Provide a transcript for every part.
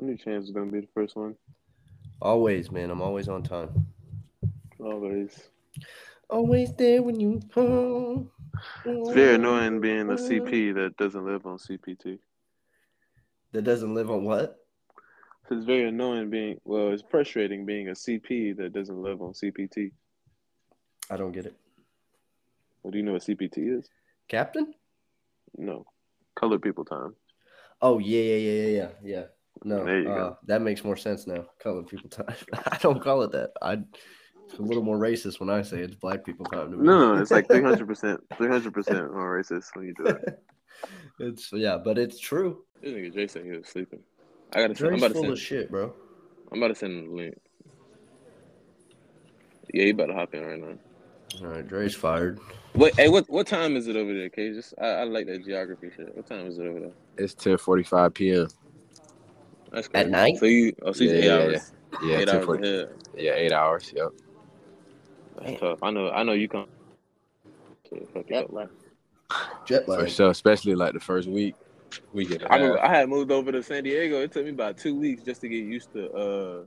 Any chance is gonna be the first one. Always, man. I'm always on time. Always. Always there when you come. It's very annoying being a CP that doesn't live on CPT. That doesn't live on what? It's very annoying being well. It's frustrating being a CP that doesn't live on CPT. I don't get it. Well, do you know what CPT is? Captain? No, colored people time. Oh yeah, yeah, yeah, yeah, yeah. yeah. No, There you uh, go. that makes more sense now. Colored people time. I don't call it that. I. It's a little more racist when I say it's black people time. To me. No, no, it's like three hundred percent, three hundred percent more racist when you do it. it's yeah, but it's true. This nigga Jay he was sleeping. I gotta. Send, I'm Dre's about to full send. of shit, bro. I'm about to send him the link. Yeah, you better hop in right now. All right, Dre's fired. Wait, hey, what what time is it over there, K? Just I, I like that geography shit. What time is it over there? It's ten forty five p.m. That's At night? So you, oh, so you Yeah, eight yeah, hours. Yeah, eight hours forty. ahead. Yeah, eight hours. Yep. That's tough. I know. I know you come. So fuck it up. Jet For sure, especially like the first week. We get I remember I had moved over to San Diego. It took me about two weeks just to get used to uh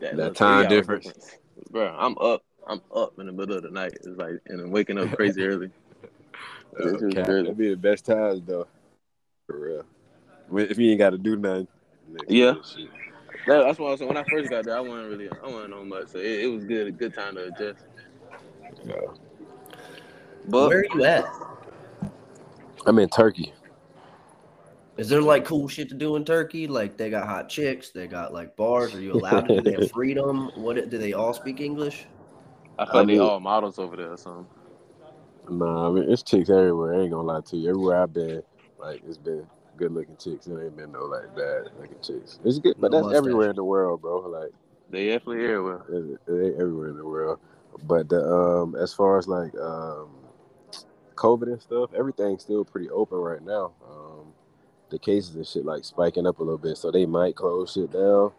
that, little time three-hour difference. Bro, I'm up. I'm up in the middle of the night. It's like and I'm waking up crazy early. It's just Okay. That'd be the best times though. For real. If you ain't got to do nothing. Next Yeah. That, that's why I said when I first got there, I wasn't really, I wasn't know much. So it, it was good, a good time to adjust. Yeah. But Where are you at? I'm in Turkey. Is there like cool shit to do in Turkey? Like they got hot chicks, they got like bars. Are you allowed to? Do they have freedom? What do they all speak English? I feel like they I mean- all models over there or something. Nah, I mean it's chicks everywhere. I ain't gonna lie to you. Everywhere I've been, like it's been good looking chicks. It ain't been no like bad looking chicks. It's good, but No that's mustache. everywhere in the world, bro. Like They definitely everywhere. it everywhere in the world. But the, um, as far as like um, COVID and stuff, everything's still pretty open right now. Um, the cases and shit like spiking up a little bit, so they might close shit down.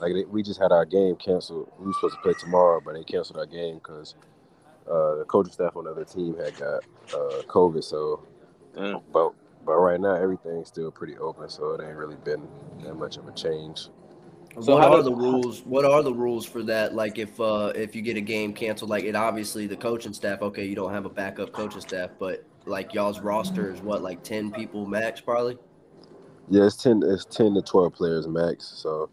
Like they, we just had our game canceled. We were supposed to play tomorrow, but they canceled our game because uh, the coaching staff on the other team had got uh, COVID. So, Damn. but but right now everything's still pretty open, so it ain't really been that much of a change. So what how are the rules? What are the rules for that? Like if uh if you get a game canceled, like it obviously the coaching staff. Okay, you don't have a backup coaching staff, but like y'all's roster is what like ten people max probably. Yeah, it's ten. It's ten to twelve players max. So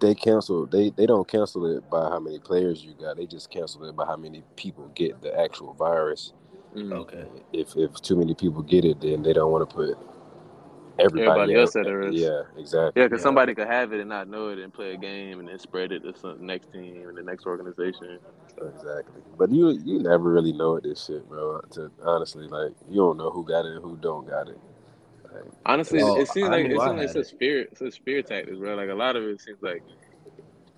they cancel. They they don't cancel it by how many players you got. They just cancel it by how many people get the actual virus. Mhm. Okay. If if too many people get it, then they don't want to put everybody, Everybody at- else at risk. Yeah, exactly. Yeah, because Yeah. somebody could have it and not know it and play a game and then spread it to some next team and the next organization. exactly. But you you never really know it. This shit, bro. To honestly, like you don't know who got it and who don't got it. Like, Honestly, Oh, it seems I like knew it I seems like had such spirit, such spirit tactics, bro. Like a lot of it seems like.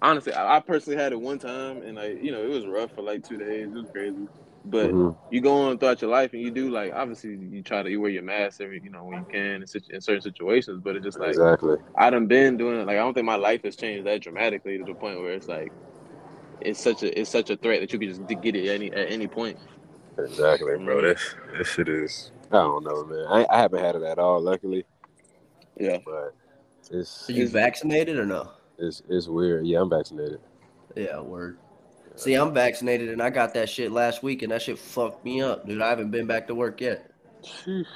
Honestly, I, I personally had it one time, and like you know, it was rough for like two days. It was crazy, but mhm. you go on throughout your life, and you do like obviously you try to you wear your mask every you know when you can in, situ- in certain situations, but it's just like exactly. I done been doing it. Like I don't think my life has changed that dramatically to the point where it's like it's such a it's such a threat that you can just get it at any at any point. Exactly, bro. This this shit is. I don't know, man. I, I haven't had it at all, luckily, Yeah. but it's Are you Is- vaccinated or no? it's it's weird. Yeah, I'm vaccinated. Yeah, word. See, I'm vaccinated and I got that shit last week and that shit fucked me up, dude. I haven't been back to work yet. Jeez.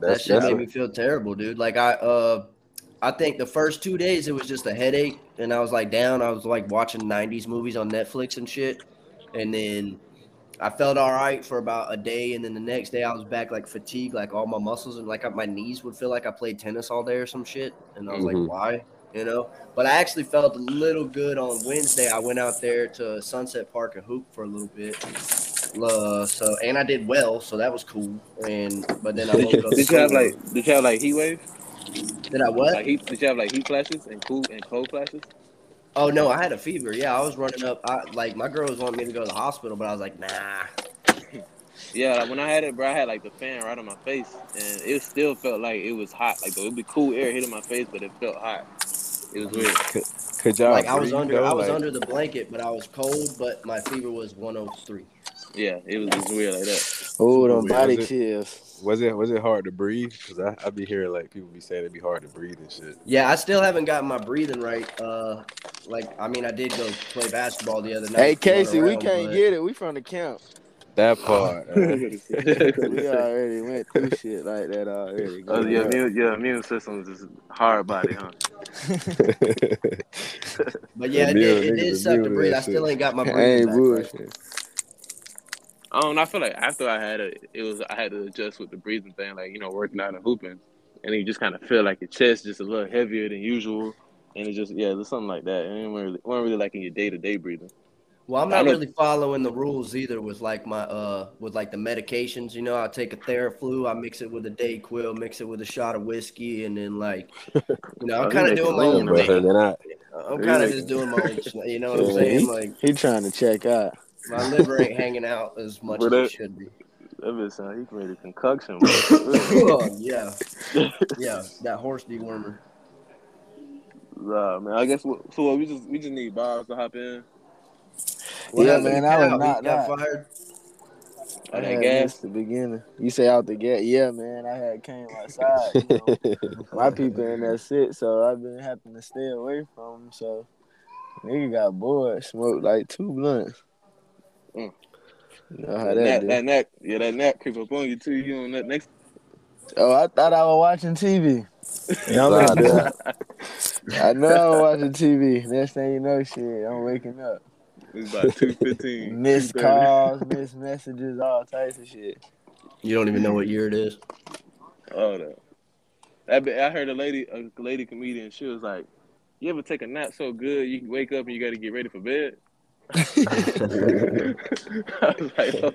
that shit made me feel terrible, dude. Like I uh I think the first two days it was just a headache and I was like down. I was like watching 90s movies on Netflix and shit. And then I felt all right for about a day, and then the next day I was back like fatigued, like all my muscles and like my knees would feel like I played tennis all day or some shit. And I was Mhm. like, why? You know. But I actually felt a little good on Wednesday. I went out there to Sunset Park and hoop for a little bit. Uh, so and I did well, so that was cool. And but then I woke up. Did you have like did you have like heat waves? Did I what? Like heat? Did you have like heat flashes and cool and cold flashes? Oh no, I had a fever. Yeah, I was running up. I like my girls wanted me to go to the hospital, but I was like, nah. Yeah, like when I had it, bro, I had like the fan right on my face, and it still felt like it was hot. Like it would be cool air hitting my face, but it felt hot. It was weird. Could y'all like I was under, though? I was Like, under the blanket, but I was cold. But my fever was 103. Yeah, it was, it was weird like that. Oh, them Weird, body is it? chills. Was it was it hard to breathe? Because I I be hearing like people be saying it'd be hard to breathe and shit. Yeah, I still haven't gotten my breathing right. Uh, like I mean, I did go play basketball the other night. Hey run Casey, we can't but- get it. We from the camp. That part. uh, We already went through shit like that already. Oh Go yeah, immune, yeah, immune system is just hard body, huh? But yeah, it Immune, did, it niggas did suck to breathe. I still ain't got my I breathing ain't back right. bullshit. I don't. I feel like after I had it, it was I had to adjust with the breathing thing, like you know, working out and hooping, and you just kind of feel like your chest just a little heavier than usual, and it just yeah, there's something like that. And it wasn't really, wasn't really like in your day to day breathing. Well, I'm not really following the rules either with like my uh with like the medications. You know, I take a Theraflu, I mix it with a Dayquil, mix it with a shot of whiskey, and then like, you know, Oh, I'm kind of doing my own bro. Thing. than I. I'm kind of making- just doing my own. You know what I'm saying? he- Like He trying to check out. my liver ain't hanging out as much But as that- it should be. That bitch sound he created concoction. bro. oh, yeah, yeah, that horse dewormer. nah, man. I guess what, so. What, we just we just need Bobs to hop in. What Yeah, man, I was Cal? He knocked got out. fired. I I that had gas. missed the beginning. You say out the gate? Yeah, man. I had came outside. You know, my people in that shit, so I've been having to stay away from them. So nigga got bored, smoked like two blunts. Mm. You know how That, that, neck, that neck, yeah, that neck creep up on you too. You on that next? Oh, I thought I was watching TV. Nah, I know I was watching TV. Next thing you know, shit, I'm waking up. It's about two fifteen. Missed calls, missed messages, all types of shit. You don't even know what year it is. Oh no. I, be- I heard a lady, a lady comedian. She was like, "You ever take a nap so good you can wake up and you got to get ready for bed?" I was like, oh.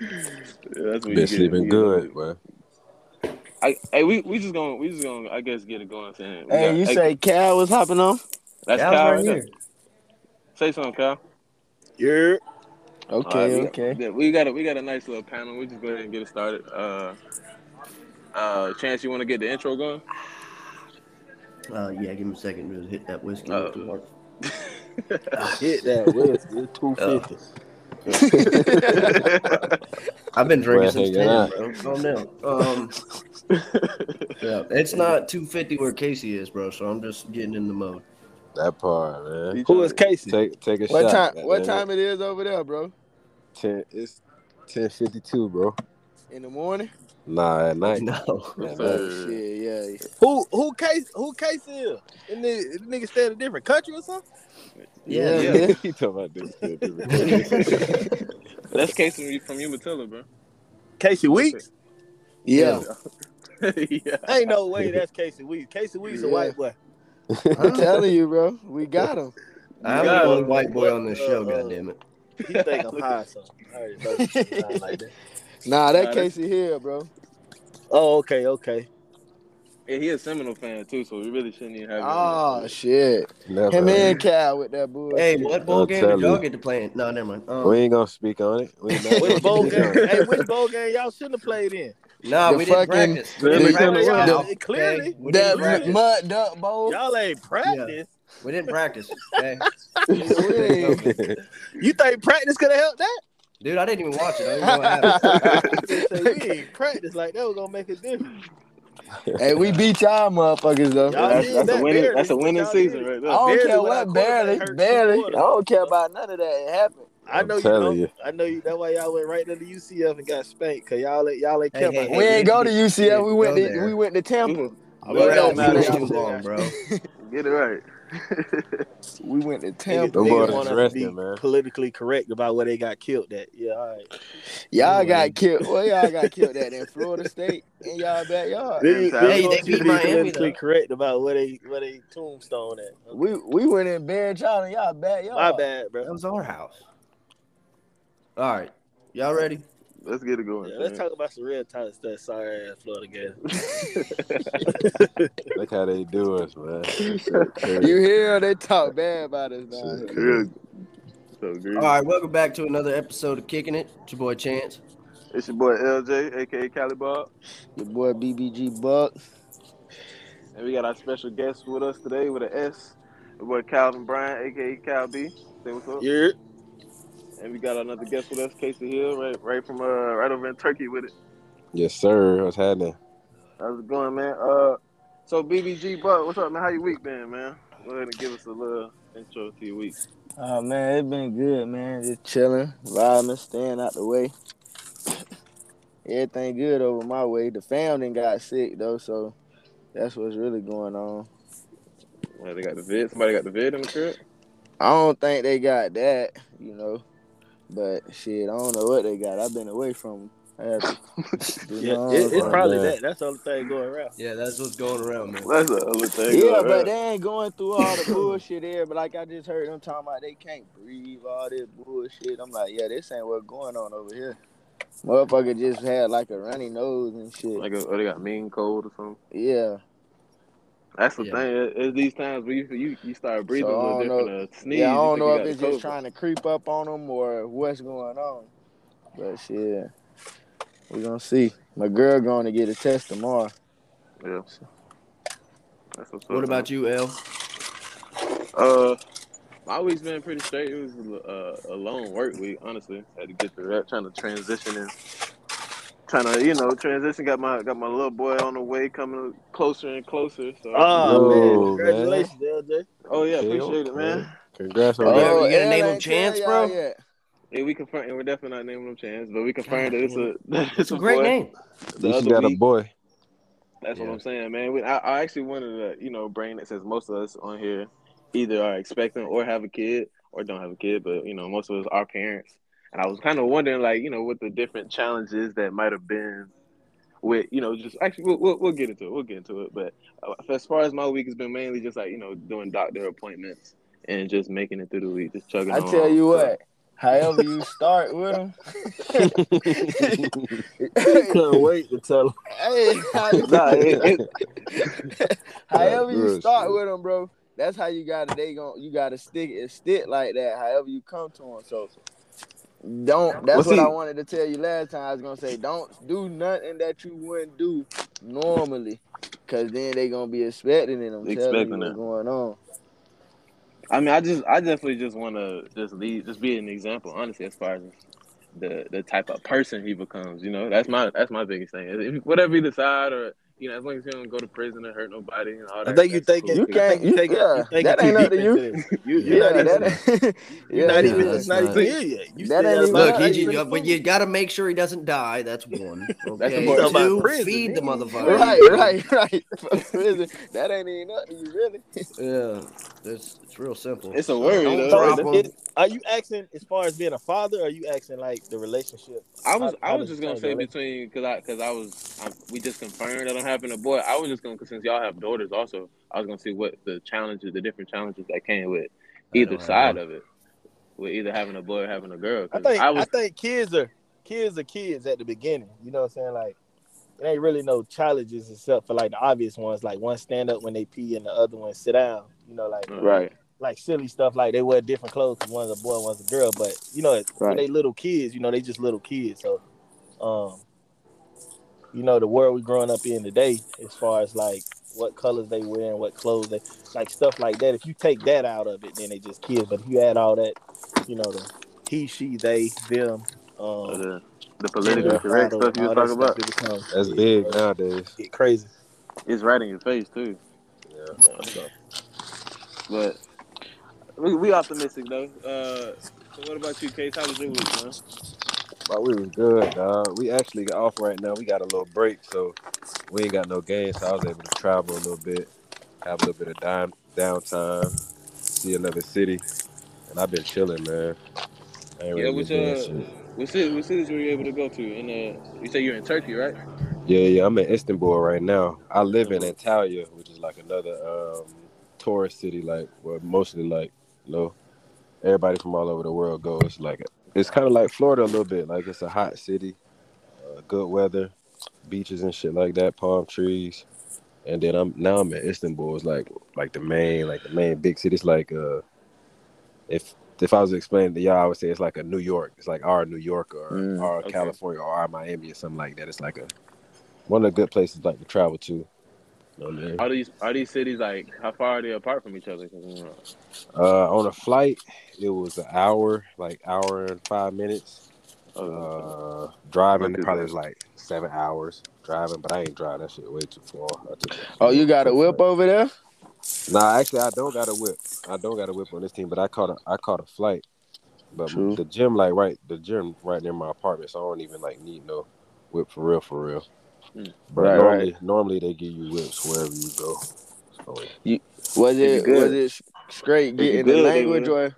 yeah, "That's what you Been get. sleeping You good, man. I, hey, we we just gonna we just gonna I guess get it going. Saying, we Hey, got- you say Cal was hopping on? that's Cal's Kyle right right here. there. Say something, Kyle. Yeah. Okay, right, we- okay. yeah, We got a we got a nice little panel. We just go ahead and get it started. Uh, uh, Chance, you want to get the intro going? Uh, yeah, give me a second to hit that whiskey. Oh. too hard. Hit that whiskey. Two fifty. I've been drinking Well, since ten, on. bro. Calm down. Um, yeah, it's not two fifty where Casey is, bro. So I'm just getting in the mode. That part, man. Who is Casey? Take take a What shot. time? What time it is over there, bro? Ten. It's ten fifty two, bro. In the morning? Nah, at night. No, Yes, Oh, shit, yeah. Who who case who case is? The nigga, the nigga stay in a different country or something? yeah, Yeah, yeah. man. he talking about this. That's Casey from from Umatilla, bro. Casey Weeks? Yeah. yeah. Ain't no way that's Casey Weeks. Casey Weeks a Yeah. white boy. I'm telling you, bro. We got him. I'm the only white boy on this show. Uh, God it. He think I'm high or something. I heard like that. Nah, Nah, that that's- Casey here, bro. Oh, okay, okay. Yeah, he a Seminole fan too, so we really shouldn't even have. him. Oh shit. Never. Him and Cal with that bullshit. Hey, what bowl I'll game did y'all you. get to play in? No, never mind. Um, We ain't gonna speak on it. We not Which bowl gonna speak game? hey, which bowl game y'all shouldn't have played in? No, the we didn't practice. the- We didn't the- practice. y'all, No, clearly, okay? We that didn't practice. mud duck bowl. y'all ain't practice. We didn't practice. Okay? You think practice could have helped that? Dude, I didn't even watch it. I didn't know what happened. Say, we ain't practice like that was gonna make a difference. hey, we beat y'all motherfuckers though. Y'all That's, did that's a winning. That's a but winning y'all season did it. right I don't Barely care what, barely, barely. I don't care about none of that. It happened. I know you know. you. I know you. That's why y'all went right to the UCF and got spanked because y'all ain't- y'all ain't Hey, kept hey, us. hey, we ain't go to UCF. We went to we went to Tampa. Mhm. I'm Bro, gonna that let was them way know too long, bro. Get it right. We went to Niggas, Tampa. Them niggas boys want us to be man. politically correct about where they got killed at. Yeah, all right. Y'all Anyway. got killed. Well, y'all got killed at in Florida State in y'all backyard. They, Hey, they they you beat to be Miami, politically though. correct about where they where they tombstone at. We we went in Barry Child in y'all backyard. My bad, bro. That was our house. All right. Y'all ready? Let's get it going. Yeah, let's talk about some real talent stuff. Sorry ass Florida guys. Look how they do us, man. You crazy. hear they talk bad about us now. Shit Real- So great. All right. Welcome back to another episode of Kicking It. It's your boy Chance. It's your boy LJ, aka Cali Bob, Your boy BBG Buck. and we got our special guest with us today with an S. Your boy Calvin Bryant, aka Cal B. Say what's up. Yeah. And we got another guest with us, Casey Hill, right, right from uh, right over in Turkey with it. Yes, sir. What's happening? How's it going, man? Uh, so BBG Buck, what's up, man? How your week been, man? Go ahead and give us a little intro to your week. Oh man, it's been good, man. Just chilling, vibing, staying out the way. Everything good over my way. The family got sick though, so that's what's really going on. Well, they got the vid. Somebody got the vid in the crib. I don't think they got that, you know. But shit, I don't know what they got. I've been away from them. I had to do Yeah, it, it's probably man. that. That's the only thing going around. Yeah, that's what's going around, man. That's the other thing. Yeah, going but on. they ain't going through all the bullshit there. But like I just heard them talking about they can't breathe, all this bullshit. I'm like, yeah, this ain't what's going on over here. Motherfucker just had like a runny nose and shit. like, oh, they got mean cold or something. yeah. That's the Yeah. thing. it- It's these times where you you, you start breathing So, I a little don't different. Uh, sneeze. yeah, I don't know if it's the just trying to creep up on them or what's going on. But shit, we're gonna see. My girl going to get a test tomorrow. Yeah. That's what's up. What about you, L? Uh, my week's been pretty straight. It was uh, a long work week, honestly. Had to get through that, trying to transition and trying to, you know, transition. Got my got my little boy on the way, coming closer and closer. So, Oh, Whoa, man. man. Congratulations, LJ. oh yeah, Okay, appreciate it, man. okay. Congrats on Oh, yeah, that. we gonna L name him Chance, y'all bro? yet. Yeah, we confirmed. And we're definitely not naming him Chance, but we confirmed that it's a that It's a a great boy. name. The least other you got a boy. That's what I'm saying, man. We, I, I actually wanted to, you know, bring that since most of us on here either are expecting or have a kid or don't have a kid, but you know, most of us are parents. And I was kind of wondering, like, you know, what the different challenges that might have been with, you know, just actually we'll, we'll, we'll get into it. We'll get into it. But uh, as far as my week has been mainly just like, you know, doing doctor appointments and just making it through the week, just chugging I on. tell you what. However you start with them, Couldn't wait to tell him. hey, Nah, it, it, however you Good start shit. with them, bro. That's how you got to They gon' you got to stick it stick like that. However you come to them. So don't. That's what I wanted to tell you last time. I was gonna say don't do nothing that you wouldn't do normally, cause then they gonna be expecting it. I'm telling Expecting you what's going on. I mean, I just, I definitely just want to just lead, just be an example, honestly, as far as the the type of person he becomes. You know, that's my that's my biggest thing. If, whatever he decide, or you know, as long as he don't go to prison or hurt nobody and all that. I think you that's thinking. cool. You can't- you taking. yeah, you thinking that too ain't up deep to you. You, Yeah, you're not even. that, You're yeah, not yeah, even. that's It's not not- even here yet. You That still ain't got even Look, he, up. eight just, but you got to make sure he doesn't die. That's one. Okay. important. Talking Two, prison. feed the motherfucker. Right, right, right. Prison, that ain't even up to you, really. Yeah, it's it's real simple. It's a uh, worry, Don't though. drop Right? him. It- Are you asking as far as being a father? Or are you asking like the relationship? I was I was just gonna say between because I because I was we just confirmed that I'm having a boy. I was just gonna 'cause since y'all have daughters also. I was gonna see what the challenges, the different challenges that came with either side one. of it, with either having a boy or having a girl. I 'Cause think I I, think kids are kids are kids at the beginning. You know what I'm saying? Like it ain't really no challenges except for like the obvious ones, like one stand up when they pee and the other one sit down. You know, like right. like silly stuff like they wear different clothes because one's a boy, one's a girl. But you know, when Right. they little kids, you know, they just little kids. So um you know, the world we're growing up in today, as far as like what colors they wear and what clothes they like stuff like that. If you take that out of it, then they just kids. But if you add all that, you know, the he, she, they, them, Uh, um, the, the politically yeah, correct stuff you all was that talking about, it becomes That's it, big uh, nowadays. Get crazy. it's right in your face too. Yeah. Yeah, so. But we, we optimistic though. Uh, so what about you, Case? How was your week, man? But we was good, dog. We actually got off right now. We got a little break, so we ain't got no games. So I was able to travel a little bit, have a little bit of down downtime, see another city, and I've been chilling, man. Yeah, really which uh, what cities, what cities were you able to go to? And uh, you say you're in Turkey, right? Yeah, yeah, I'm in Istanbul right now. I live in Mhm. Antalya, which is like another um, tourist city, like where mostly like you know everybody from all over the world goes. Like it's kind of like Florida a little bit. Like it's a hot city, uh, good weather, beaches and shit like that, palm trees. And then I'm now I'm in Istanbul. It's like like the main like the main big city. It's like uh if if I was explaining to y'all, I would say it's like a New York. It's like our New York or Mm, our okay. California or our Miami or something like that. It's like a one of the good places like to travel to. You know what I mean? Are these are these cities like how far are they apart from each other? Uh, on a flight, it was an hour, like hour and five minutes. oh, Uh, driving probably bad. was like seven hours driving, but I ain't driving that shit way too far. I took that Oh, you got a whip over there? Nah, actually, I don't got a whip. I don't got a whip on this team, but I caught a I caught a flight. But True. the gym, like right, the gym right near my apartment, so I don't even like need no whip for real, for real. Mm. But Right, normally, right. normally they give you whips wherever you go. So, Was it good. was it straight getting the good, they language or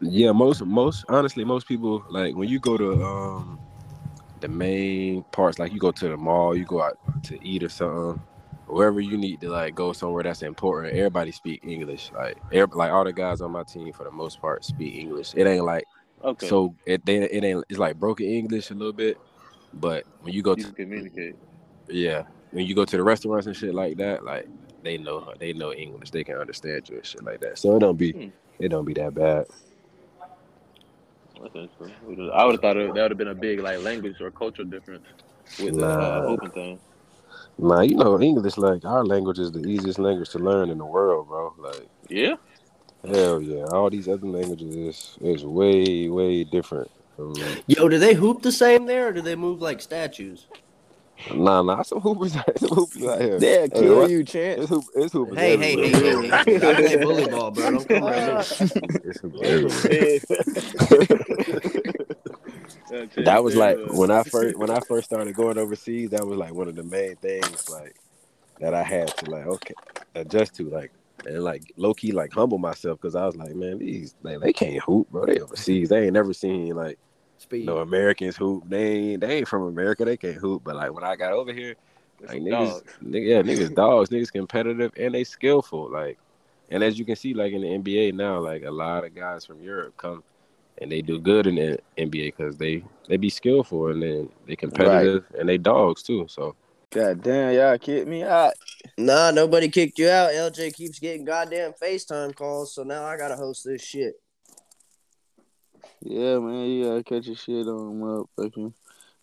yeah, most most honestly, most people like when you go to um the main parts, like you go to the mall, you go out to eat or something, wherever you need to like go somewhere that's important. Everybody speak English. Like every, like all the guys on my team for the most part speak English. It ain't like Okay. so it they, it ain't it's like broken English a little bit, but when you go you to communicate. yeah when you go to the restaurants and shit like that, like they know they know English, they can understand you and shit like that. So it don't be Hmm. it don't be that bad. I would have thought it, that would have been a big like language or cultural difference with the uh, Nah. hooping thing. Nah, you know English like our language is the easiest language to learn in the world, bro. Like Yeah. hell yeah, all these other languages is is way way different. From, Yo, do they hoop the same there, or do they move like statues? nah, nah, some hoopers, some hoopers out here. they'll Hey, you, Chance. It's, hoop, it's hoopers Hey, hey, hey, everywhere. hey, hey! I play bully ball, bro. Don't come around me. It's hoopers that was like when I first when I first started going overseas. That was like one of the main things like that I had to like okay adjust to like and like low key like humble myself because I was like man these like they can't hoop bro they overseas they ain't never seen like Speed. no Americans hoop they ain't they ain't from America they can't hoop but like when I got over here like niggas nigga, yeah niggas dogs niggas competitive and they skillful like and as you can see like in the NBA now like a lot of guys from Europe come and they do good in the NBA because they they be skillful and then they competitive and they dogs too. So God damn, y'all kicked me out. Nah, nobody kicked you out. LJ keeps getting goddamn FaceTime calls, so now I gotta host this shit. Yeah, man, you gotta catch your shit on motherfucking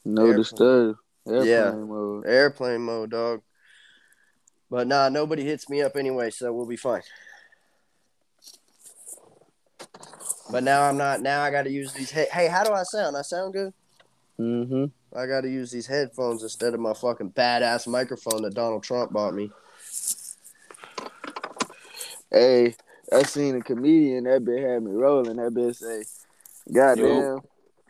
no Airplane. disturb. Airplane Yeah. mode. Airplane mode, dog. But nah, nobody hits me up anyway, so we'll be fine. But now I'm not. Now I got to use these. Hey, hey, how do I sound? I sound good. Mm-hmm. I got to use these headphones instead of my fucking badass microphone that Donald Trump bought me. Hey, I seen a comedian that bit had me rolling. That bit say, "Goddamn." Yo.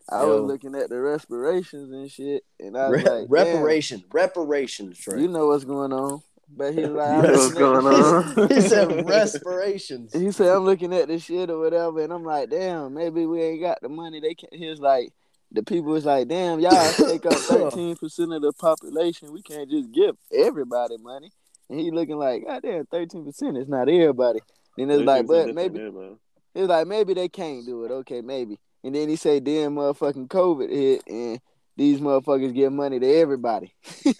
I Yo. was looking at the respirations and shit, and I was Re- like, reparations, reparations, Trey. You know what's going on. But he's like, You know what's going on? he said respirations. He said, I'm looking at this shit or whatever, and I'm like, damn, maybe we ain't got the money. They can't. He was like, the people was like, damn, y'all take up 13% of the population. We can't just give everybody money. And he looking like, God damn, 13% is not everybody. Then it's like, but maybe, it's like, maybe they can't do it. Okay, maybe. And then he say, "Damn, motherfucking COVID hit, and these motherfuckers give money to everybody.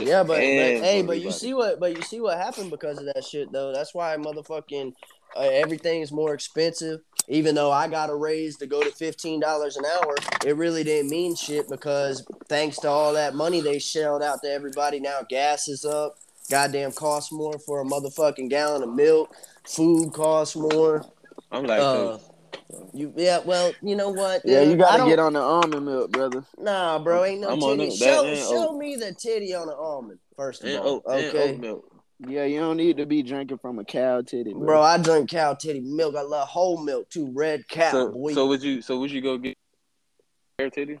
Yeah, but, but hey, but you see what, but you see what happened because of that shit though. That's why motherfucking uh, is more expensive. Even though I got a raise to go to fifteen dollars an hour, it really didn't mean shit because thanks to all that money they shelled out to everybody, now gas is up. Goddamn, costs more for a motherfucking gallon of milk. Food costs more. I'm like, Uh, you yeah, well, you know what? Yeah, dude? you uh, gotta get on the almond milk, brother. Nah, bro, ain't no I'm titty. it. Show, show oat. me the titty on the almond first of and all. oat, okay, oat milk. Yeah, you don't need to be drinking from a cow titty, bro. Bro, I drink cow titty milk. I love whole milk too. Red cow, So, boy. so would you? So would you go get bear titty,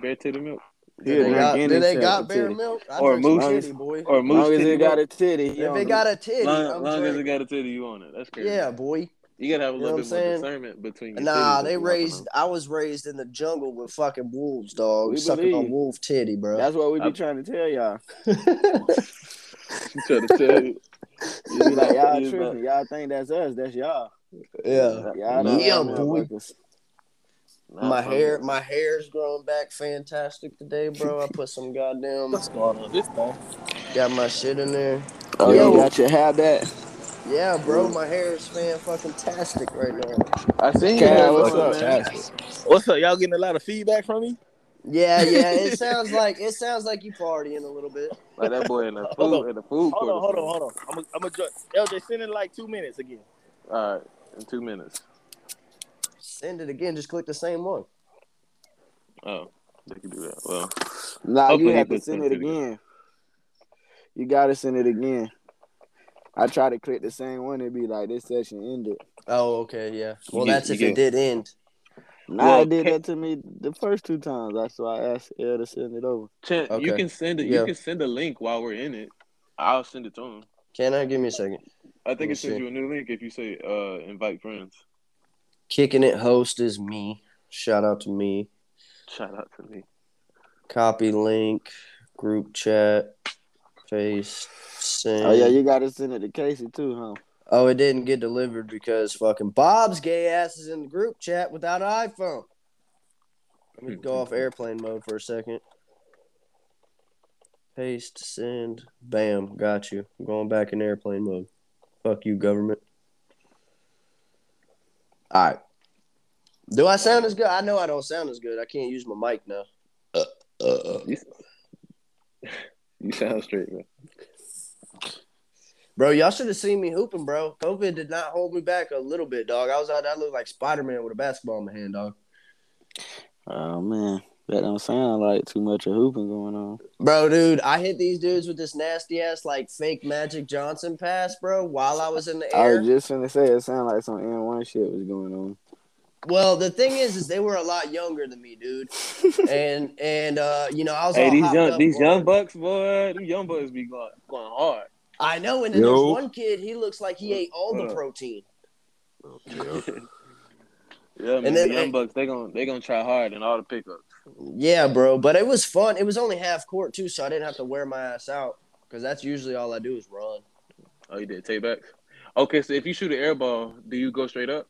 bear titty milk, Yeah, they got, do they got bear titty. milk? I Or drink moose? titty, boy. or As moose long as titty it got a titty, If on it got a titty, long, long as it got a titty, you on it. That's crazy. Yeah, boy. You gotta have a You little what bit more I'm discernment between. Your Nah, they if you walking raised. I was raised in the jungle with fucking wolves, dog. We sucking on wolf titty, bro. That's what we be I- trying to tell y'all. I'm trying to tell you. You be like, y'all Yeah, tripping. Y'all think that's us. That's y'all. yeah. Y'all don't Yeah, know boy. motherfuckers. Nah, My I'm- hair, my hair's growing back fantastic today, bro. I put some goddamn, What's going on got my shit in there. Oh, Yo. you got your hair back? Yeah, bro, my hair is fan fucking tastic right now. I seen you. Cal, what's up, man. What's up? Y'all getting a lot of feedback from me? Yeah, yeah. It sounds like it sounds like you partying a little bit. Like that boy in the food in the food Hold on, hold on, hold on. I'm a, I'm a ju- LJ, send in like two minutes again. All right, in two minutes. Send it again. Just click the same one. Oh, They can do that. Well, Nah, you have to send it together. again. You gotta send it again. I try to click the same one. It'd be like this session ended. Oh, okay, yeah. Well, get- that's you if get- it did end. Nah, Well, it did ca- that to me the first two times. That's why I asked Elle to send it over. Chan, you can send it. Yeah. You can send a link while we're in it. I'll send it to him. Can I give me a second? I think it sends see. you a new link if you say uh invite friends. Kicking it host is me. Shout out to me. Shout out to me. Copy link, group chat, paste, send. Oh yeah, you gotta send it to Casey too, huh? Oh, it didn't get delivered because fucking Bob's gay ass is in the group chat without an iPhone. Let me go off airplane mode for a second. Paste, send, bam, got you. I'm going back in airplane mode. Fuck you, government. All right. Do I sound as good? I know I don't sound as good. I can't use my mic now. Uh, uh, uh. You, you sound straight, man. Bro, y'all should have seen me hooping, bro. COVID did not hold me back a little bit, dog. I was out there, I looked like Spider Man with a basketball in my hand, dog. Oh man, that don't sound like too much of hooping going on. Bro, dude, I hit these dudes with this nasty ass like fake Magic Johnson pass, bro, while I was in the air. I was just gonna say it sounded like some N one shit was going on. Well, the thing is, is they were a lot younger than me, dude, and and uh, you know, I was Hey, all these young up these on- young bucks, boy, these young bucks be going going hard. I know, and then Yo. there's one kid. He looks like he ate all the protein. Yeah. Yeah, man. then- the young bucks they gonna they gonna try hard in all the pickups. Yeah, bro, but it was fun. It was only half court too, so I didn't have to wear my ass out because that's usually all I do is run. Oh, you did take back. Okay, so if you shoot an air ball, do you go straight up?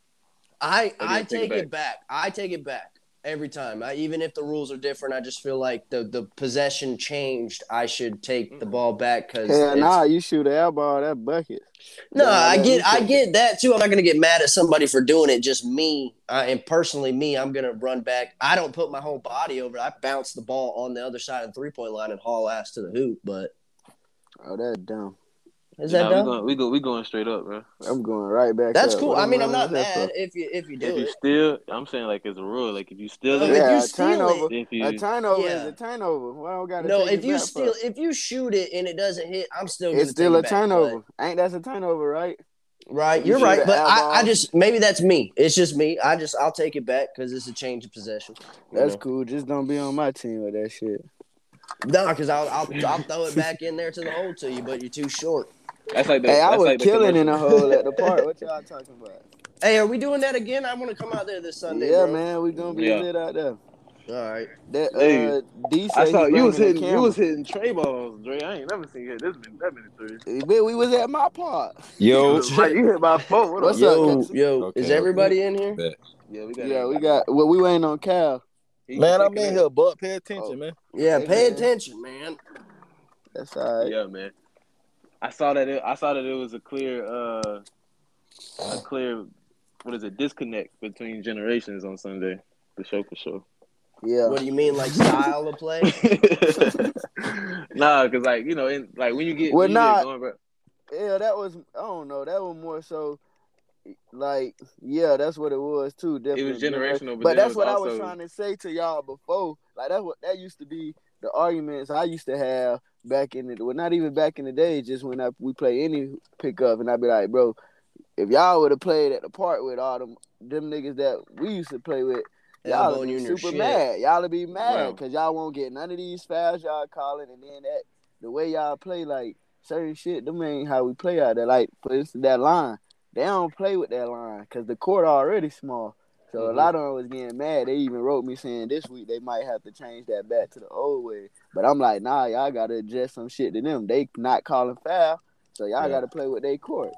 I Or do you I take it take it back. I take it back every time. I, even if the rules are different, I just feel like the the possession changed. I should take the ball back because Hell nah, you shoot an air ball, that bucket. no, Yeah, I get I get that too. I'm not gonna get mad at somebody for doing it. Just me, uh, and personally, me, I'm gonna run back. I don't put my whole body over. I bounce the ball on the other side of the three point line and haul ass to the hoop. But Oh, that's dumb. Is that Nah, we dumb? going we go we going straight up, bro. I'm going right back. That's up. cool. I mean, I'm not that mad for? if you if you do If you it. still, I'm saying like as a rule, like if you steal No, it, if Yeah, you a steal turnover. if you A turnover Yeah. is a turnover. Well, I don't gotta No, if you back steal, for. if you shoot it and it doesn't hit, I'm still. it's still a it back, turnover. Ain't that's a turnover, right? right? You You're right, but I, I just maybe that's me. It's just me. I just I'll take it back because it's a change of possession. That's know? cool. Just don't be on my team with that shit. No, because I'll, I'll I'll throw it back in there to the hole to you, but you're too short. That's like the, Hey, I that's was like the killing in commercial. the hole at the park. What y'all talking about? Hey, are we doing that again? I want to come out there this Sunday. yeah, bro. man, we gonna be Yeah. lit out there. All right. That Hey, uh, D I saw you was bringing a hitting you was hitting tray balls, Dre. I ain't never seen you hit this many that many threes. But we was at my part. Yo, like you hit my phone. What What's up? up, Yo, yo, Okay, is okay. everybody in here? Bet. Yeah, we got Yeah, we got. Well, we waiting on Cal. He Man, I'm in here, but pay attention, Oh. man. Yeah, Hey, pay man. attention, man. That's all right. Yeah, man. I saw that. It, I saw that it was a clear, uh, a clear, what is it? Disconnect between generations on Sunday. For sure, for sure. Yeah. What do you mean, like style of play? nah, cause like you know, in, like when you get, Well, when you nah. get going, bro. Yeah, that was. I don't know. That was more so. Like, yeah, that's what it was too. Definitely generational, but But that's it was what I was trying to say to y'all before. Like that, what that used to be the arguments I used to have back in the. Well, not even back in the day. Just when I we play any pickup, and I'd be like, bro, if y'all would have played at the park with all them them niggas that we used to play with, y'all would you be super mad. Y'all would be mad because y'all won't get none of these fouls y'all calling, and then that the way y'all play like certain shit. Them ain't how we play out there. Like for instance, that line, they don't play with that line because the court already small. So a Mhm. lot of them was getting mad. They even wrote me saying this week they might have to change that back to the old way. But I'm like, nah, y'all gotta adjust some shit to them. They not calling foul, so y'all Yeah. gotta play with their court.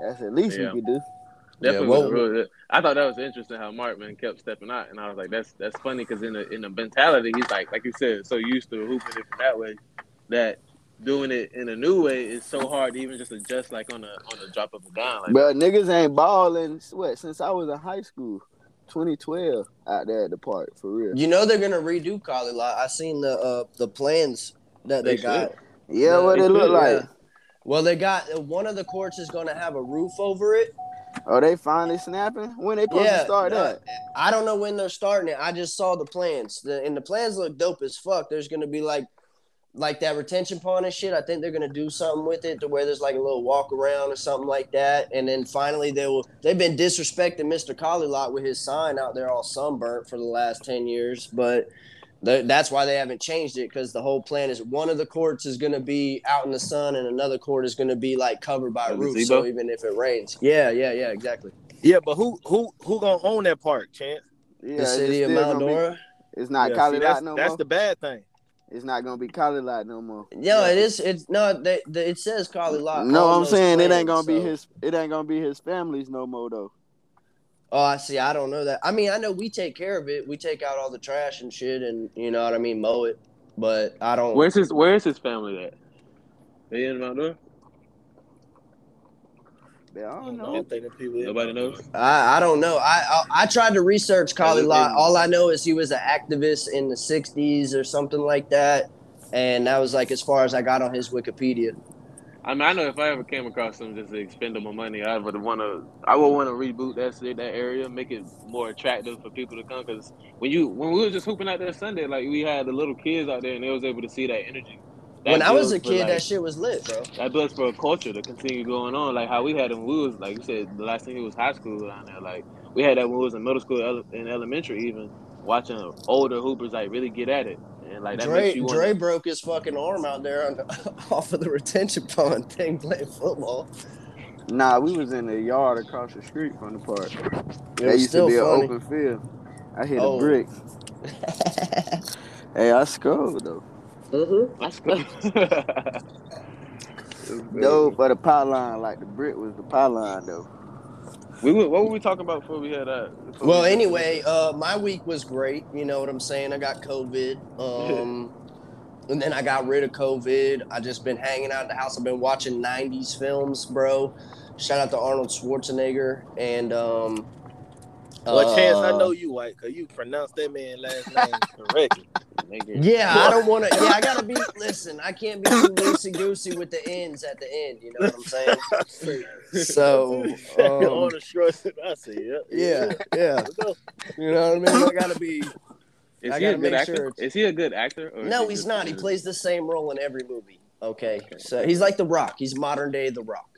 That's the least Yeah. we could do. Definitely Yeah, was well- I thought that was interesting how Markman kept stepping out, and I was like, "That's that's funny," because in the in the mentality, he's like, like you said, so used to hooping it from that way, that doing it in a new way is so hard to even just adjust, like on a on a drop of a dime. Like, But niggas ain't balling what since I was in high school, 2012 out there at the park for real. You know they're gonna redo Kali Lot. I seen the uh the plans that they, They got. should. Yeah, Yeah, what it look should, like. Yeah. Well, they got one of the courts is gonna have a roof over it, Oh, they finally snapping? When they supposed Yeah, to start uh, that? I don't know when they're starting it. I just saw the plans, the, and the plans look dope as fuck. There's gonna be like, like that retention pond and shit. I think they're gonna do something with it to where there's like a little walk around or something like that. And then finally they will. They've been disrespecting Mr. Collie Lot with his sign out there all sunburnt for the last ten years, but. th- That's why they haven't changed it because the whole plan is one of the courts is going to be out in the sun and another court is going to be like covered by a A roof. So even if it rains, yeah, yeah, yeah, exactly. Yeah, but who who who gonna own that park, Chance? Yeah, the city of still Mount gonna be- It's not Yeah, Cali see, that's, no that's more. the bad thing. It's not gonna be Cali Lot no more. No, it is. It's no. They, they, it says Collie Lot. No, I'm those saying it ain't gonna be his. It ain't gonna be his family's no more though. Oh, I see. I don't know that. I mean, I know we take care of it. We take out all the trash and shit, and you know what I mean, mow it. But I don't. Where's his Where's his family at? They in Mount Dora? Yeah, I don't I know. don't think that people Nobody knows. I, I don't know. I, I I tried to research Collie live Lot. in- All I know is he was an activist in the '60s or something like that, and that was like as far as I got on his Wikipedia. I mean, I know if I ever came across some just to expend expendable money, I would want to. I would want to reboot that city, that area, make it more attractive for people to come. Because when you when we were just hooping out there Sunday, like we had the little kids out there, and they was able to see that energy. That when I was a kid, like- that shit was lit, bro. that builds for a culture to continue going on. Like how we had them when we was like you said, the last thing it was high school down there. Like we had that when we was in middle school ele- and elementary even watching older hoopers like really get at it. And like that Dre, makes you want Dre broke his fucking arm out there on, off of the retention pond thing playing football. Nah, we was in the yard across the street from the park. It That used still to be funny. an open field. I hit Oh. a brick. Hey, I scored though. Mm-hmm. That's good. No, but the power line, like the brick was the power line though. we were, what were we talking about before we had that? before Well, we- anyway, uh, my week was great. You know what I'm saying? I got COVID. Um, and then I got rid of COVID. I just been hanging out at the house. I've been watching 90s films, bro. Shout out to Arnold Schwarzenegger. And, um, Well, Chance, I uh, know you white because you pronounced that man last name correctly. Yeah, I don't want to. Yeah, I gotta be. Listen, I can't be too loosey goosey with the ends at the end. You know what I'm saying? So, um, on the short, I said, yeah, yeah, yeah. You know what I mean? I gotta be. Is I he a good actor? sure Is he a good actor? Or No, he he's just- not. He plays the same role in every movie. Okay, so he's like The Rock. He's modern day The Rock.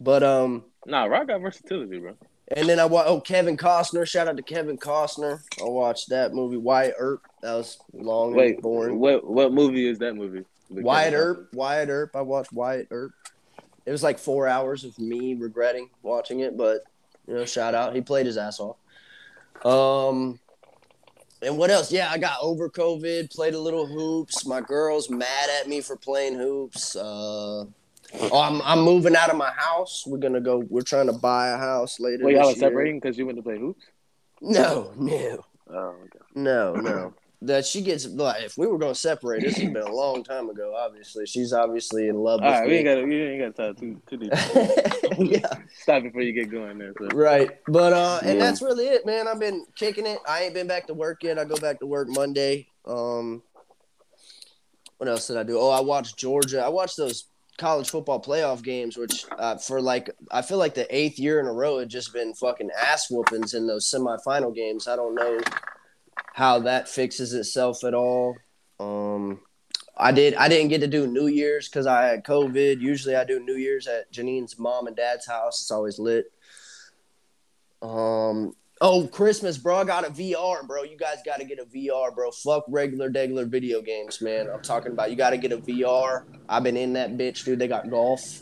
But um, Nah, Rock got versatility, bro. And then I watch. Oh, Kevin Costner. Shout out to Kevin Costner. I watched that movie Wyatt Earp. That was long Wait, and boring. what what movie is that movie? The Wyatt Kevin Earp. Wyatt Earp. I watched Wyatt Earp. It was like four hours of me regretting watching it, but you know, shout out. He played his ass off. Um, and what else? Yeah, I got over COVID. Played a little hoops. My girl's mad at me for playing hoops. Uh, oh, I'm I'm moving out of my house. We're gonna go. We're trying to buy a house later. Wait, y'all are separating because you went to play hoops? No, no. Oh, okay. No, no. That she gets like if we were gonna separate, this has been a long time ago. Obviously, she's obviously in love All with right, we ain't got we ain't got to too too deep. yeah, Stop before you get going there. So. right. But uh, and Yeah. that's really it, man. I've been kicking it. I ain't been back to work yet. I go back to work Monday. Um, what else did I do? Oh, I watched Georgia. I watched those college football playoff games, which uh, for like I feel like the eighth year in a row, it just been fucking ass whoopings in those semifinal games. I don't know how that fixes itself at all. Um, I did. I didn't get to do New Year's because I had COVID. Usually, I do New Year's at Janine's mom and dad's house. It's always lit. Um. Oh, Christmas, bro! I got a VR, bro. You guys got to get a VR, bro. Fuck regular, regular video games, man. I'm talking about. You got to get a VR. I've been in that bitch, dude. They got golf,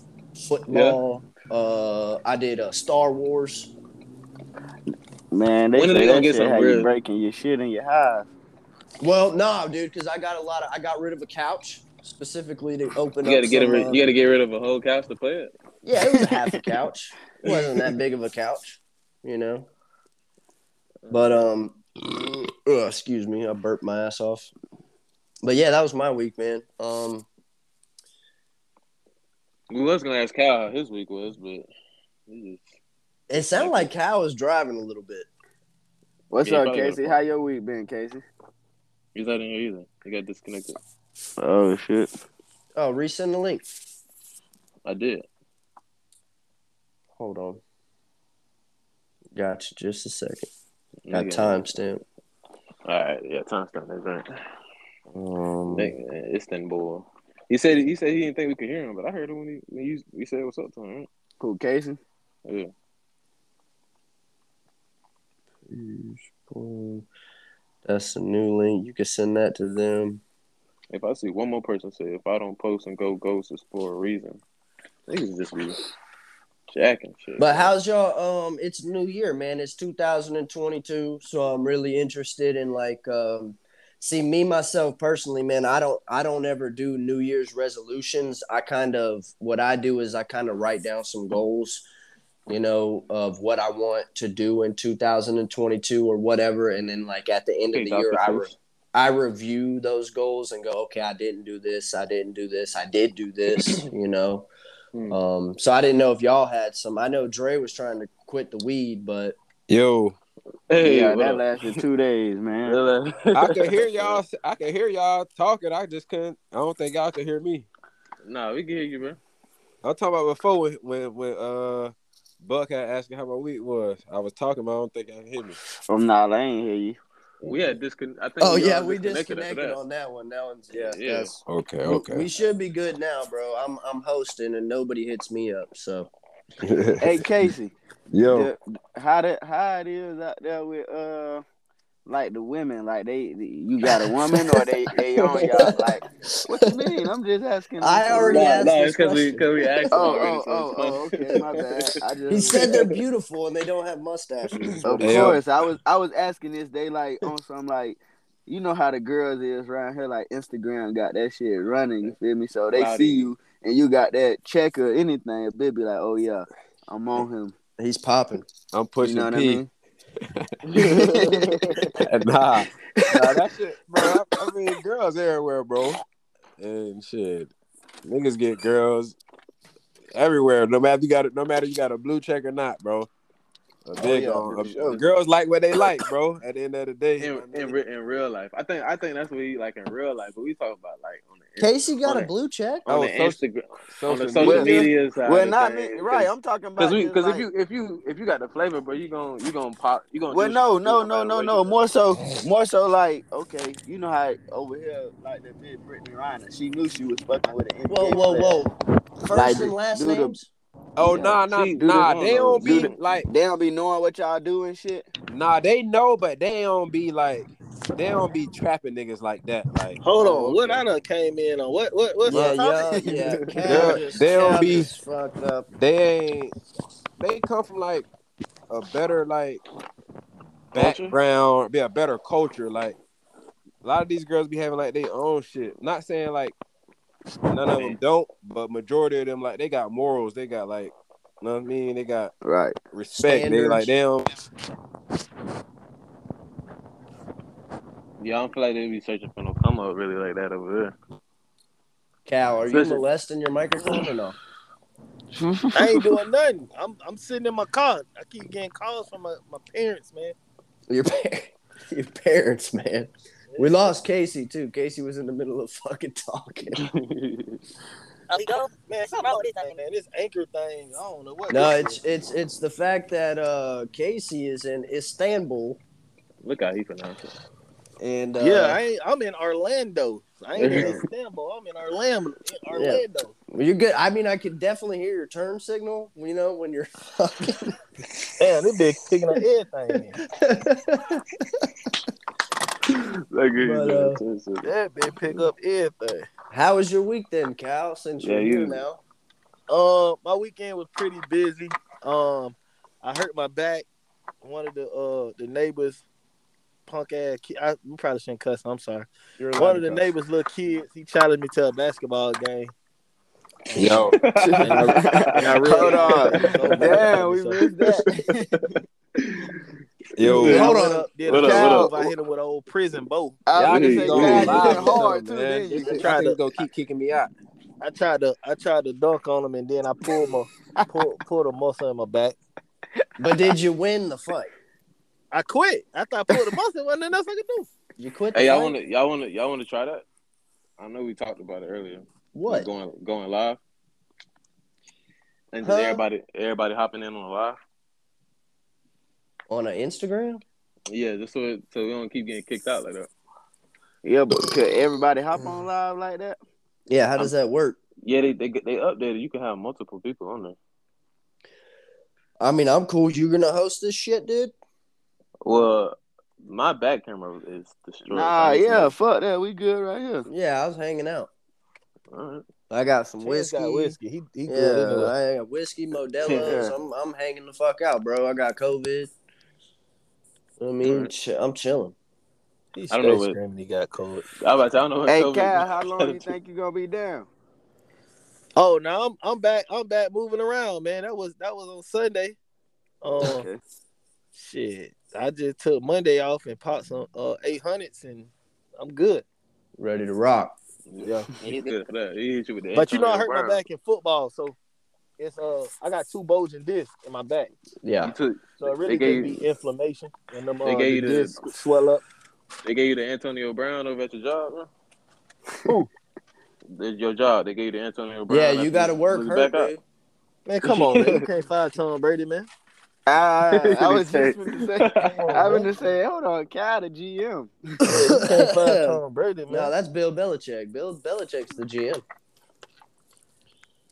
football. Uh, I did uh, Star Wars. Man, they When are they gonna get shit some how you real- breaking your shit in your hive. Well, no, dude, because I got a lot of. I got rid of a couch specifically to open You got up. to get some, rid. uh, You got to get rid of a whole couch to play it. Yeah, it was a half a couch. It wasn't that big of a couch, you know. But um, ugh, excuse me, I burped my ass off. But yeah, that was my week, man. Um, We was gonna ask Cal how his week was, but he it sounded like Cal was driving a little bit. What's Yeah, up, probably got a Casey? How your week been, Casey? he's not in here either. He got disconnected. Oh shit. Oh, resend the link. I did. Hold on. Gotcha. Just a second. Got Nigga. timestamp. All right, yeah, timestamp that's right. Um, Nigga, Istanbul. He said he said he didn't think we could hear him, but I heard him when he when you we said what's up to him. Right? Who, Casey? Yeah. That's a new link. You can send that to them. If I see one more person say if I don't post and go ghosts, it's for a reason. Niggas just be jacking shit. But how's y'all? Um, it's New Year, man. It's 2022, so I'm really interested in like, um, see me myself personally, man. I don't, I don't ever do New Year's resolutions. I kind of what I do is I kind of write down some goals, you know, of what I want to do in 2022 or whatever, and then like at the end of the year, I. Re- I review those goals and go, okay, I didn't do this, I didn't do this, I did do this, you know. Hmm. Um, so I didn't know if y'all had some. I know Dre was trying to quit the weed, but Yo, Hey, yeah, that lasted two days, man. I could hear y'all. I could hear y'all talking. I just couldn't. I don't think y'all could hear me. Nah, we can hear you, man. I'm talking about before when when, when uh Buck had asked me how my week was. I was talking, but I don't think I could hear me. From now, I ain't hear you. We had discon. I think. oh we yeah, we disconnected disconnected on that one. That one's yeah, Yeah. that's- Okay, we- okay. We should be good now, bro. I'm I'm hosting and nobody hits me up. So Hey, Casey, Yo, the, how that how it is out there with uh like the women like they you got a woman or they they on y'all like what you mean I'm just asking I already Nah, asked nah, this because we question. because we asked. oh already, oh so oh, oh, oh okay my bad I just he said they're beautiful and they don't have mustaches. is of he Hey, said. yo. course I was I was asking this they like on some like you know how the girls is around here like Instagram got that shit running you feel me so they Rowdy. see you and you got that check or anything they be like oh yeah I'm on him He's popping. I'm pushing you pushing know what I P. mean nah, nah, that shit, bro. I, I mean, girls everywhere, bro. And shit, niggas get girls everywhere. No matter you got no matter you got a blue check or not, bro. A oh, big yeah, on- a- sure. Girls like what they like, bro. At the end of the day, in, you know what I in, re- in real life. I think I think that's what he like in real life. But we talk about like on the Casey got a blue check. on Oh, the social- Instagram social on the social media. media side. well not me right I'm talking about Because we just because like, if you if you if you got the flavor, bro, you gon' you gonna pop you gonna Well, do no, no, no, no, no. More so, more so, like, okay, you know how over here, like the bitch Brittany Reiner, she knew she was fucking with an NBA Whoa, whoa, whoa! First and last do names. Oh Yeah. nah, nah, See, do nah. the- They don't do be the- like They don't be knowing what y'all do and shit. nah. They know, but they don't be like they don't be trapping niggas like that. Like Hold Oh, on, what. I done came in on? What what what's Yeah, the yeah, topic? yeah. They're- Cal just, they don't be- fucked up. they ain't. They come from like a better like Culture? background, be a better culture. Like a lot of these girls be having like their own shit. Not saying like none of them don't, but majority of them like they got morals. They got like, you know what I mean? They got Right. respect. They like they don't. Yeah, I don't feel like they be searching for no come up really like that over there. Cal, are you molesting your microphone or no? I ain't doing nothing. I'm I'm sitting in my car. I keep getting calls from my, my parents, man. Your par- your parents, man. We lost Casey too. Casey was in the middle of fucking talking. He go? Man, something wrong with this thing, man. This anchor thing, I don't know what. No, it's is. it's it's the fact that uh Casey is in Istanbul Look how he pronounced it. and uh, yeah, I ain't, I'm in Orlando. I ain't in Istanbul. I'm in Orlando. Orlando. well, you're good. I mean, I could definitely hear your turn signal. You know when you're fucking. Damn, this bitch picking up everything. Like, But, uh, That bitch pick up everything. How was your week then, Cal? Since you're Yeah, here you- now. Uh, my weekend was pretty busy. Um, I hurt my back. One of the uh the neighbors, punk ass. Kid, I we probably shouldn't cuss. I'm sorry. You're One of the cuss. neighbors' little kids. He challenged me to a basketball game. Yo, And I, and I Hold on. realized- So, Damn, we so- missed that. Yo, Yeah. Hold on. up, did What a up, what up? I hit him with an old prison bow. I y'all was need gonna to say, you live hard something, too, man. didn't you? Y'all Tried to- go keep kicking me out. I tried to I tried to dunk on him and then I pulled my pull, pulled a muscle in my back. But did you win the fight? I quit. After I pulled the muscle, wasn't nothing else I could do. You quit Hey, y'all want to y'all want to y'all want to try that? I know we talked about it earlier. what? going going live? And just Huh? everybody everybody hopping in on the live. On an Instagram? Yeah, just so it, so we don't keep getting kicked out like that. Yeah, but could everybody hop on mm. live like that? Yeah, how does that work? Yeah, they they they updated. You can have multiple people on there. I mean, I'm cool. You're gonna host this shit, dude? Well, my back camera is destroyed. Nah, I need yeah, fuck that. We good right here. Yeah, I was hanging out. All right. I got some whiskey. got whiskey. He, he Yeah, good anyway. I got whiskey, Modelo's. Yeah. I'm I'm hanging the fuck out, bro. I got COVID. I mean, ch- I'm chilling. He I straight don't know what- screaming he got cold. I, was about to say, I don't know what Hey, COVID Cal, how long do you think you gonna be down? Oh, now I'm I'm back. I'm back moving around, man. That was that was on Sunday. Um, Okay. shit. I just took Monday off and popped some uh eight hundreds, and I'm good. Ready to rock. Yeah. He's good for that. He hit you with the But you know, I Antonio hurt my Brown. back in football, so it's uh I got two bulging discs in my back, Yeah. Took, so it really They gave be inflammation and them uh, they gave you the the- discs swell up. they gave you the Antonio Brown over at your job, bro. Who? The- Your job. They gave you the Antonio Brown. Yeah, you got to work blew hurt, back out. Man, come on, man. You can't find Tom Brady, man. I, I was just gonna say, I was gonna say, hold on, Cal, the GM. Can't find Tom Brady, man. No, that's Bill Belichick. Bill Belichick's the GM.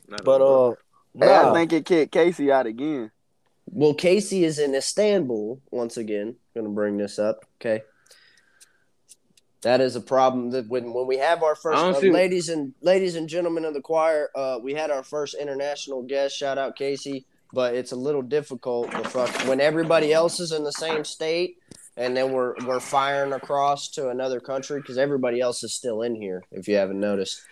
Not but uh, Hey, I think it kicked Casey out again. Well, Casey is in Istanbul once again. Going to bring this up. Okay. That is a problem that when when we have our first uh, see- ladies and ladies and gentlemen of the choir, uh, we had our first international guest. Shout out Casey, but it's a little difficult fuck when everybody else is in the same state, and then we're we're firing across to another country because everybody else is still in here. If you haven't noticed,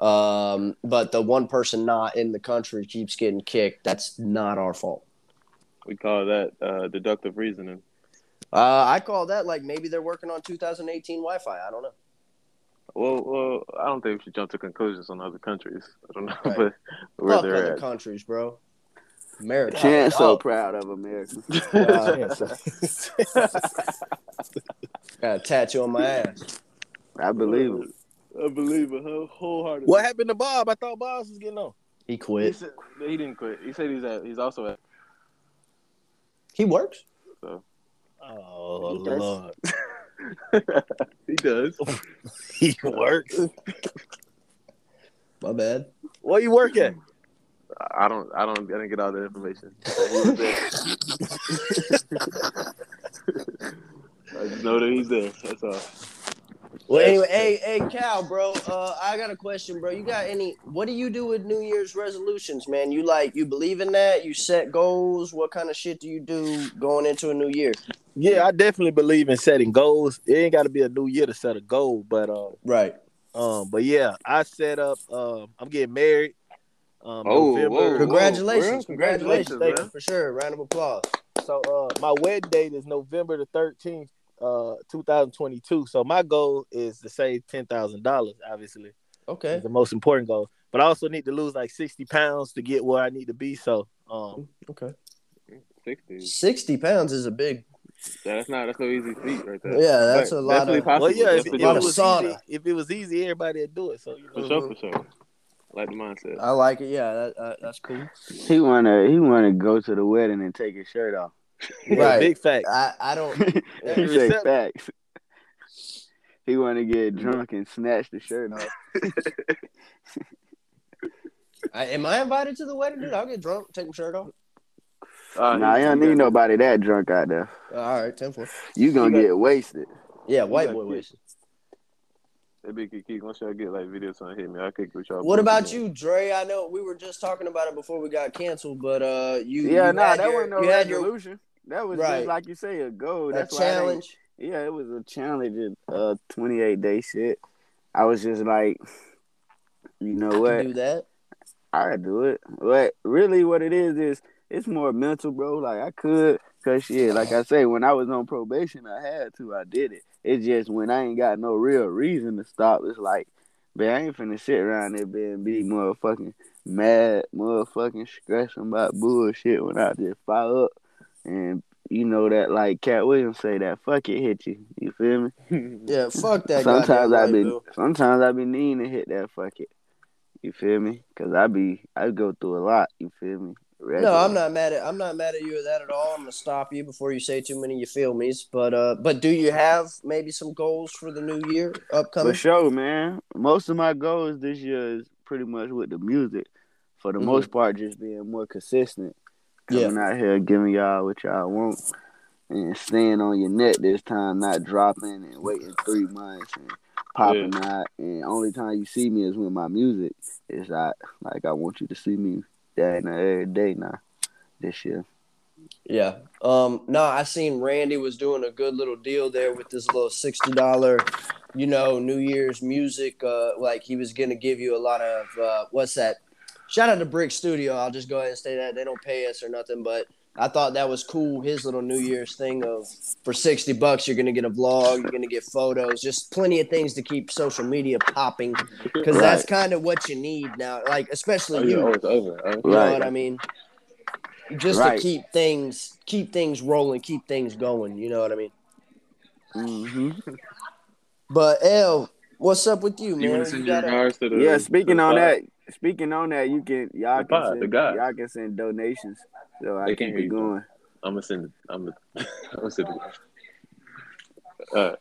um, but the one person not in the country keeps getting kicked. That's not our fault. we call that uh, deductive reasoning. Uh, I call that like maybe they're working on 2018 Wi-Fi. I don't know. Well, well, I don't think we should jump to conclusions on other countries. I don't know, Right. but where Fuck they're other at. countries, bro. America. Chance so oh. proud of America. Got a tattoo on my ass. I believe it. I believe it wholeheartedly. what happened to Bob? I thought Bob was getting on. He He, quit. said, he didn't quit. He said he's at. He's also at. He works. Oh He does. Lord, he does. he works. My bad. Where you work at? I don't. I don't. I didn't get all the information. He was there. I just know that he's there. That's all. Well, anyway, hey, hey, Cal, bro. Uh, I got a question, bro. You got any? What do you do with New Year's resolutions, man? You like you believe in that? You set goals? What kind of shit do you do going into a new year? Yeah, I definitely believe in setting goals. It ain't got to be a new year to set a goal, but uh, Right. um, but yeah, I set up. Um, I'm getting married. Um, Oh, November. whoa. Congratulations, for real? congratulations, Congratulations, man. for sure. Round of applause. So uh, my wedding date is November the 13th, uh, 2022. So my goal is to save ten thousand dollars. Obviously, Okay. is the most important goal. But I also need to lose like 60 pounds to get where I need to be. So um, Okay. Sixty. Sixty pounds is a big. That's not. That's no easy feat right there. Yeah, that's But a lot definitely of- Possible. well, yeah, if, if it was easy, if it was easy, everybody would do it. So you For know, sure, for sure. Like the mindset. I like it. Yeah, that, uh, that's cool. He wanna he wanna go to the wedding and take his shirt off. Yeah, Right. big fact. I, I don't. he say Recept- facts. He wanna get drunk and snatch the shirt off. I, am I invited to the wedding, dude? I'll get drunk, take my shirt off. Uh, nah, he- you don't need got- nobody that drunk out there. all right, ten four. You gonna got- get wasted. Yeah, white boy wasted. Hey, Big Key, Key, once y'all get like video something hit me, I'll kick with y'all. What about you, Dre? I know we were just talking about it before we got canceled, but uh, you Yeah, you nah, had that your, wasn't no you had your resolution. That was Right. just like you say, a goal. a That's why I challenge. Yeah, it was a challenge, uh, twenty eight day shit. I was just like, you know to what? do that. I do it. But really, what it is is it's more mental, bro. Like I could, cause shit, like I say, when I was on probation, I had to. I did it. It's just when I ain't got no real reason to stop. It's like, man, I ain't finna sit around there being be motherfucking mad, motherfucking stressing about bullshit when I just fire up and. You know that, like Katt Williams say, that fuck it hit you. You feel me? Yeah, fuck that. sometimes I be sometimes I be needing to hit that fuck it. You feel me? Cause I be I go through a lot. You feel me? No, I'm not mad at I'm not mad at you at that at all. I'm gonna stop you before you say too many you feel me's. But uh but do you have maybe some goals for the new year upcoming? For sure, man. Most of my goals this year is pretty much with the music. For the Mhm. most part, just being more consistent. Yeah. Coming out here giving y'all what y'all want and staying on your net this time, not dropping and waiting three months and popping out. And only time you see me is when my music. is like like I want you to see me day and every day now this year. Yeah. Um, no, I seen Randy was doing a good little deal there with this little sixty dollar, you know, New Year's music. Uh, like he was gonna give you a lot of uh, what's that? Shout out to Brick Studio. I'll just go ahead and say that they don't pay us or nothing, but I thought that was cool. His little New Year's thing of for sixty bucks, you're gonna get a vlog, you're gonna get photos, just plenty of things to keep social media popping because that's kind of what you need now. Like especially Oh, you. yeah, oh, it's over. Oh, You know what I mean? Just Right. to keep things keep things rolling, keep things going. You know what I mean? hmm But L, what's up with you, You man? want to send You gotta- to the Yeah, speaking the on that, speaking on that, you can y'all The can pod, the send, guy. y'all can send donations, so They keep can't be it going. I'm gonna send. I'm gonna. I'm gonna send it. Uh,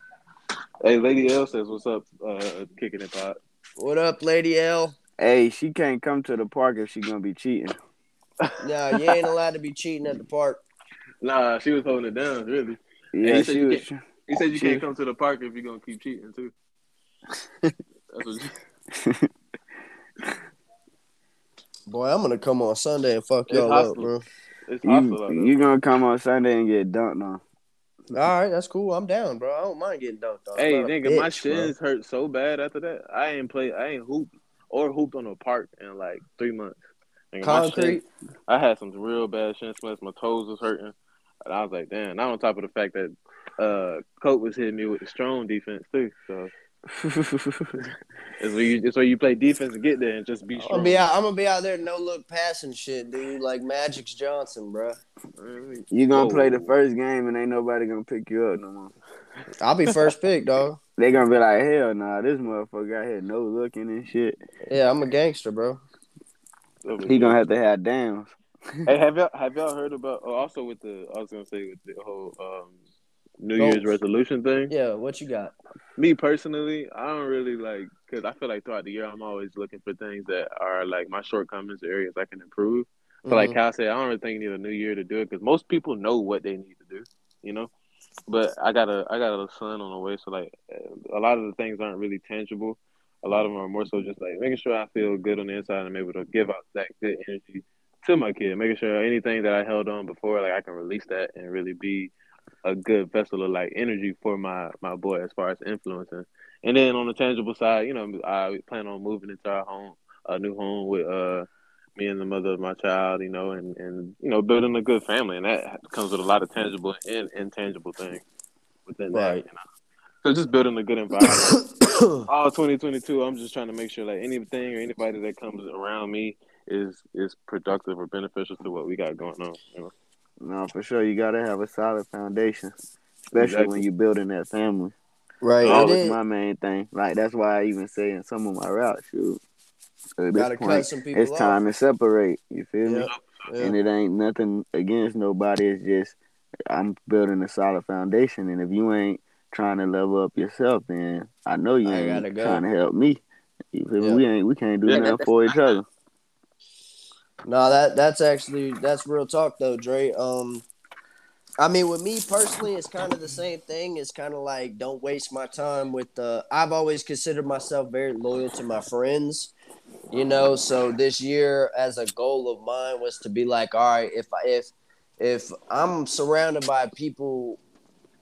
hey, Lady L says, "What's up? Uh, kicking it pot." what up, Lady L? Hey, she can't come to the park if she gonna be cheating. No, you ain't allowed to be cheating at the park. Nah, she was holding it down. Really, Yeah, you said she you was. he said you She- can't come to the park if you're gonna keep cheating too. That's what you, Boy, I'm gonna come on Sunday and fuck It's y'all up, bro. it's hostile You you gonna come on Sunday and get dunked on? All right, that's cool. I'm down, bro. I don't mind getting dunked on. Hey, not a nigga, my bitch, bro. shins hurt so bad after that. I ain't play. I ain't hooped or hooped on a park in like three months. Nigga, Concrete. shins- I had some real bad shin splints. My toes was hurting, and I was like, damn. Now on top of the fact that uh, Coach was hitting me with the strong defense too. So it's where you, it's where you play defense and get there and just be I'm gonna be out. I'm gonna be out there, no look passing shit, dude. Like Magic's Johnson, bro. You gonna play the first game and ain't nobody gonna pick you up no more. I'll be first pick, dog. They gonna be like, hell nah, this motherfucker out here no looking and shit. Yeah, I'm a gangster, bro. He gonna have to have downs. Hey, have y'all have y'all heard about? Oh, also with the I was gonna say with the whole um, New Year's resolution thing. Yeah, what you got? Me personally, I don't really like because I feel like throughout the year I'm always looking for things that are like my shortcomings, areas I can improve. So like Mhm. Cal said, I don't really think you need a new year to do it because most people know what they need to do, you know. But I got a I got a son on the way, so like a lot of the things aren't really tangible. A lot of them are more so just like making sure I feel good on the inside and I'm able to give out that good energy to my kid. Making sure anything that I held on before, like I can release that and really be a good vessel of like energy for my my boy as far as influencing. And then on the tangible side, you know, I plan on moving into our home, a new home with uh me and the mother of my child, you know, and and you know, building a good family, and that comes with a lot of tangible and intangible things within that. You know? So just building a good environment. All 2022, I'm just trying to make sure like anything or anybody that comes around me is is productive or beneficial to what we got going on. You know? No, for sure. You gotta have a solid foundation, especially Exactly. when you're building that family. right. And Always then my main thing. Like that's why I even say in some of my routes, shoot. At this gotta cut point, some people it's time to separate. You feel me? Yep. And it ain't nothing against nobody. It's just I'm building a solid foundation, and if you ain't trying to level up yourself, then I know you I ain't gotta go. trying to help me. You feel me? We ain't we can't do Yeah, nothing for each other. No, that that's actually that's real talk though, Dre. Um, I mean, with me personally, it's kind of the same thing. It's kind of like don't waste my time with the. I've always considered myself very loyal to my friends, you know. So this year, as a goal of mine, was to be like, all right, if I if if I'm surrounded by people.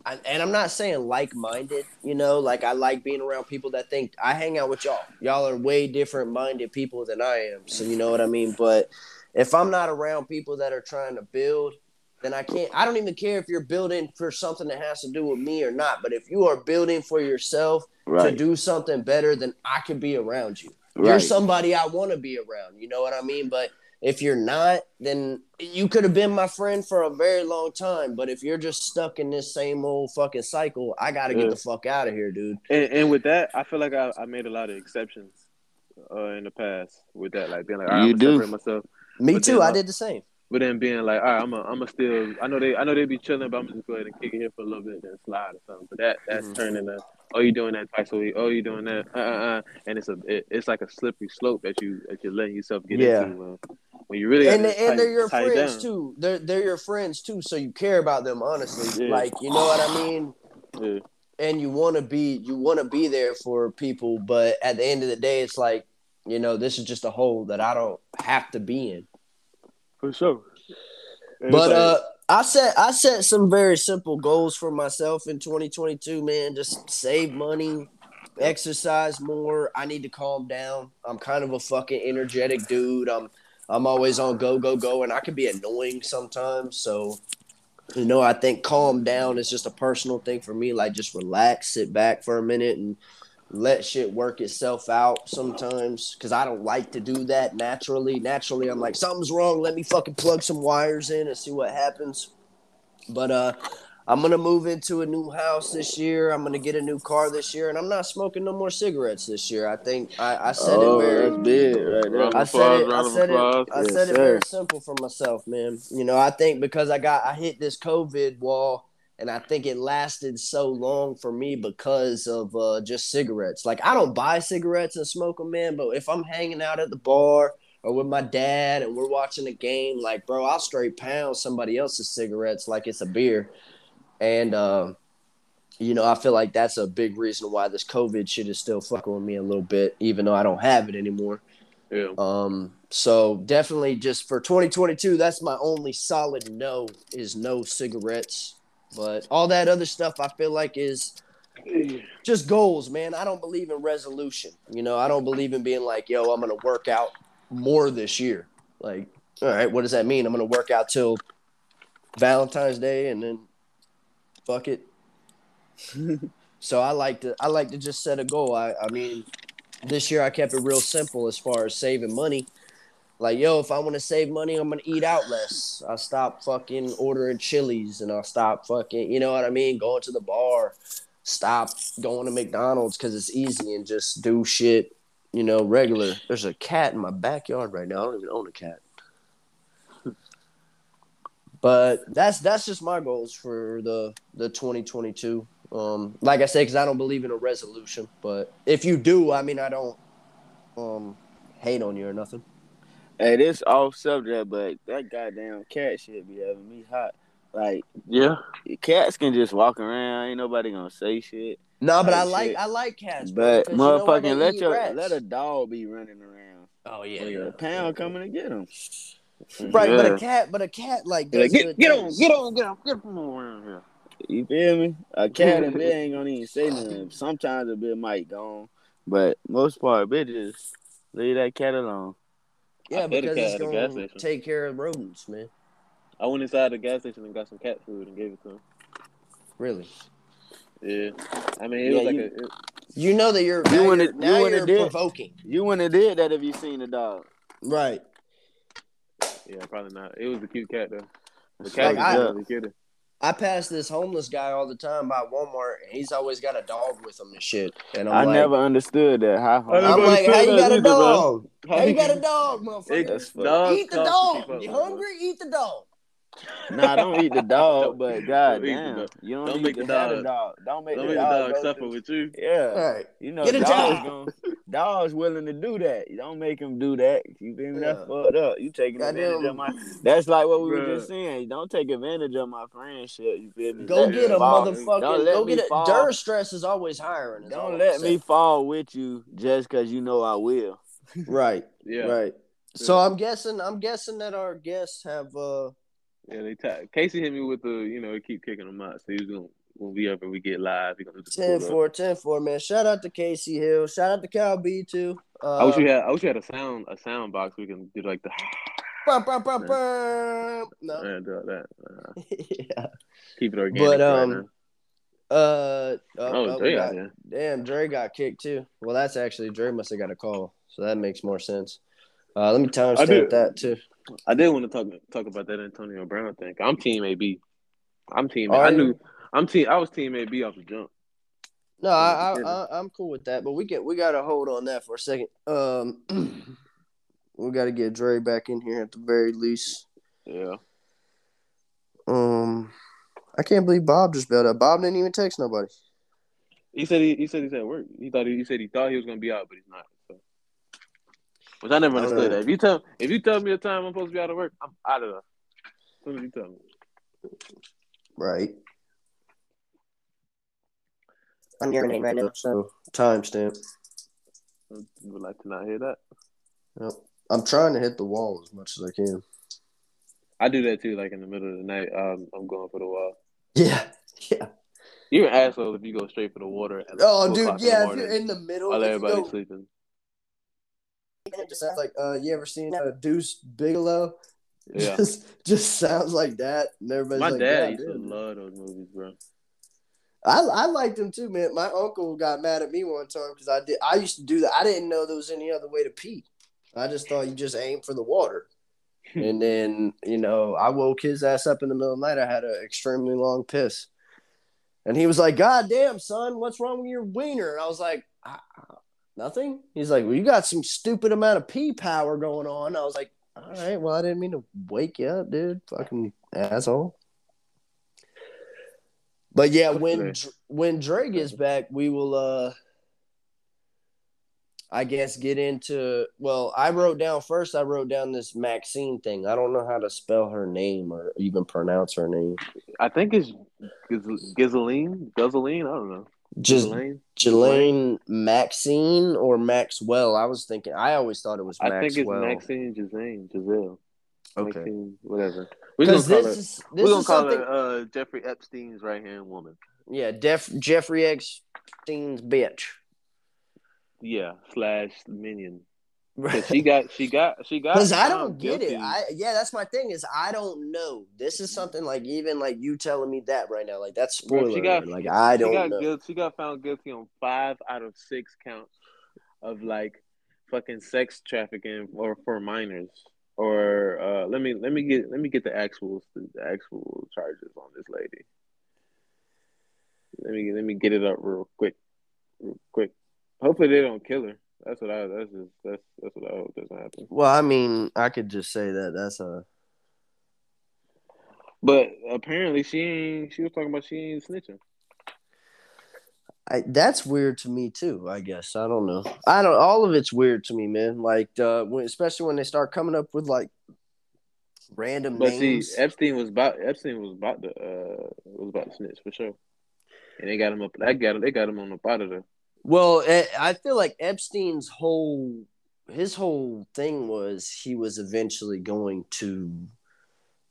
I- And I'm not saying like-minded, you know, like I like being around people that think I hang out with y'all. Y'all are way different minded people than I am. So you know what I mean? But if I'm not around people that are trying to build, then I can't. I don't even care if you're building for something that has to do with me or not. But if you are building for yourself to do something better, then I can be around you. You're somebody I want to be around. You know what I mean? But if you're not, then you could have been my friend for a very long time. But if you're just stuck in this same old fucking cycle, I got to Yeah. get the fuck out of here, dude. And, and with that, I feel like I, I made a lot of exceptions uh, in the past with that, like being like, all right, You I'm do. gonna separate myself. Me But too. then, I did the same. but then being like, all right, I'm a, I'm a still. I know they, I know they be chilling, but I'm just go ahead and kick it here for a little bit, and then slide or something. But that, that's Mhm. turning to, oh, you doing that twice a week? Oh, you doing that? Uh, uh, uh. And it's a, it, it's like a slippery slope that you, that you're letting yourself get Yeah. into. When, when you really and and they're your friends down. too. They're they're your friends too, so you care about them honestly. Yeah. Like you know what I mean. Yeah. And you want to be you want to be there for people, but at the end of the day, it's like you know this is just a hole that I don't have to be in. For sure. And But like- uh, I set I set some very simple goals for myself in 2022. Man, just save money, exercise more. I need to calm down. I'm kind of a fucking energetic dude. I'm I'm always on go go go, and I can be annoying sometimes. So, you know, I think calm down is just a personal thing for me. Like just relax, sit back for a minute, and let shit work itself out sometimes because I don't like to do that naturally. Naturally, I'm like, something's wrong. Let me fucking plug some wires in and see what happens. But uh, I'm gonna move into a new house this year. I'm gonna get a new car this year, and I'm not smoking no more cigarettes this year. I think I, I said oh, it very. that's big right there. I said it. I said it. I Yes, said it very simple for myself, man. You know, I think because I got I hit this COVID wall, and I think it lasted so long for me because of uh, just cigarettes. Like I don't buy cigarettes and smoke them, man. But if I'm hanging out at the bar or with my dad and we're watching a game, like bro, I'll straight pound somebody else's cigarettes like it's a beer, and. Uh, you know, I feel like that's a big reason why this COVID shit is still fucking with me a little bit, even though I don't have it anymore. yeah. Um, so definitely just for 2022, that's my only solid no is no cigarettes. But all that other stuff I feel like is just goals, man. I don't believe in resolution. You know, I don't believe in being like, yo, I'm gonna work out more this year. Like, all right, what does that mean? I'm gonna work out till Valentine's Day and then fuck it. so I like to I like to just set a goal. I, I mean, this year I kept it real simple as far as saving money. Like, yo, if I want to save money, I'm gonna eat out less. I stop fucking ordering Chili's and I'll stop fucking, you know what I mean, going to the bar. Stop going to McDonald's because it's easy and just do shit, you know, regular. There's a cat in my backyard right now. I don't even own a cat. But that's that's just my goals for the the 2022. Um, like I said, because I don't believe in a resolution. But if you do, I mean, I don't um hate on you or nothing. Hey, this off subject, but that goddamn cat shit be having me hot. Like Yeah. cats can just walk around, ain't nobody gonna say shit. No, but I Like like shit. I like cats. But But 'cause you know motherfucking let your rats. let a dog be running around. Oh yeah, Yeah, yeah. a pound coming to get him. Right, but a cat, but a cat like Be like, does get, good get on, get on, get on, get on around here. You feel me? A cat and bitch ain't gonna even say nothing. Sometimes a bit might go on, but most part, bitches leave that cat alone. Yeah, I because cat it's at a gas gonna station. take care of rodents, man. I went inside the gas station and got some cat food and gave it to him. Really. Yeah. I mean, it Yeah, was like you- a. It, You know that you're You now wanna- you're, you now you're do it? provoking. You wouldn't have did that if you seen the dog. Right. Yeah, probably not. It was a cute cat though. The Like, cat I- was really cute. I pass this homeless guy all the time by Walmart, and he's always got a dog with him and shit. And I'm I like, never understood that. How I I'm like, how you got that a either, bro. dog? How you got a dog, motherfucker? That's fucked. Dogs Eat the dog. You hungry? Eat the dog. Nah, don't eat the dog, but Don't eat the goddamn, dog. you don't, Don't make the dog- dog. Don't make Don't the make the dog dog suffer through- with you. Yeah, All right. you know, Get a dogs job. Gonna, dogs willing to do that. You don't make him do that. You feel me? That's fucked up. You taking advantage Goddamn. of my. That's like what we were just saying. Don't take advantage of my friendship. You feel me? Go Let get a fall. motherfucking. Don't let Go me get a. fall. Dur stress is always hiring. is Don't let me fall with you just because you know I will. Right. Yeah. Right. So I'm guessing. I'm guessing that our guests have. uh Yeah, they t- Casey hit me with the, you know, keep kicking them out. So he's gonna when we ever we get live, he's gonna do the 10 4, 10 4, man. Shout out to Casey Hill. Shout out to Cal B too. Uh, I wish we had. I wish we had a sound a sound box we can do like the. brum, brum, brum, brum. No. Yeah, do that. Uh, yeah. keep it organic. But, right um, now. Uh. Oh, oh, oh, Dre got- here. Damn, Dre got kicked too. Well, that's actually Dre must have got a call, so that makes more sense. Uh, let me timestamp that too. I did want to talk talk about that Antonio Brown thing. I'm team AB. I'm team. Are I knew. I'm team. I was team AB off the jump. No, I, I, I'm cool with that, but we get we got to hold on that for a second. Um, we got to get Dre back in here at the very least. Yeah. Um, I can't believe Bob just bailed out. Bob didn't even text nobody. He said he, he said he's at work. He thought he, he said he thought he was gonna be out, but he's not. So. Which I never understood Okay. that. If you tell if you tell me a time I'm supposed to be out of work, I'm out of there. As soon as you tell me. Right. I'm your name right now. So timestamp. Would like to not hear that. Yep. I'm trying to hit the wall as much as I can. I do that too, like in the middle of the night. Um, I'm going for the wall. Yeah. Yeah. You're an asshole if you go straight for the water. At Oh, two dude. o'clock in the Yeah. If you're in the middle, while if you everybody's go- sleeping. It just sounds like uh, you ever seen uh, Deuce Bigalow? Yeah. Just, just sounds like that, and everybody's My like, dad "God used to damn." love those movies, bro. I I liked them too, man. My uncle got mad at me one time because I did. I used to do that. I didn't know there was any other way to pee. I just thought you just aim for the water. and then you know I woke his ass up in the middle of the night. I had an extremely long piss, and he was like, "God damn, son, what's wrong with your wiener?" And I was like, "Ah, "Nothing." He's like, "Well, you got some stupid amount of pee power going on." I was like, "All right, well, I didn't mean to wake you up, dude. Fucking asshole." But yeah, when when Dre gets back, we will uh I guess get into well, I wrote down first I wrote down this Maxine thing. I don't know how to spell her name or even pronounce her name. I think it's Giz- Gizaline, Guzaline. I don't know. Just? Jelaine Maxine or Maxwell. I was thinking I always thought it was Maxwell. I think it's Maxine Gisane, Giselle. Okay. Maxine, whatever. We're gonna call this is We're gonna call something her uh, Jeffrey Epstein's right hand woman. Yeah, Def, Jeffrey Epstein's bitch. Yeah, slash minion. She got, she got, she got. Because I don't get guilty. it. I yeah, that's my thing. Is I don't know. This is something like even like you telling me that right now. Like that's Bro, spoiler. she got- like I don't got know. guilty. She got found guilty on five out of six counts of like fucking sex trafficking or for minors. Or uh, let me let me get let me get the actual the actual charges on this lady. Let me let me get it up real quick, real quick. Hopefully they don't kill her. That's what I that's just that's that's what I hope doesn't happen. Well, I mean, I could just say that that's a But apparently she ain't. She was talking about she ain't snitching. I, that's weird to me too. I guess I don't know. I don't. All of it's weird to me, man. Like, uh, when, especially when they start coming up with like random But names. see, Epstein was about Epstein was about to uh was about to snitch for sure, and they got him up. They got him. They got him on the out of there. Well, eh, I feel like Epstein's whole his whole thing was he was eventually going to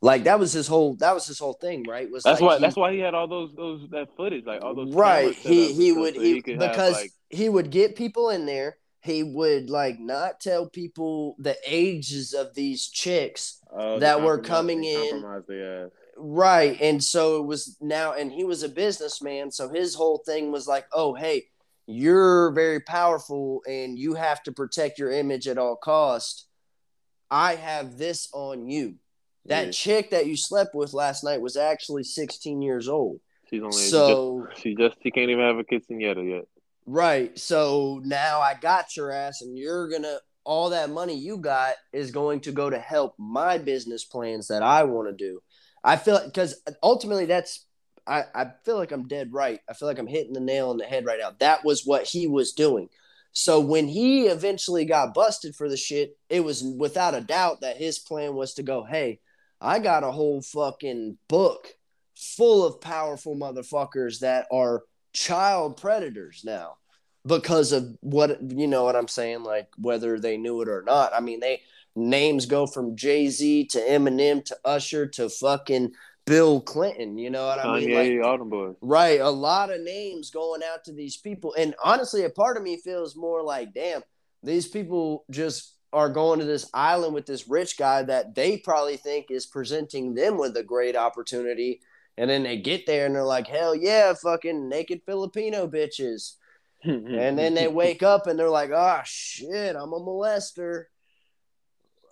like that was his whole that was his whole thing, right? Was That's like why. he- that's why he had all those those that footage, like all those. right. He he would so he, have, because like, he would get people in there. He would like not tell people the ages of these chicks uh, that were coming in. ass. Right. And so it was now, and he was a businessman. So his whole thing was like, oh, hey, you're very powerful and you have to protect your image at all cost. I have this on you. That Yeah. chick that you slept with last night was actually 16 years old. She's only So, just, she just she can't even have a quinceanera yet. right. So now I got your ass, and you're going to, all that money you got is going to go to help my business plans that I want to do. I feel because ultimately that's I, I feel like I'm dead right. I feel like I'm hitting the nail on the head right now. That was what he was doing. So when he eventually got busted for the shit, it was without a doubt that his plan was to go, hey, I got a whole fucking book full of powerful motherfuckers that are child predators now because of what you know what I'm saying, like whether they knew it or not. I mean, they names go from Jay Z to Eminem to Usher to fucking Bill Clinton. You know what I mean? Kanye, Like, them boys. Right, a lot of names going out to these people, and honestly, a part of me feels more like, damn, these people just are going to this island with this rich guy that they probably think is presenting them with a great opportunity, and then they get there and they're like, hell yeah, fucking naked Filipino bitches, and then they wake up and they're like, oh shit, I'm a molester.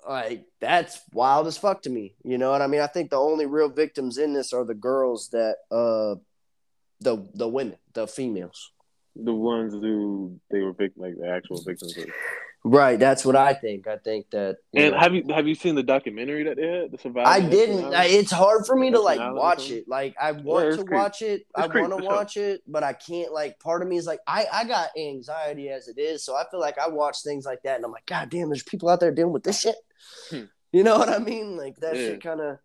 Like that's wild as fuck to me. You know what I mean? I think the only real victims in this are the girls that uh the the women, the females. the ones who they were vic- like the actual victims of. Right, that's what I think. I think that. And know, have you have you seen the documentary that they had, the Survivor? I didn't. I, it's hard for me to like Epstein Island or watch it. Like I want it's to creep. watch it. I want to sure. watch it, but I can't. Like part of me is like I I got anxiety as it is, so I feel like I watch things like that, and I'm like, God damn, there's people out there dealing with this shit. Hmm. You know what I mean? Like that Yeah. shit kind of.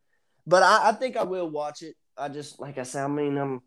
But I, I think I will watch it. I just like I said. I mean, I'm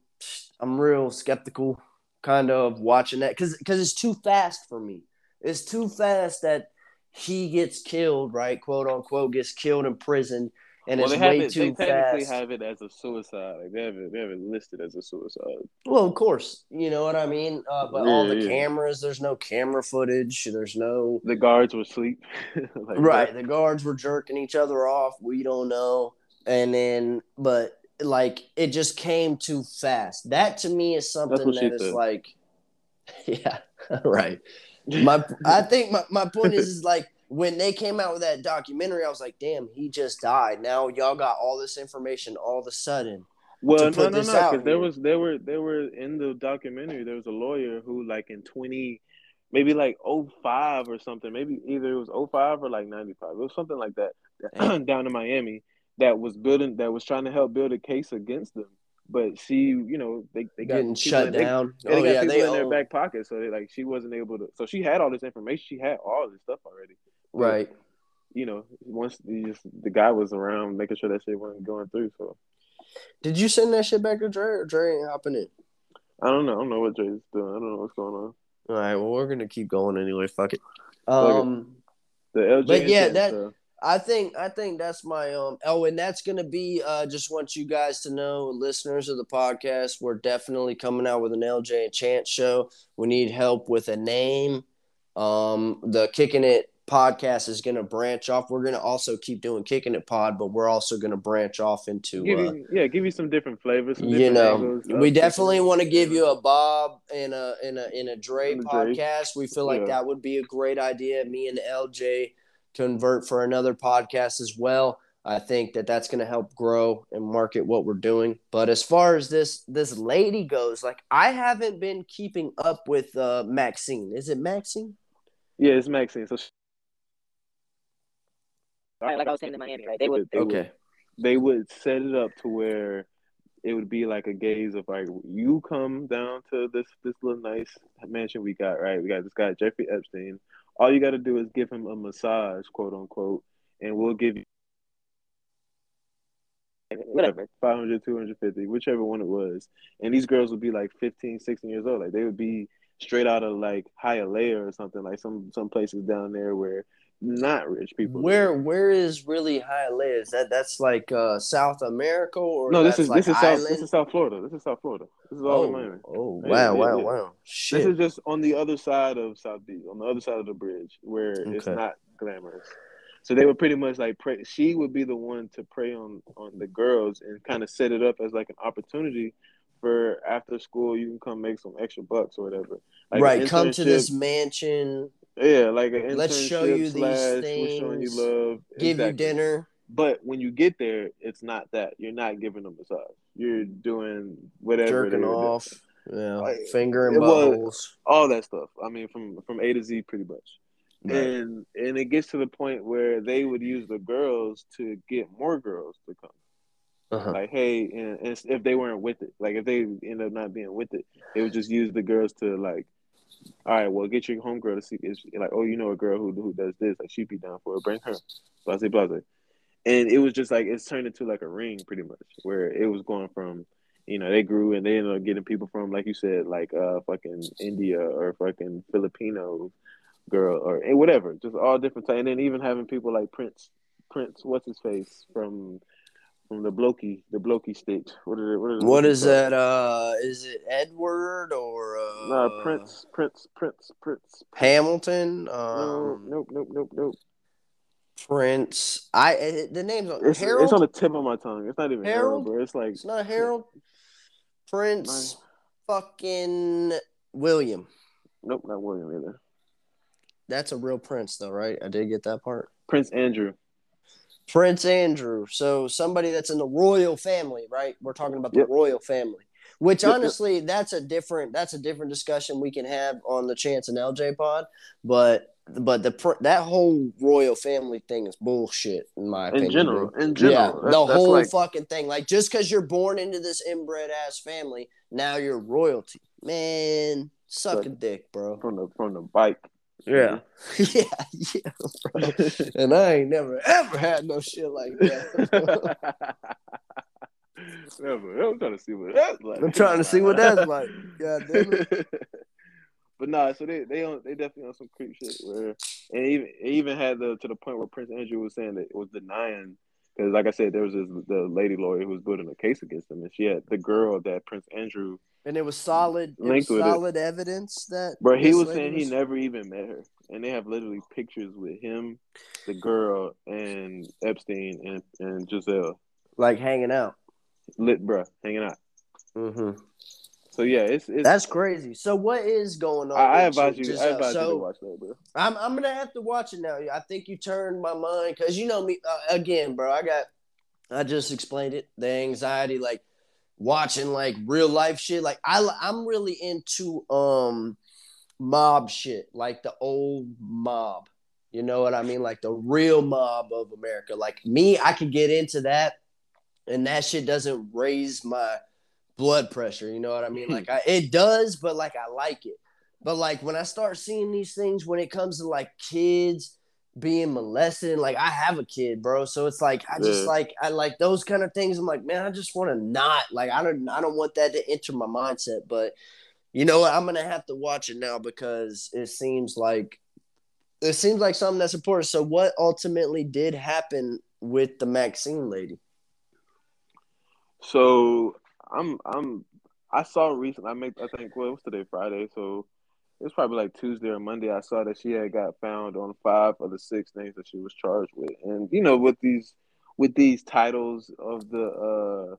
I'm real skeptical, kind of watching that because because it's too fast for me. It's too fast that he gets killed, right? Quote unquote, gets killed in prison, and well, it's they way it. They too technically fast. have it as a suicide. Like they have it. They have it listed as a suicide. Well, of course, you know what I mean. Uh, but all the yeah. cameras, there's no camera footage. There's no The guards were asleep. like, right. The guards were jerking each other off. We don't know, and then but like it just came too fast. That to me is something that is like, yeah, right. My I think my, my point is is like when they came out with that documentary, I was like, damn, he just died. Now y'all got all this information all of a sudden. Well, no, no, no, because there was there were there were in the documentary there was a lawyer who like in twenty, maybe like 05 or something, maybe either it was 05 or like ninety five, it was something like that down in Miami that was building that was trying to help build a case against them, but she, you know, they they got Getting shut in- they- down. They oh got yeah, people they in their back pocket, so they like she wasn't able to. So she had all this information. She had all this stuff already. right. You know, once the just the guy was around, making sure that shit wasn't going through. So Did you send that shit back to Dre or Dre ain't hopping in? I don't know. I don't know what Jay's doing. I don't know what's going on. All right, well we're gonna keep going anyway. Fuck it. Fuck it. Um, The LJ, But yeah, that-. I think I think that's my um. Oh, and that's gonna be. Uh, just want you guys to know, listeners of the podcast, we're definitely coming out with an LJ and Chance show. We need help with a name. Um, the Kicking It podcast is gonna branch off. We're gonna also keep doing Kicking It Pod, but we're also gonna branch off into. give Uh, you, yeah, give you some different flavors. Some you different know, angles we it. definitely want to give you a Bob and a in a in a Dre And a Dre. podcast. We feel like Yeah. that would be a great idea. Me and LJ convert for another podcast as well. I think that that's going to help grow and market what we're doing. But as far as this this lady goes, like I haven't been keeping up with uh Maxine. Is it Maxine? Yeah, it's Maxine. So, she- Right, like I was saying in Miami, right? They would They would, Okay. they would set it up to where it would be like a gaze of like you come down to this this little nice mansion we got right we got this guy jeffrey epstein all you got to do is give him a massage quote unquote and we'll give you whatever. 500 250 whichever one it was. And these girls would be like 15 16 years old. Like they would be straight out of like Hialeah or something. Like some some places down there where not rich people Where where is really Hialeah? Is that that's like uh South America or no this is like this is south this is south florida. This is south florida. This is all oh, miami. oh wow wow wow. This is just on the other side of South Beach, on the other side of the bridge, where it's not glamorous. So they would pretty much like prey. She would be the one to prey on on the girls and kind of set it up as like an opportunity for after school you can come make some extra bucks or whatever. Like right come to this mansion Yeah, like an Let's show you these things. We're showing you love. give you dinner But when you get there, it's not that. You're not giving them a massage. You're doing whatever jerking were doing. off yeah Like, fingering it was- all that stuff. I mean, from from A to Z, pretty much. Right. And and it gets to the point where they would use the girls to get more girls to come. Uh-huh. Like, hey, and, and if they weren't with it, like if they end up not being with it, they would just use the girls to like, all right, well, get your homegirl to see. It's like, oh, you know, a girl who who does this, like she'd be down for it. Bring her, blase blase. And it was just like it's turned into like a ring, pretty much, where it was going from. You know, they grew and they ended up getting people from, like you said, like uh fucking India or fucking Filipino girl or whatever, just all different types. And then even having people like Prince, Prince, what's his face from from the Blokey, the Blokey stitch. What is it? What is, what it is called? that uh is it edward or uh No, Prince, Prince, Prince, Prince. hamilton No, um nope, nope, nope, nope. prince i eh, the name's on It's, harold it's on the tip of my tongue. It's not even Harold? Harold, bro. It's like it's not harold prince fucking william nope, not William either. that's a real prince though right i did get that part Prince Andrew. Prince Andrew. So somebody that's in the royal family, right? We're talking about the Yep. royal family. Which Yep, yep. honestly, that's a different that's a different discussion we can have on the Chance and LJ pod. But but the pr- that whole royal family thing is bullshit in my opinion. in general, in general, yeah, that's- the that's whole like, fucking thing. Like just because you're born into this inbred ass family, now you're royalty. Man, suck Suck. a dick, bro. from the from the bike. Yeah, yeah, yeah, bro. and I ain't never ever had no shit like that. Never. I'm trying to see what that's like. I'm trying to see what that's like. God damn it. but nah, so they they on they definitely on some creep shit where and even it even had the to the point where Prince Andrew was saying that it was denying because like I said there was this the lady lawyer who was building a case against him and she had the girl that Prince Andrew And it was solid. It was with it. solid evidence that. But he was saying he never even met her, and they have literally pictures with him, the girl, and Epstein and and Giselle, like hanging out. lit, bruh, hanging out. Mm-hmm. So yeah, it's it's. That's crazy. So what is going on? I, I advise you. Giselle? I advise you to watch that, bro. I'm I'm gonna have to watch it now. I think you turned my mind because you know me uh, again, bro. I got I just explained it. The anxiety, like watching like real life shit. Like I I'm really into um mob shit, like the old mob. You know what I mean? Like the real mob of America. Like me, I could get into that, and that shit doesn't raise my blood pressure. You know what I mean? Hmm. Like I, it does, but like I like it. But like when I start seeing these things, when it comes to like kids being molested, and like I have a kid, bro, so it's like I just Yeah. like I like those kind of things. I'm like, man, I just want to not like I don't I don't want that to enter my mindset. But you know what? I'm gonna have to watch it now because it seems like it seems like something that's important. So what ultimately did happen with the Maxine lady? So I'm I'm I saw recently. I make I think well, was today Friday, so it was probably like Tuesday or Monday. I saw that she had got found on five of the six things that she was charged with, and you know with these with these titles of the uh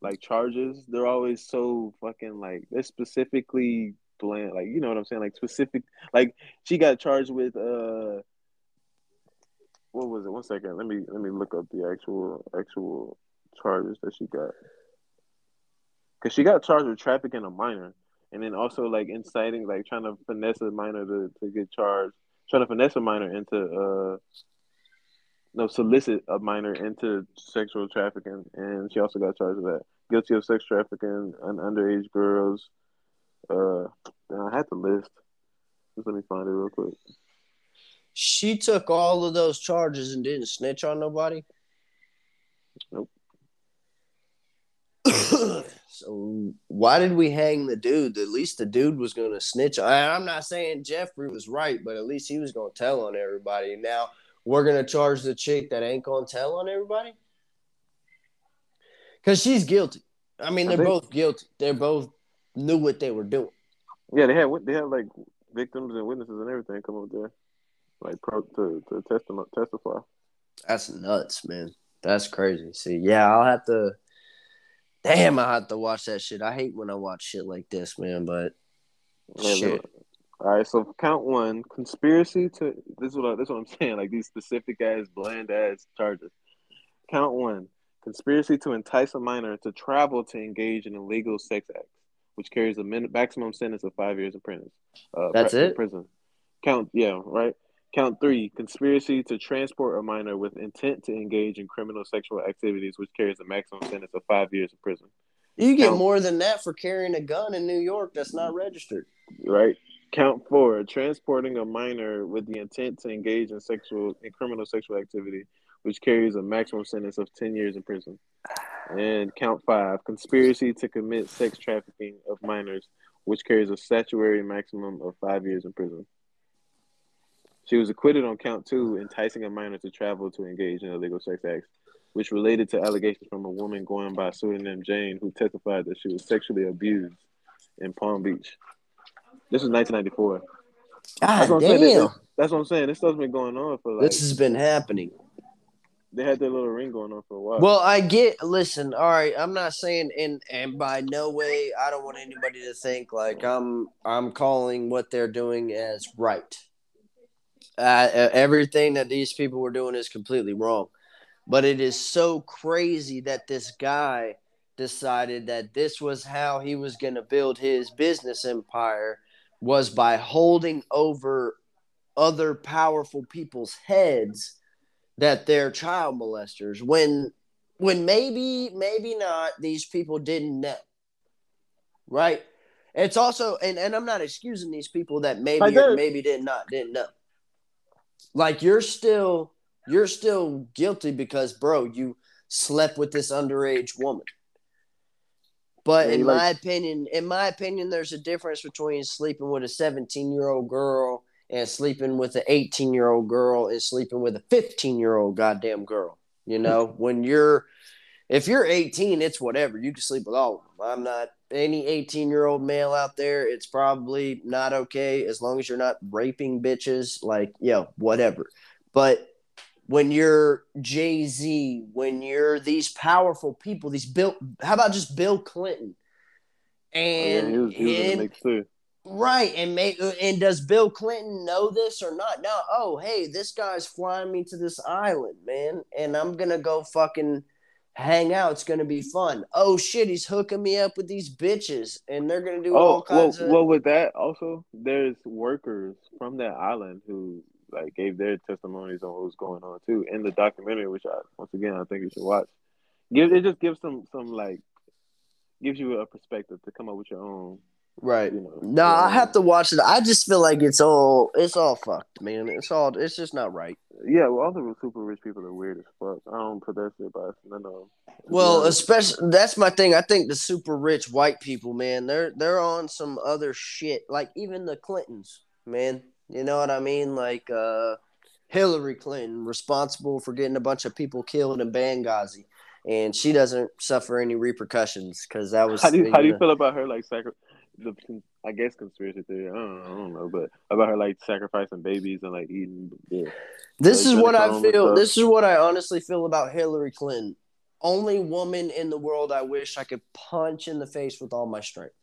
like charges, they're always so fucking like they're specifically bland. Like you know what I'm saying? Like specific. Like she got charged with uh. What was it? One second. Let me let me look up the actual actual charges that she got. Cause she got charged with trafficking a minor, and then also like inciting, like trying to finesse a minor to, to get charged, trying to finesse a minor into uh, no solicit a minor into sexual trafficking, and she also got charged with that. Guilty of sex trafficking and underage girls. Uh, I had the list. Just let me find it real quick. She took all of those charges and didn't snitch on nobody. Nope. so why did we hang the dude? At least the dude was going to snitch. I, I'm not saying Jeffrey was right, but at least he was going to tell on everybody. Now we're going to charge the chick that ain't going to tell on everybody because she's guilty. I mean, they're think- both guilty. They're both knew what they were doing. Yeah, they had they had like victims and witnesses and everything come up there, like pro to to testify. That's nuts, man. That's crazy. See, yeah, I'll have to. Damn, I have to watch that shit. I hate when I watch shit like this, man. But Yeah, shit, look. All right, so count one: conspiracy to. This is what I, this is what I'm saying. Like these specific ass, bland ass charges. Count one: conspiracy to entice a minor to travel to engage in illegal sex acts, which carries a min- maximum sentence of five years in prison. Uh, That's pre- it? Prison. Count yeah, right. Count three: conspiracy to transport a minor with intent to engage in criminal sexual activities, which carries a maximum sentence of five years in prison. you get count- more than that for carrying a gun in New York that's not registered. right? Count four, transporting a minor with the intent to engage in sexual in criminal sexual activity, which carries a maximum sentence of ten years in prison. And count five, conspiracy to commit sex trafficking of minors, which carries a statutory maximum of five years in prison. She was acquitted on count two, enticing a minor to travel to engage in illegal sex acts, which related to allegations from a woman going by pseudonym Jane, who testified that she was sexually abused in Palm Beach. This was 1994. That's God what I'm saying. This- damn, That's what I'm saying. This stuff's been going on for like this has been happening. they had their little ring going on for a while. Well, I get. Listen, all right. I'm not saying, and and by no way, I don't want anybody to think like I'm. I'm calling what they're doing as right. Uh, everything that these people were doing is completely wrong, but it is so crazy that this guy decided that this was how he was going to build his business empire was by holding over other powerful people's heads that they're child molesters when when maybe maybe not these people didn't know right? It's also and, and i'm not excusing these people that maybe or maybe did not didn't know like you're still you're still guilty because bro you slept with this underage woman. But Yeah, in you my opinion in my opinion there's a difference between sleeping with a 17 year old girl and sleeping with an 18 year old girl and sleeping with a 15 year old goddamn girl you know? When you're if you're 18 it's whatever. You can sleep with all of them i'm not any 18 year old male out there. It's probably not okay as long as you're not raping bitches like yo whatever. But when you're jay-z when you're these powerful people these bill how about just bill clinton? Oh, yeah, and he was, he was in him- the mix too. Right, and make and does Bill Clinton know this or not? Now, oh hey, this guy's flying me to this island, man, and I'm gonna go fucking hang out. It's gonna be fun. Oh shit, he's hooking me up with these bitches, and they're gonna do oh, all Oh, well, kinds of. well, with that also, there's workers from that island who like gave their testimonies on what was going on too in the documentary, which I once again I think you should watch. Give it just gives some some like gives you a perspective to come up with your own. Right. You know, No, your I have to watch it. I just feel like it's all it's all fucked, man. It's all it's just not right. Yeah, well, all the super rich people are weird as fuck. I don't put that shit by none of them. Well, Yeah. especially that's my thing. I think the super rich white people, man, they're they're on some other shit. Like even the Clintons, man. You know what I mean? Like uh Hillary Clinton, responsible for getting a bunch of people killed in Benghazi, and she doesn't suffer any repercussions because that was. How do you, how do you feel about her like sacri- the I guess conspiracy theory? I don't, I don't know, but about her like sacrificing babies and like eating. Yeah. This is what I feel. This is what I honestly feel about Hillary Clinton. Only woman in the world I wish I could punch in the face with all my strength.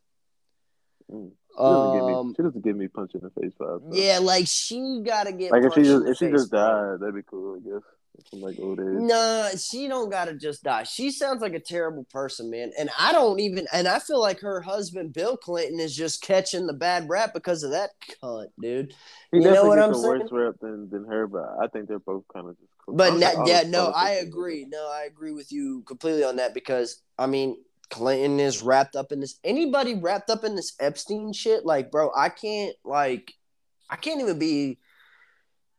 Mm. She doesn't, give me, Um, she doesn't give me punch in the face vibes. yeah, like she gotta get Like if she just if she just died, that'd be cool. I guess from like old age. Nah, she don't gotta just die. She sounds like a terrible person, man. And I don't even and I feel like her husband Bill Clinton is just catching the bad rap because of that cunt, dude. He You know what I'm saying? worse rep than, than her, but I think they're both kind of just cool. But na- yeah, no, I agree. No, I agree with you completely on that because I mean Clinton is wrapped up in this. Anybody wrapped up in this Epstein shit, like, bro, I can't like, I can't even be.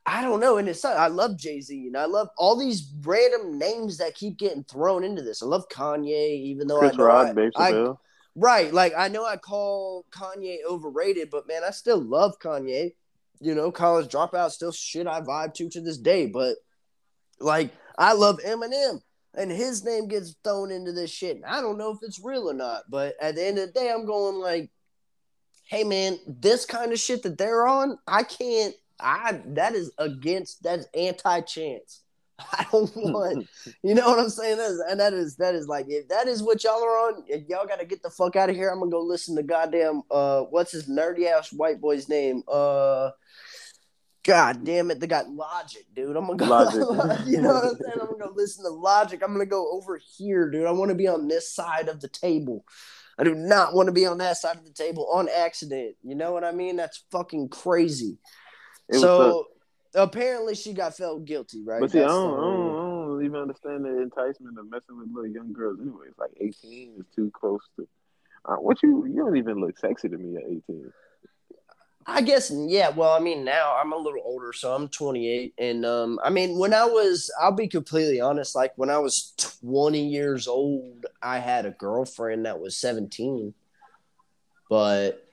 I don't know, and it's I love Jay Z and I love all these random names that keep getting thrown into this. I love Kanye, even though Chris I know Rock, I, I- Right. Like I know I call Kanye overrated, but man, I still love Kanye. You know, college dropout still shit I vibe to to this day. But like I love Eminem. And his name gets thrown into this shit. And I don't know if it's real or not. But at the end of the day, I'm going like, hey man, this kind of shit that they're on, I can't I that is against that's anti-chance. I don't want you know what I'm saying? That is, and that is that is like if that is what y'all are on, if y'all gotta get the fuck out of here. I'm gonna go listen to goddamn uh what's his nerdy ass white boy's name? Uh God damn it, they got logic, dude. I'm gonna go Logic. you know what I'm saying? I'm gonna go listen to logic. I'm gonna go over here, dude. I wanna be on this side of the table. I do not want to be on that side of the table on accident. You know what I mean? That's fucking crazy. It so apparently she got felt guilty, right? But see, I don't, I, don't, I don't even understand the enticement of messing with little young girls. Anyway, it's like eighteen is too close to. Uh, what you you don't even look sexy to me at eighteen. I guess yeah. Well, I mean, now I'm a little older, so I'm 28, and um, I mean, when I was, I'll be completely honest. Like when I was 20 years old, I had a girlfriend that was 17, but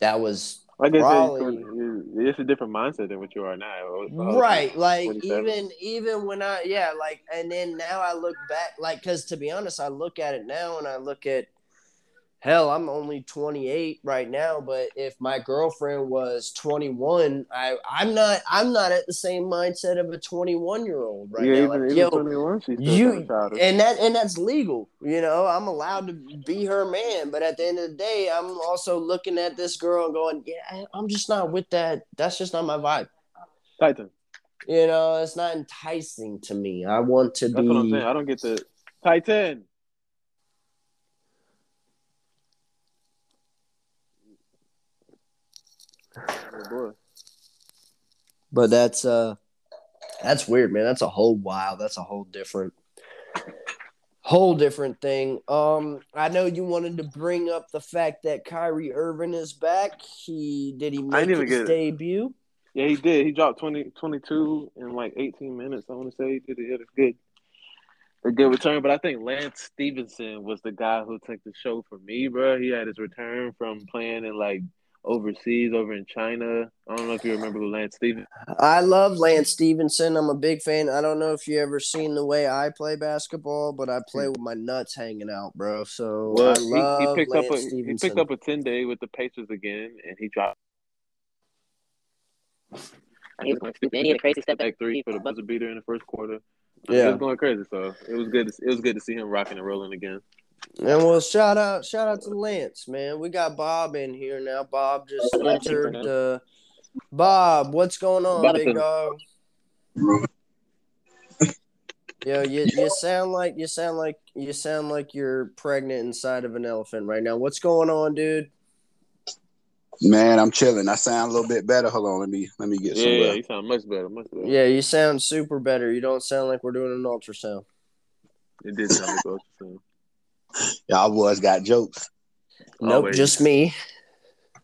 that was I guess Probably. it's, it's a different mindset than what you are now. right. Like even even when I yeah, like and then now I look back, like because to be honest, I look at it now and I look at hell, I'm only 28 right now, but if my girlfriend was 21, I I'm not I'm not at the same mindset of a 21 year old right yeah, now. even, Like, even yo, 21, she's you kind of childish. and that and that's legal you know i'm allowed to be her man but at the end of the day i'm also looking at this girl and going yeah i'm just not with that that's just not my vibe Titan. you know it's not enticing to me i want to That's be what I'm saying. I don't get the Titan. Oh. But that's uh that's weird, man. That's a whole wow. That's a whole different whole different thing. Um I know you wanted to bring up the fact that Kyrie Irving is back. He did he I make his get it. debut? Yeah, he did. He dropped 20, 22 in like 18 minutes. I want to say he did it. It was good. A good return, but I think Lance Stephenson was the guy who took the show for me, bro. He had his return from playing in like overseas, over in China. I don't know if you remember who Lance Stephenson. I love Lance Stephenson. I'm a big fan. I don't know if you ever seen the way I play basketball, but I play with my nuts hanging out, bro. So Well, I love he, he picked Lance up a Stephenson. he picked up a ten day with the Pacers again, and he dropped He was going stupid. He had a crazy step back. back three for the buzzer beater in the first quarter. Yeah. it was going crazy. So it was good. To, it was good to see him rocking and rolling again. And well, shout out, shout out to Lance, man. We got Bob in here now. Bob just entered. Uh, Bob, what's going on, Bob. big dog? Yo, you you sound like you sound like you sound like you're pregnant inside of an elephant right now. What's going on, dude? Man, I'm chilling. I sound a little bit better. Hold on, let me let me get Yeah, some. yeah, you sound much better, much better. Yeah, you sound super better. You don't sound like we're doing an ultrasound. It did sound like ultrasound. Y'all boys got jokes. Nope, Always. just me.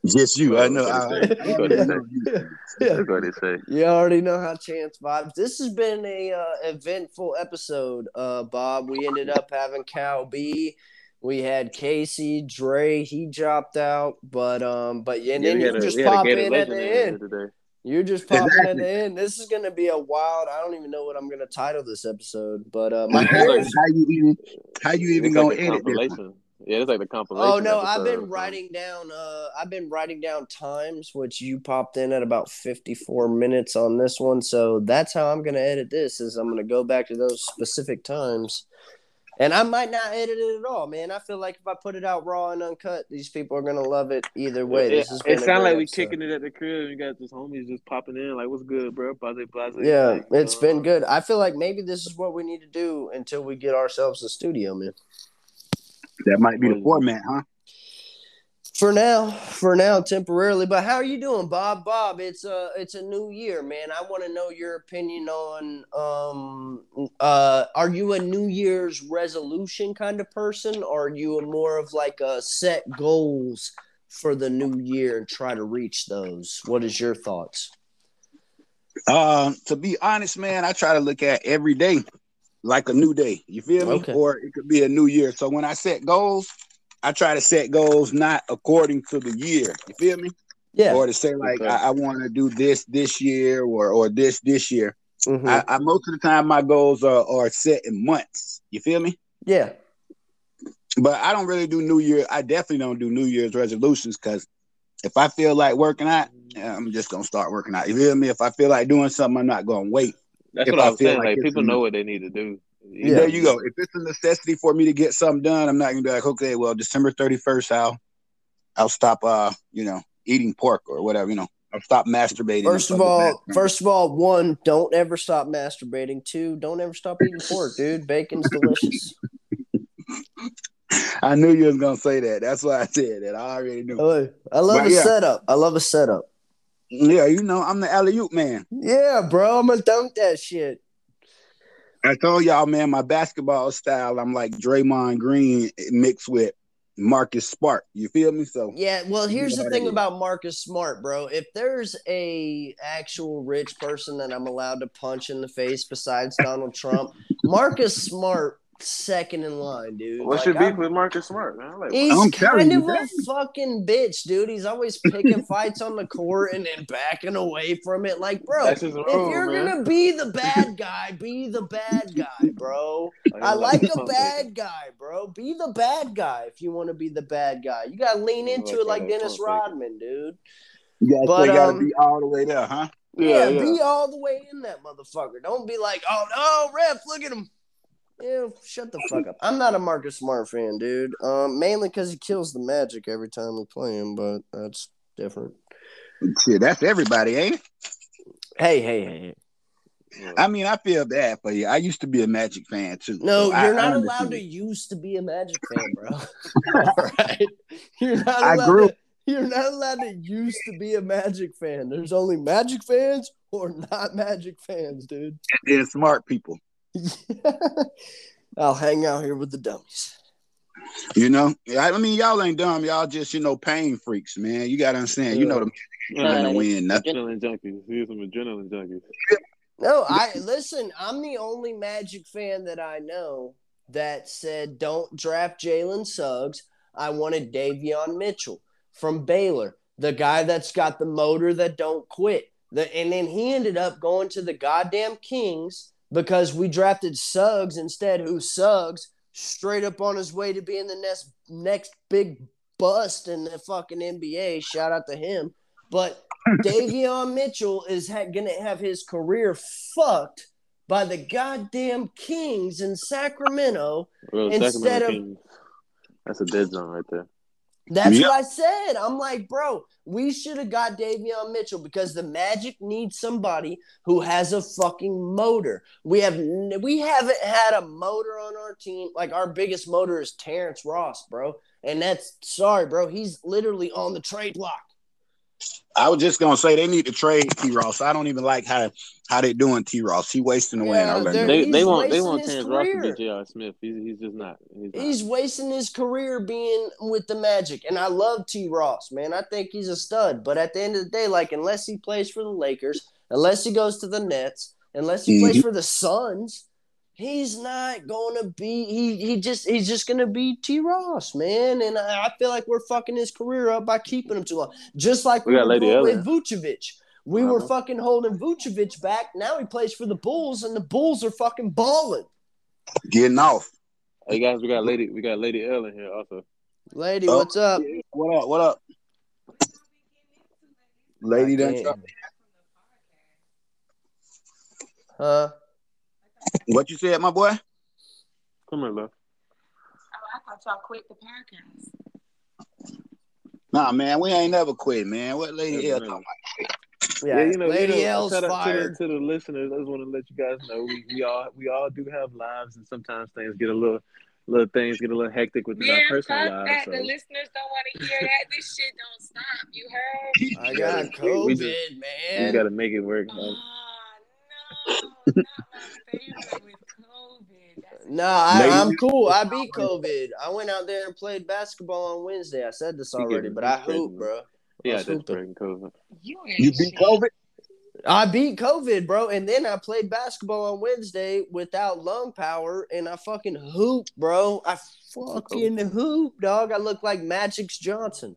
Just you. I know. That's I, what they say. already know you. That's what they say. You already know how chance vibes. This has been a uh, eventful episode, uh, Bob. We ended up having Cal B. We had Casey, Dre. He dropped out, but um, but and Yeah, then we you a- just we had a pop in at the in end. Here today. You're just popping at Exactly. the end. This is gonna be a wild. I don't even know what I'm gonna title this episode, but uh, my It's hair is how you even how you even It's gonna like a edit this? compilation. Yeah, it's like the compilation. Oh no, I've been writing down. Uh, I've been writing down times, which you popped in at about fifty-four minutes on this one. So that's how I'm gonna edit this. Is I'm gonna go back to those specific times, and I might not edit it at all, man. I feel like if I put it out raw and uncut, these people are gonna love it either way. It, This has it sounds like we episode. kicking it at the crib. and You got this homies just popping in, like, "What's good, bro?" Blase, blase. Yeah, Like, it's uh, been good. I feel like maybe this is what we need to do until we get ourselves a studio, man. That might be the format, huh? For now, for now, temporarily. But how are you doing, Bob? Bob, it's a it's a new year, man. I want to know your opinion on um uh are you a New Year's resolution kind of person, or are you a more of like a set goals for the new year and try to reach those? What is your thoughts? Uh, to be honest, man, I try to look at every day like a new day. You feel me? Okay. Or it could be a new year. So when I set goals, I try to set goals not according to the year. You feel me? Yeah. Or to say like Okay. I, I want to do this this year or or this this year. Mhm. I, I most of the time my goals are are set in months. You feel me? yeah. But I don't really do New Year. I definitely don't do New Year's resolutions because if I feel like working out, I'm just gonna start working out. You feel me? If I feel like doing something, I'm not gonna wait. That's if what I I feel saying. like Like, people know what they need to do. Yeah. There you go. If it's a necessity for me to get something done, I'm not gonna be like, okay, well, December 31st, I'll I'll stop uh, you know, eating pork or whatever, you know. I'll stop masturbating. First of all, first of all, one, don't ever stop masturbating. Two, don't ever stop eating pork, dude. Bacon's delicious. I knew you was gonna say that. That's why I said that. I already knew. Oh, I love But a yeah. setup. I love a setup. Yeah, you know, I'm the alley oop man. Yeah, bro, I'm gonna dunk that shit. I told y'all, man, my basketball style, I'm like Draymond Green mixed with Marcus Smart. You feel me? So Yeah, well, here's the thing about Marcus Smart, bro. If there's a actual rich person that I'm allowed to punch in the face besides Donald Trump, Marcus Smart second in line, dude. What's Like, your beef I'm- with Marcus Smart, man? Like, He's I'm telling kind of a man. fucking bitch, dude. He's always picking fights on the court and then backing away from it. Like, bro, if role, you're man. gonna be the bad guy, be the bad guy, bro. I like a bad guy, bro. Be the bad guy if you want to be the bad guy. You gotta lean into it like Dennis. Rodman, dude. you guys But, still gotta um, be all the way there, huh? Yeah, Yeah, yeah. be all the way in that motherfucker. Don't be like, oh no, ref, look at him. Yeah, shut the fuck up. I'm not a Marcus Smart fan, dude. Um, mainly because he kills the magic every time we play him, but that's different. Shit, that's everybody, ain't it? Hey, hey, hey. hey. Yeah. I mean, I feel bad for you. I used to be a Magic fan too. No, so you're I not understand. allowed to used to be a Magic fan, bro. All right, you're not I allowed. grew- To, you're not allowed to used to be a Magic fan. There's only Magic fans or not Magic fans, dude. And then smart people. I'll hang out here with the dummies. You know, I mean, y'all ain't dumb. Y'all just you know pain freaks, man. You gotta understand. You know the Yeah. Magic ain't gonna win nothing. Adrenaline junkies. Here's some adrenaline junkies. No, I listen. I'm the only Magic fan that I know that said don't draft Jalen Suggs. I wanted Davion Mitchell from Baylor, the guy that's got the motor that don't quit. The, and then he ended up going to the goddamn Kings because we drafted Suggs instead. Who Suggs straight up on his way to being the next next big bust in the fucking NBA. Shout out to him. But Davion Mitchell is ha- gonna have his career fucked by the goddamn Kings in Sacramento. Well, Instead Sacramento of- Kings, that's a dead zone right there. That's Yep. what I said. I'm like, bro, we should have got Davion Mitchell because the Magic needs somebody who has a fucking motor. We have we haven't had a motor on our team. Like our biggest motor is Terrence Ross, bro. And that's sorry, bro. He's literally on the trade block. I was just gonna say they need to trade T Ross. I don't even like how how they doing T Ross. He wasting away in Yeah, Orlando. they're- They want they want his Terrence Ross to career. be J.R. Smith. He's he's just not. He's, not. He's wasting his career being with the Magic. And I love T. Ross, man. I think he's a stud. But at the end of the day, like, unless he plays for the Lakers, unless he goes to the Nets, unless he plays Mhm. for the Suns, he's not going to be. He he just he's just going to be T. Ross, man. And I, I feel like we're fucking his career up by keeping him too long. Just like We we, got were Lady doing Ellen. with Vucevic. We were Uh-huh. fucking holding Vucevic back. Now he plays for the Bulls, and the Bulls are fucking balling. Getting off. Hey guys, we got lady we got Lady L in here also. Lady, Oh. what's up? What up? What up? Lady I done can't- dropped- Huh? What you said, my boy? Come here, love. Oh, I thought y'all quit the podcast. Nah, man, we ain't never quit, man. What lady Yeah, L talking about? Yeah, you know, Lady you know, L's shout out fired. To the, to the listeners, I just want to let you guys know we, we all we all do have lives, and sometimes things get a little little things get a little hectic within our personal lives. that. So. The listeners don't want to hear that. This shit don't stop. You heard? I got We COVID, just- You man. got to make it work. Man. No. Not my favorite with COVID. That's No, I, Lady- I'm cool. I beat COVID. I went out there and played basketball on Wednesday. I said this already, but I that's hoop, bro. Yeah, I that's swooped COVID. You, You beat. COVID? I beat COVID, bro, and then I played basketball on Wednesday without lung power, and I fucking hoop, bro. I fucking hoop, dog. I look like Magic's Johnson.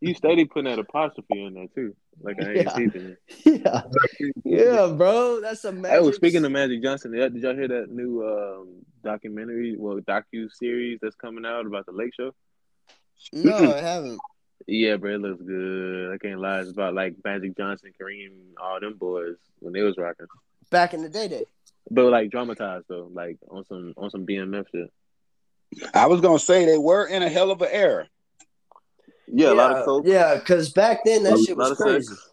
You steady putting that apostrophe in there too, like I ain't Yeah. peeping. Yeah, yeah, bro. That's a Hey, Magic. well, speaking of Magic Johnson, did y'all- did y'all hear that new um, documentary, well, docu series that's coming out about the Lake Show? no, I haven't. Yeah, bro, it looks good. I can't lie. It's about like Magic Johnson, Kareem, all them boys when they was rocking, Back in the day, day. but like dramatized though, like on some on some BMF shit. I was gonna say they were in a hell of an era. Yeah, a lot of coke, Yeah, because back then that a shit was crazy. sex.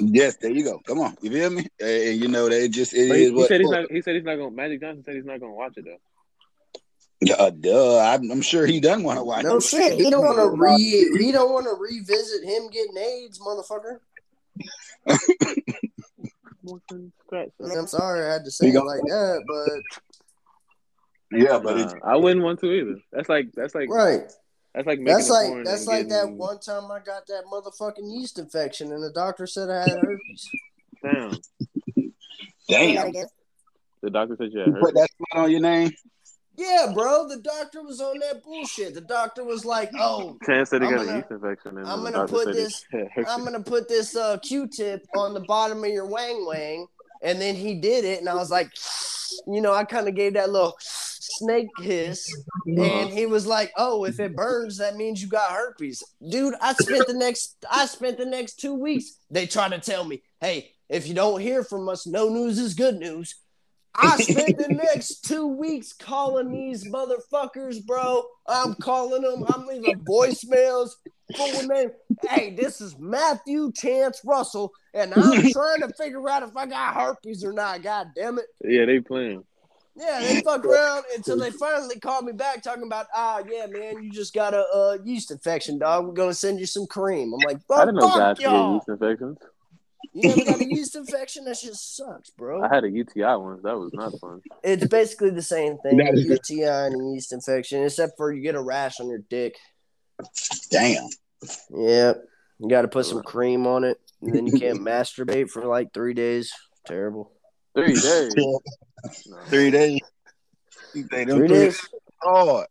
Yes, there you go. Come on, you feel me? And you know they just it But is he, he what. said he's not. He said he's not going. to Magic Johnson said he's not going to watch it though. Yeah, uh, duh. I'm, I'm sure he doesn't want to watch. No it. shit. He don't want to re. He don't want to revisit him getting AIDS, motherfucker. I mean, I'm sorry I had to say You it go- like that, but Yeah, but it's, I wouldn't want to either. That's like that's like right. That's like That's like that's and like that one time I got that motherfucking yeast infection and the doctor said I had herpes. Damn, damn. the doctor said you had You put that spot on your name. Yeah, bro. The doctor was on that bullshit. The doctor was like, "Oh, Chance said he I'm got gonna- a yeast infection, and I'm gonna put this- I'm gonna put this uh, Q-tip on the bottom of your wang wang," and then he did it, and I was like, you know, I kind of gave that little snake hiss, and he was like, "Oh, if it burns, that means you got herpes, dude." I spent the next, I spent the next two weeks. They try to tell me, "Hey, if you don't hear from us, no news is good news." I spent the next two weeks calling these motherfuckers, bro. I'm calling them. I'm leaving voicemails, full. Hey, this is Matthew Chance Russell, and I'm trying to figure out if I got herpes or not. God damn it. Yeah, they playing. Yeah, they fucked around until they finally called me back talking about, ah, yeah, man, you just got a uh, yeast infection, dog. We're gonna send you some cream. I'm like, I didn't know fuck guys could get y'all. yeast infections. You never got a yeast infection? That just sucks, bro. I had a UTI once. That was not fun. It's basically the same thing. That is- UTI and a yeast infection, except for you get a rash on your dick. Damn. Yep. You got to put some cream on it, and then you can't masturbate for like three days. Terrible. Three days. No. Three days. You Three days. hard.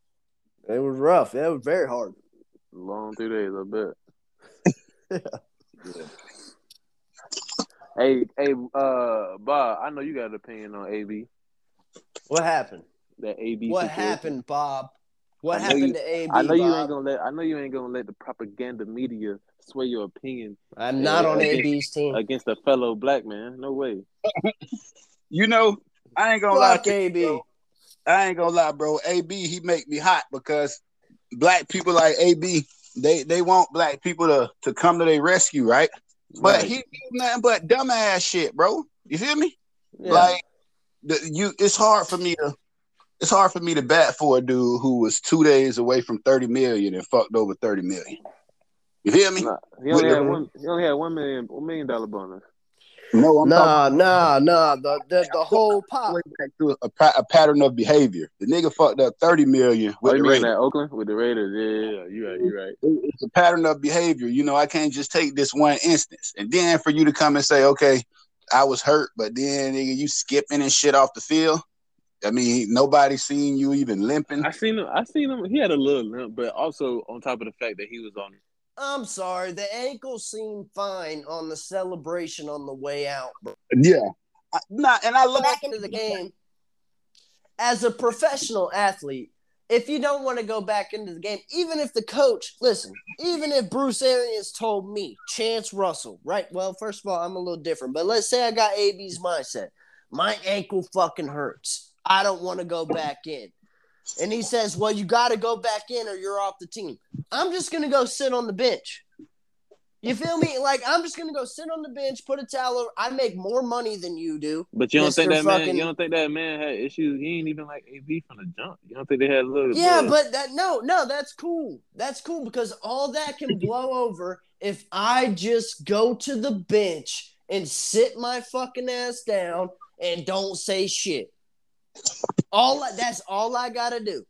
It was rough. It was very hard. Long three days, I bet. Hey, hey, uh, Bob, I know you got an opinion on AB. What happened? That AB. What situation. happened, Bob? What happened you- to AB? I know you ain't gonna let. I know you ain't gonna let the propaganda media sway your opinion I'm not on against- AB's team. against a fellow black man. No way. You know, I ain't gonna lie Fuck to you, AB. bro. I ain't gonna lie, bro. AB, he make me hot because black people like AB, they they want black people to to come to their rescue, right? But Right. he nothing but dumbass shit, bro. You feel me? Yeah. Like the, you, it's hard for me to. It's hard for me to bat for a dude who was two days away from thirty million and fucked over thirty million. You hear me? Nah, he only had the- one. He only had one million, one million dollar bonus. No, I'm talking Nah, nah, nah. The the, the whole pop. way back to a, pa- a pattern of behavior. The nigga fucked up thirty million with oh, you the mean Raiders. that Oakland with the Raiders? Yeah, yeah, yeah. You right. You right. It's a pattern of behavior. You know, I can't just take this one instance and then for you to come and say, okay, I was hurt, but then nigga, you skipping and shit off the field. I mean, nobody seen you even limping. I seen him. I seen him. He had a little limp, but also on top of the fact that he was on. I'm sorry. The ankle seemed fine on the celebration on the way out. Bro. Yeah, I, not and I look Back into the game. As a professional athlete, if you don't want to go back into the game, even if the coach, listen, even if Bruce Arians told me, Chance Russell, right? Well, first of all, I'm a little different, but let's say I got AB's mindset. My ankle fucking hurts. I don't want to go back in. And he says, Well, you got to go back in or you're off the team. I'm just going to go sit on the bench. You feel me? Like, I'm just going to go sit on the bench, put a towel over. I make more money than you do. But you don't think Mr. that man? You don't think that man had issues? He ain't even like AB from the jump. You don't think they had a little? Yeah, bit- but that no, no, that's cool. That's cool because all that can blow over if I just go to the bench and sit my fucking ass down and don't say shit. All that's all I gotta do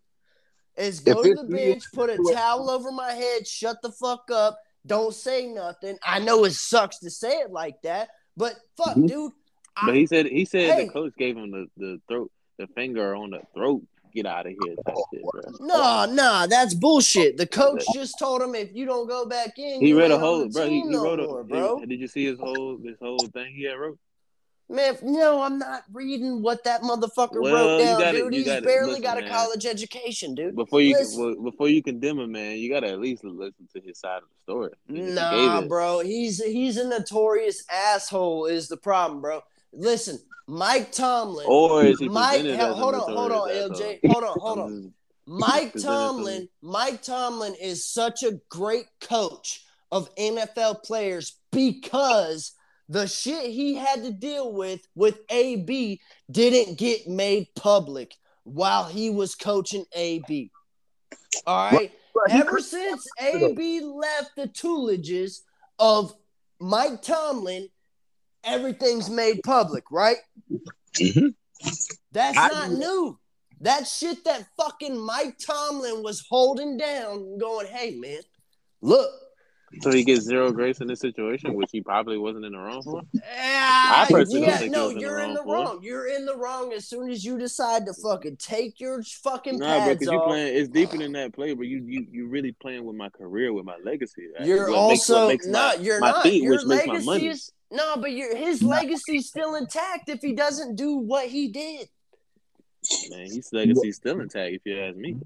is go to the bench, put a towel over my head, shut the fuck up, don't say nothing. I know it sucks to say it like that, but fuck, Mhm. dude. But he said he said Hey. the coach gave him the, the throat, the finger on the throat. Get out of here, type shit, bro. No, no, that's bullshit. The coach just told him if you don't go back in, He read a whole, bro. He, team he no wrote a, more, bro. he- did you see his whole this whole thing he had wrote? Man, no, I'm not reading what that motherfucker Well, wrote down, gotta- dude. He's gotta- barely listen, got a man. college education, dude. Before you well, before you condemn him, man, you gotta at least listen to his side of the story. He Nah, it. bro. He's he's a notorious asshole. Is the problem, bro? Listen, Mike Tomlin. Or is he Mike, presented hell, as a hold on, hold on, LJ. Hold on, hold on. Mike Tomlin, Mike Tomlin is such a great coach of NFL players because the shit he had to deal with with AB didn't get made public while he was coaching AB. All right. Ever since AB left the toolages of Mike Tomlin, everything's made public, right? Mhm. That's I- not new. That shit that fucking Mike Tomlin was holding down, going, hey, man, look. So he gets zero grace in this situation, which he probably wasn't in the wrong for. Yeah, I personally yeah, think he no, was in the you're in the for it. wrong. You're in the wrong as soon as you decide to fucking take your fucking Nah, bro, pads because you off. playing. It's deeper than that play, but you you you really playing with my career, with my legacy. That's You're what makes- what also makes my- not. You're my not. feet, your which makes my legacy money. is no, but your his legacy's still intact if he doesn't do what he did. Man, his legacy's still intact. If you ask me,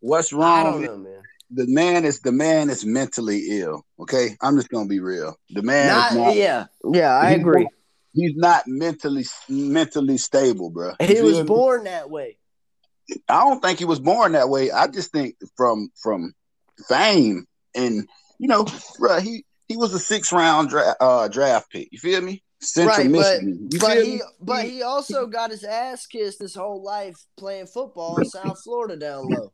What's I wrong? don't with- know, man. The man is the man is mentally ill. Okay, I'm just gonna be real. The man Not, is not. yeah, yeah, I agree. he's not mentally mentally stable, bro. He feel was me? born that way. I don't think he was born that way. I just think from from fame and you know, bro, he he was a six round dra- uh, draft pick. You feel me? Central Right, Michigan. You But he, me? but he also got his ass kissed his whole life playing football in South Florida down low.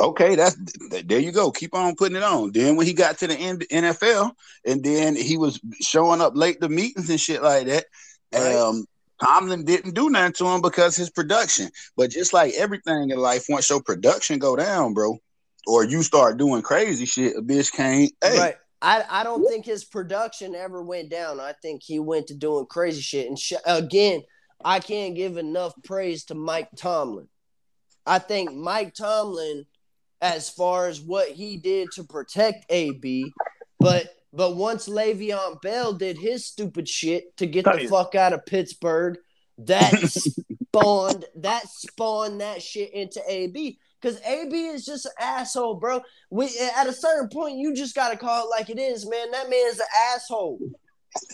Okay, that's there you go. Keep on putting it on. Then when he got to the NFL, and then he was showing up late to meetings and shit like that. Right. Um, Tomlin didn't do nothing to him because his production. But just like everything in life, once your production go down, bro, or you start doing crazy shit, a bitch can't. Hey, Right. I, I don't think his production ever went down. I think he went to doing crazy shit. And sh- again, I can't give enough praise to Mike Tomlin. I think Mike Tomlin, as far as what he did to protect AB, but but once Le'Veon Bell did his stupid shit to get the fuck out of Pittsburgh, that spawned that spawned that shit into AB. Because AB is just an asshole, bro. We at a certain point, you just gotta call it like it is, man. That man's an asshole.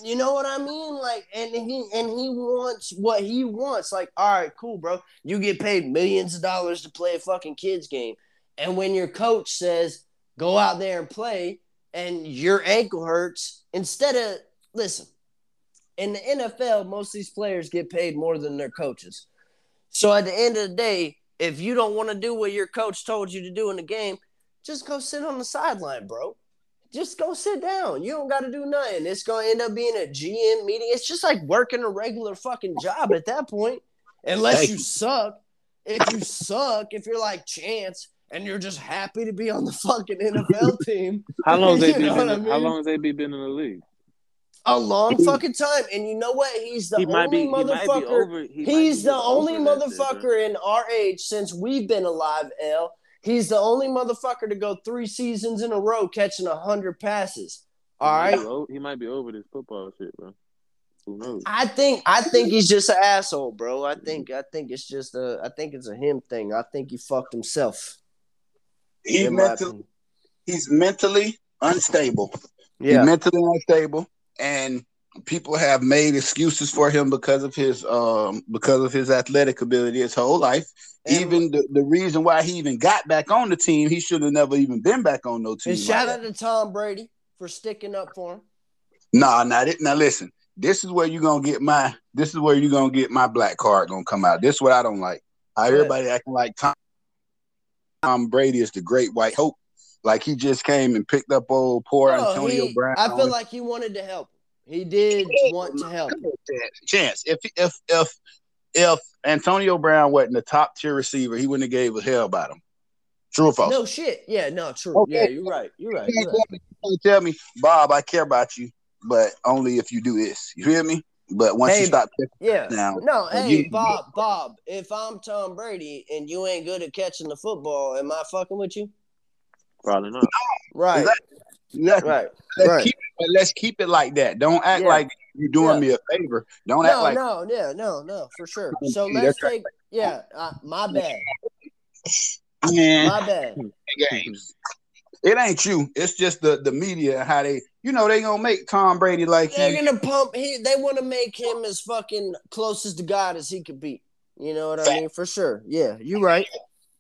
You know what I mean? Like, and he and he wants what he wants. Like, all right, cool, bro. You get paid millions of dollars to play a fucking kids game, and when your coach says go out there and play, and your ankle hurts, instead of listen, in the NFL, most of these players get paid more than their coaches. So at the end of the day, if you don't want to do what your coach told you to do in the game, just go sit on the sideline, bro. Just go sit down. You don't got to do nothing. It's going to end up being a GM meeting. It's just like working a regular fucking job at that point, unless you suck. If you suck, if you're like Chance and you're just happy to be on the fucking NFL team, How long has You been? what I in- How long has AB been in the league? a long fucking time. And you know what? He's the he only be. He motherfucker. over. He He's the only over that motherfucker in our age since we've been alive, L. He's the only motherfucker to go three seasons in a row catching a hundred passes. All He might right. be He might be over this football shit, bro. Who knows? I think I think he's just an asshole, bro. I think I think it's just a I think it's a him thing. I think he fucked himself. He's mentally he's mentally unstable. Yeah. He's mentally unstable, and people have made excuses for him because of his um because of his athletic ability his whole life. And- even the, the reason why he even got back on the team, he should have never even been back on no team. And like shout that. out to Tom Brady for sticking up for him. Nah, not it. now listen. This is where you're gonna get my. This is where you're gonna get my black card gonna come out. This is what I don't like. How everybody acting like Tom, Tom Brady is the great white hope. Like he just came and picked up old poor No, Antonio he- Brown. I feel like he wanted to help. He did want to help. Chance. If if if if Antonio Brown wasn't a top tier receiver, he wouldn't have gave a hell about him. True or false? No shit. Yeah, no, true. Okay. Yeah, you're right. You're right. You You're right. tell me, tell me, Bob, I care about you, but only if you do this. You hear me? But once Hey, you stop Yeah. now, No, hey, you- Bob, Bob, if I'm Tom Brady and you ain't good at catching the football, am I fucking with you? Probably not. Right. Exactly. Right. let's Right. keep it, let's keep it like that. Don't act Yeah. like you're doing Yeah. me a favor. Don't act No, like no, yeah, no, no, for sure. So let's that's right. take yeah, uh, my bad. man My bad. games. It ain't you. It's just the the media how they you know they gonna make Tom Brady like They're you. gonna pump he they wanna make him as fucking closest to God as he could be. You know what I mean? For sure. Yeah, you're right.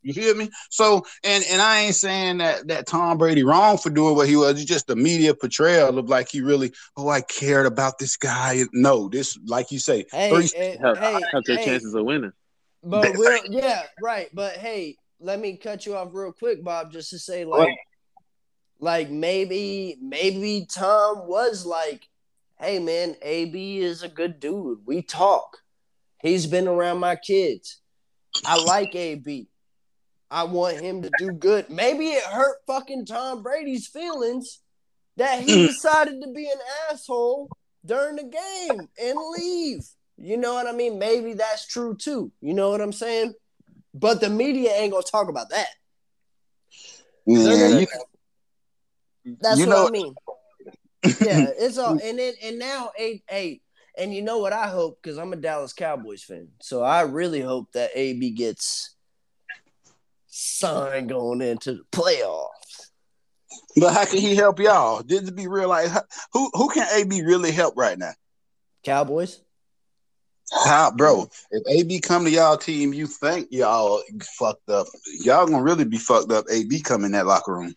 You hear me? So and and I ain't saying that that Tom Brady wrong for doing what he was. It's just the media portrayal of like he really oh I cared about this guy. No, this like you say Hey, three eh, Help, hey, help their hey, chances of winning. But real, yeah, right. But hey, let me cut you off real quick, Bob, just to say like, ahead. Like maybe maybe Tom was like, hey man, AB is a good dude. We talk. He's been around my kids. I like AB. I want him to do good. Maybe it hurt fucking Tom Brady's feelings that he decided to be an asshole during the game and leave. You know what I mean? Maybe that's true too. You know what I'm saying? But the media ain't gonna talk about that. Yeah, gonna- you, That's you what know I mean. Yeah, it's all and then and now a hey, and you know what I hope because I'm a Dallas Cowboys fan, so I really hope that AB gets signed going into the playoffs. But how can he help y'all? Did it be real? Like who who can AB really help right now? Cowboys. How, bro? If AB come to y'all team, you think y'all fucked up? Y'all gonna really be fucked up. AB come in that locker room.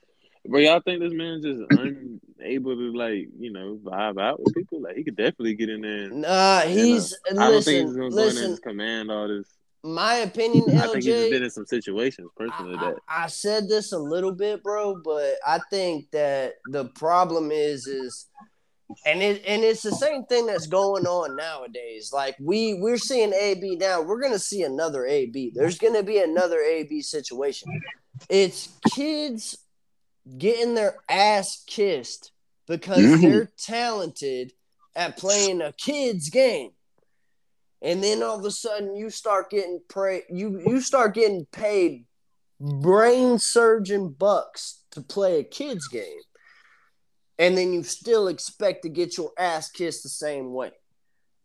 Bro, y'all think this man's just unable to like, you know, vibe out with people? Like he could definitely get in there. And, Nah, and, uh, he's I don't think he's gonna go in there and listen. command all this. my opinion, I think he's been in some situations personally I, that I, I said this a little bit, bro, but I think that the problem is is and it and it's the same thing that's going on nowadays. Like we we're seeing AB now, we're gonna see another AB. There's gonna be another AB situation. It's kids getting their ass kissed because Mhm. they're talented at playing a kid's game. And then all of a sudden you start getting pray you you start getting paid brain surgeon bucks to play a kid's game. And then you still expect to get your ass kissed the same way.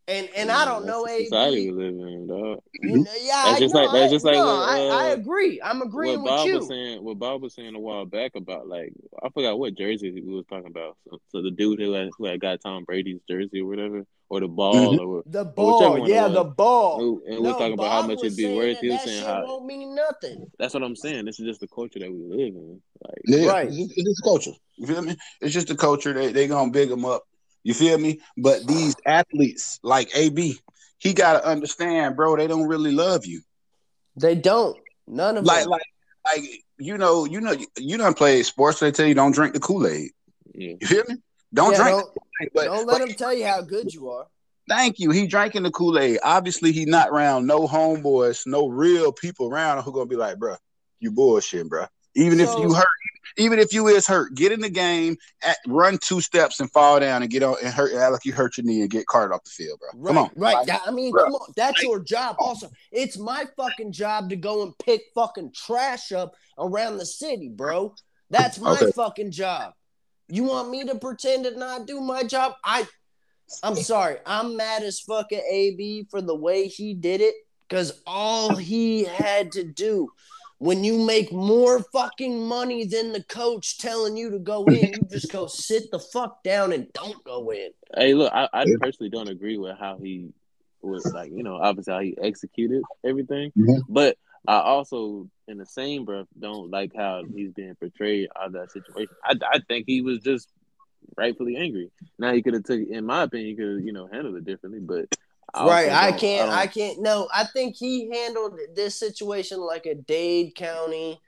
And and I don't know, That's the society we live in, dog. You yeah, That's I just know, like- that's I- just like no, what, I, I uh, agree. I'm agreeing what Bob with was you. saying, what Bob was saying a while back about like I forgot what jersey we was talking about. So, so the dude who had, who had got Tom Brady's jersey or whatever, or the ball, Mhm. or, The ball, one yeah, was. the ball. and we're No, talking about how much it'd be worth. that He was that saying shit how won't mean nothing. that's what I'm saying. This is just the culture that we live in. Like Yeah, Right. it's, it's just culture. You feel me? It's just the culture. They they gonna big them up. You feel me? But these athletes like AB, he gotta understand, bro. They don't really love you. They don't. None of Like them. like like you know you know you don't play sports. They tell you don't drink the Kool Aid. yeah, You feel me? Don't Yeah, drink. don't. But, don't let but them tell you how good you are. thank you. He drinking the Kool Aid. Obviously, he not around no homeboys, no real people around who gonna be like, bro, you bullshit, bro. Even if you hurt, even if you is hurt, get in the game, at, run two steps and fall down and get on and hurt act like you hurt your knee and get carted off the field, bro. Right, Come on, right. Like, I mean, Bruh. come on. That's your job. Also, it's my fucking job to go and pick fucking trash up around the city, bro. That's my Okay. fucking job. You want me to pretend to not do my job? I, I'm sorry. I'm mad as fuck at AB for the way he did it because all he had to do. When you make more fucking money than the coach telling you to go in, you just go sit the fuck down and don't go in. Hey, look, I, I personally don't agree with how he was like, you know, obviously how he executed everything. Mhm. But I also, in the same breath, don't like how he's being portrayed out of that situation. I, I think he was just rightfully angry. Now he could have took, in my opinion, he could have, you know, handled it differently. But I right i can't don't- I, can't no i think he handled this situation like a dade county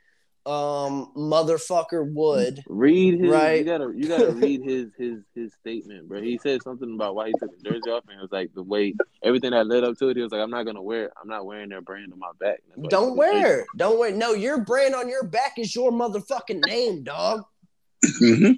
um motherfucker would Read his. Right. You gotta. You gotta read his his his statement, bro. He said something about why he took the jersey off, and it was like the way everything that led up to it. He was like, "I'm not gonna wear. it. I'm not wearing their brand on my back." That's why he don't took the jersey wear it don't wear no your brand on your back is your motherfucking name dog mhm.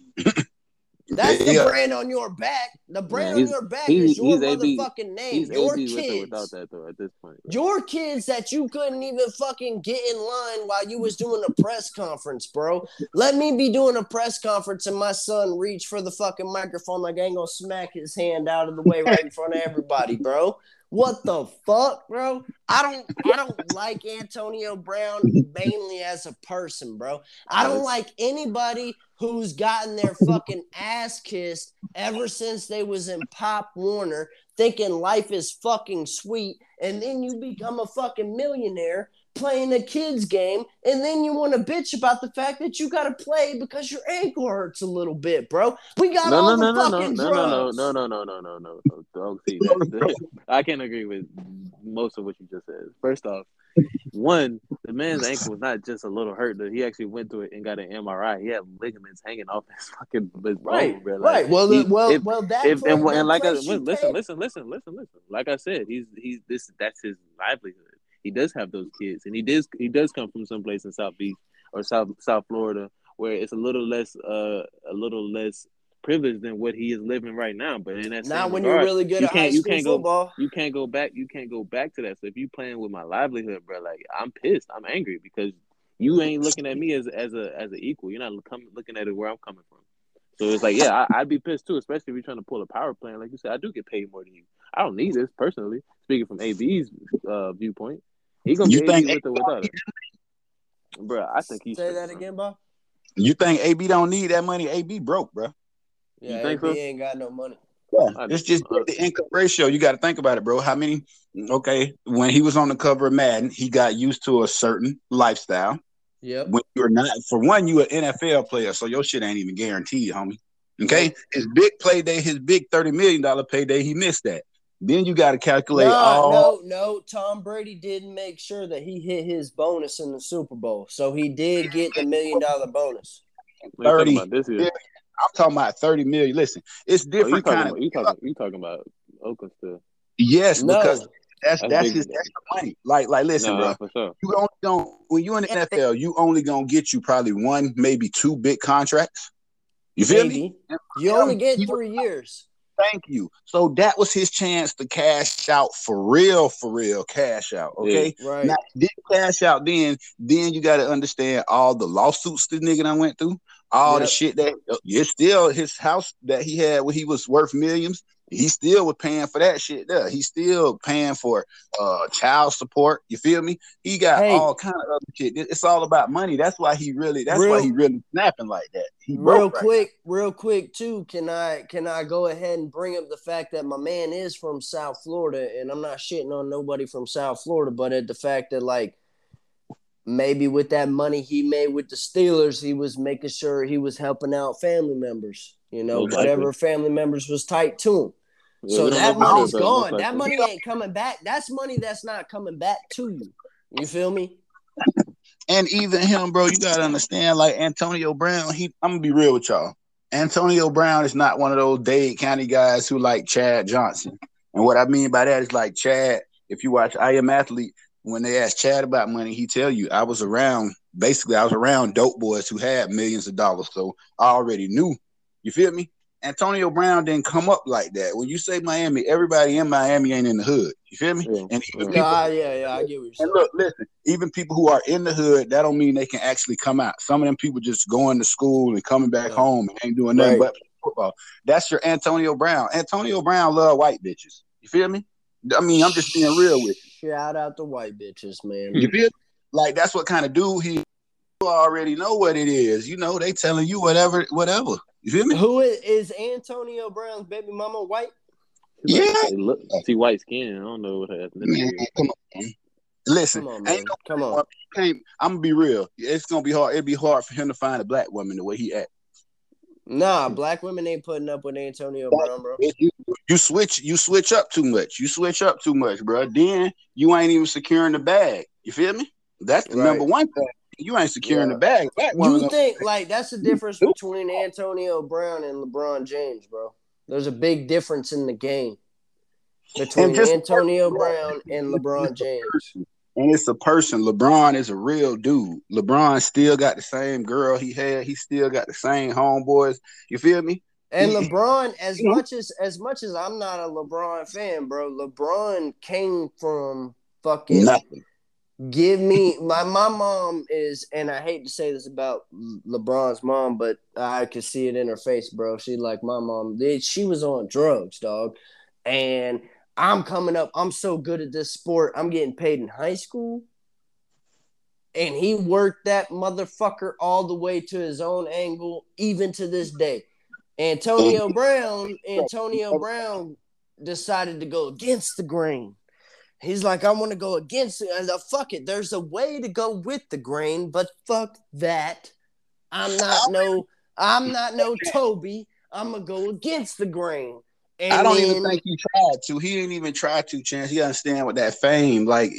That's the Yeah. brand on your back the brand on your back is your motherfucking name your kids without that though. At this point. Your kids that you couldn't even fucking get in line while you was doing a press conference, bro. Let me be doing a press conference and my son reach for the fucking microphone like I ain't gonna smack his hand out of the way right in front of everybody, bro. What the fuck, bro? I don't I don't like Antonio Brown mainly as a person, bro. I don't like anybody who's gotten their fucking ass kissed ever since they was in Pop Warner thinking life is fucking sweet, and then you become a fucking millionaire playing a kid's game, and then you want to bitch about the fact that you got to play because your ankle hurts a little bit, bro. We got No, all no, no, the no, no, fucking no, no, drugs. no, no, no, no, no, no, no. Don't see that. I can't agree with most of what you just said. First off, one, the man's ankle was not just a little hurt. He actually went to it and got an MRI. He had ligaments hanging off his fucking his bone, Right, bro. Like, right. Well, he- well, if- well. That if and, and like I listen, listen, listen, listen, listen. Like I said, he's he's this that's his livelihood. He does have those kids, and he does he does come from someplace in South Beach or South South Florida where it's a little less uh a little less privileged than what he is living right now. But in that Now, when regard, you're really good you at high can't you can't go football, you can't go back you can't go back to that. So if you playing with my livelihood, bro, like I'm pissed, I'm angry because you ain't looking at me as as a as an equal. You're not coming looking at it where I'm coming from. So it's like, yeah, I, I'd be pissed too, especially if you're trying to pull a power plan. Like you said, I do get paid more than you. I don't need this personally. Speaking from AB's uh, viewpoint, he gonna You be AB think with or without it. Bro, I think he say that again, Bob. You think AB don't need that money? AB broke, bro. You Yeah, think AB so? ain't got no money. Yeah, I- it's just uh, the income ratio. You got to think about it, bro. How many? Okay, when he was on the cover of Madden, he got used to a certain lifestyle. Yep. When you're not, for one, you an NFL player, so your shit ain't even guaranteed, homie. Okay, his big play day, his big thirty million dollar payday, he missed that. Then you got to calculate No, all. no, no. Tom Brady didn't make sure that he hit his bonus in the Super Bowl, so he did get the million dollar bonus. We talking 30. about this year. I'm talking about thirty million. Listen, it's Oh, you different talking kind about of. you talking you talking about Oakland still? Yes, No, because that's That's that's big. his extra money. Like like listen, Nah, bro. for sure. You only going when you in the NFL, you only gonna get you probably one, maybe two big contracts. You feel me? you only get three years. Thank you. So that was his chance to cash out for real, for real, cash out. Okay. Right. Now did cash out then, then you gotta understand all the lawsuits the nigga done went through, all the shit that uh, it's still his house that he had when he was worth millions. He still was paying for that shit there. He's still paying for uh child support. You feel me? He got Hey. all kind of other shit. It's all about money. That's why he really that's why he really snapping like that. He real right quick, real quick too. Can I can I go ahead and bring up the fact that my man is from South Florida, and I'm not shitting on nobody from South Florida, but at the fact that like maybe with that money he made with the Steelers, he was making sure he was helping out family members. You know, whatever family members was tight to him. Yeah, So we that know for money's sure, but most gone. That money ain't coming back. That's money that's not coming back to you. You feel me? And even him, bro, you gotta understand, like Antonio Brown, he I'm gonna be real with y'all. Antonio Brown is not one of those Dade County guys who like Chad Johnson. And what I mean by that is like Chad, if you watch I Am Athlete, when they ask Chad about money, he tell you I was around basically I was around dope boys who had millions of dollars. So I already knew. You feel me? Antonio Brown didn't come up like that. When you say Miami, everybody in Miami ain't in the hood. You feel me? Yeah, And even yeah. people Nah, yeah, yeah, I get what you're and look, listen, even people who are in the hood, that don't mean they can actually come out. Some of them people just going to school and coming back Yeah. home and ain't doing nothing Right. but football. That's your Antonio Brown. Antonio Brown love white bitches. You feel me? I mean, I'm just being real with you. Shout out to white bitches, man. you. You feel me? Like that's what kind of dude he you already know what it is. You know, they telling you whatever, whatever. You feel me? Who is, is Antonio Brown's baby mama white? She Yeah. they look, see white skin. I don't know what her ethnicity Man, come on. Man. Listen, Come on, man. ain't no Come on. I'm gonna be real. It's gonna be hard. It'd be hard for him to find a black woman the way he act. Nah, black women ain't putting up with Antonio Brown, bro. You, you switch you switch up too much. You switch up too much, bro. Then you ain't even securing the bag. You feel me? That's the Right. number one thing. You ain't securing Yeah. the bag. Black You think like that's the difference between Antonio Brown and LeBron James, bro? There's a big difference in the game between just- Antonio Brown and LeBron James. and it's a person. LeBron is a real dude. LeBron still got the same girl he had. He still got the same homeboys. You feel me? And LeBron, as much as as much as I'm not a LeBron fan, bro, LeBron came from fucking Nothing. Give me my my mom is and I hate to say this about LeBron's mom, but I could see it in her face, bro. She like my mom. They- She was on drugs, dog. And I'm coming up. I'm so good at this sport. I'm getting paid in high school. And he worked that motherfucker all the way to his own angle, even to this day. Antonio Brown, Antonio Brown decided to go against the grain. He's like, I want to go against it. And uh, fuck it. There's a way to go with the grain, but fuck that. I'm not no, I'm not no Toby. I'm gonna go against the grain. And I don't then- even think he tried to. He didn't even try to. Chance. He understand with that fame. Like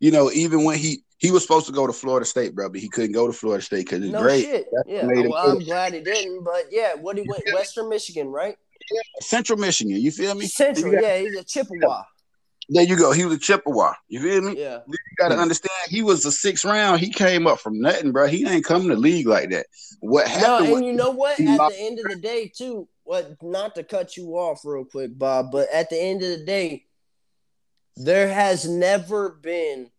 you know, even when he he was supposed to go to Florida State, bro, but he couldn't go to Florida State because it's no great. shit. That's Yeah. him Well, I'm glad he didn't, but yeah, what he went Western Michigan, right? Central Michigan. You feel me? Central, got- yeah, he's a Chippewa. There you go. He was a Chippewa. You feel me? Yeah. You got to understand. He was a sixth round. He came up from nothing, bro. He ain't coming to league like that. What No, happened? and you know what? At lost- the end of the day, too, what not to cut you off real quick, Bob, but at the end of the day, there has never been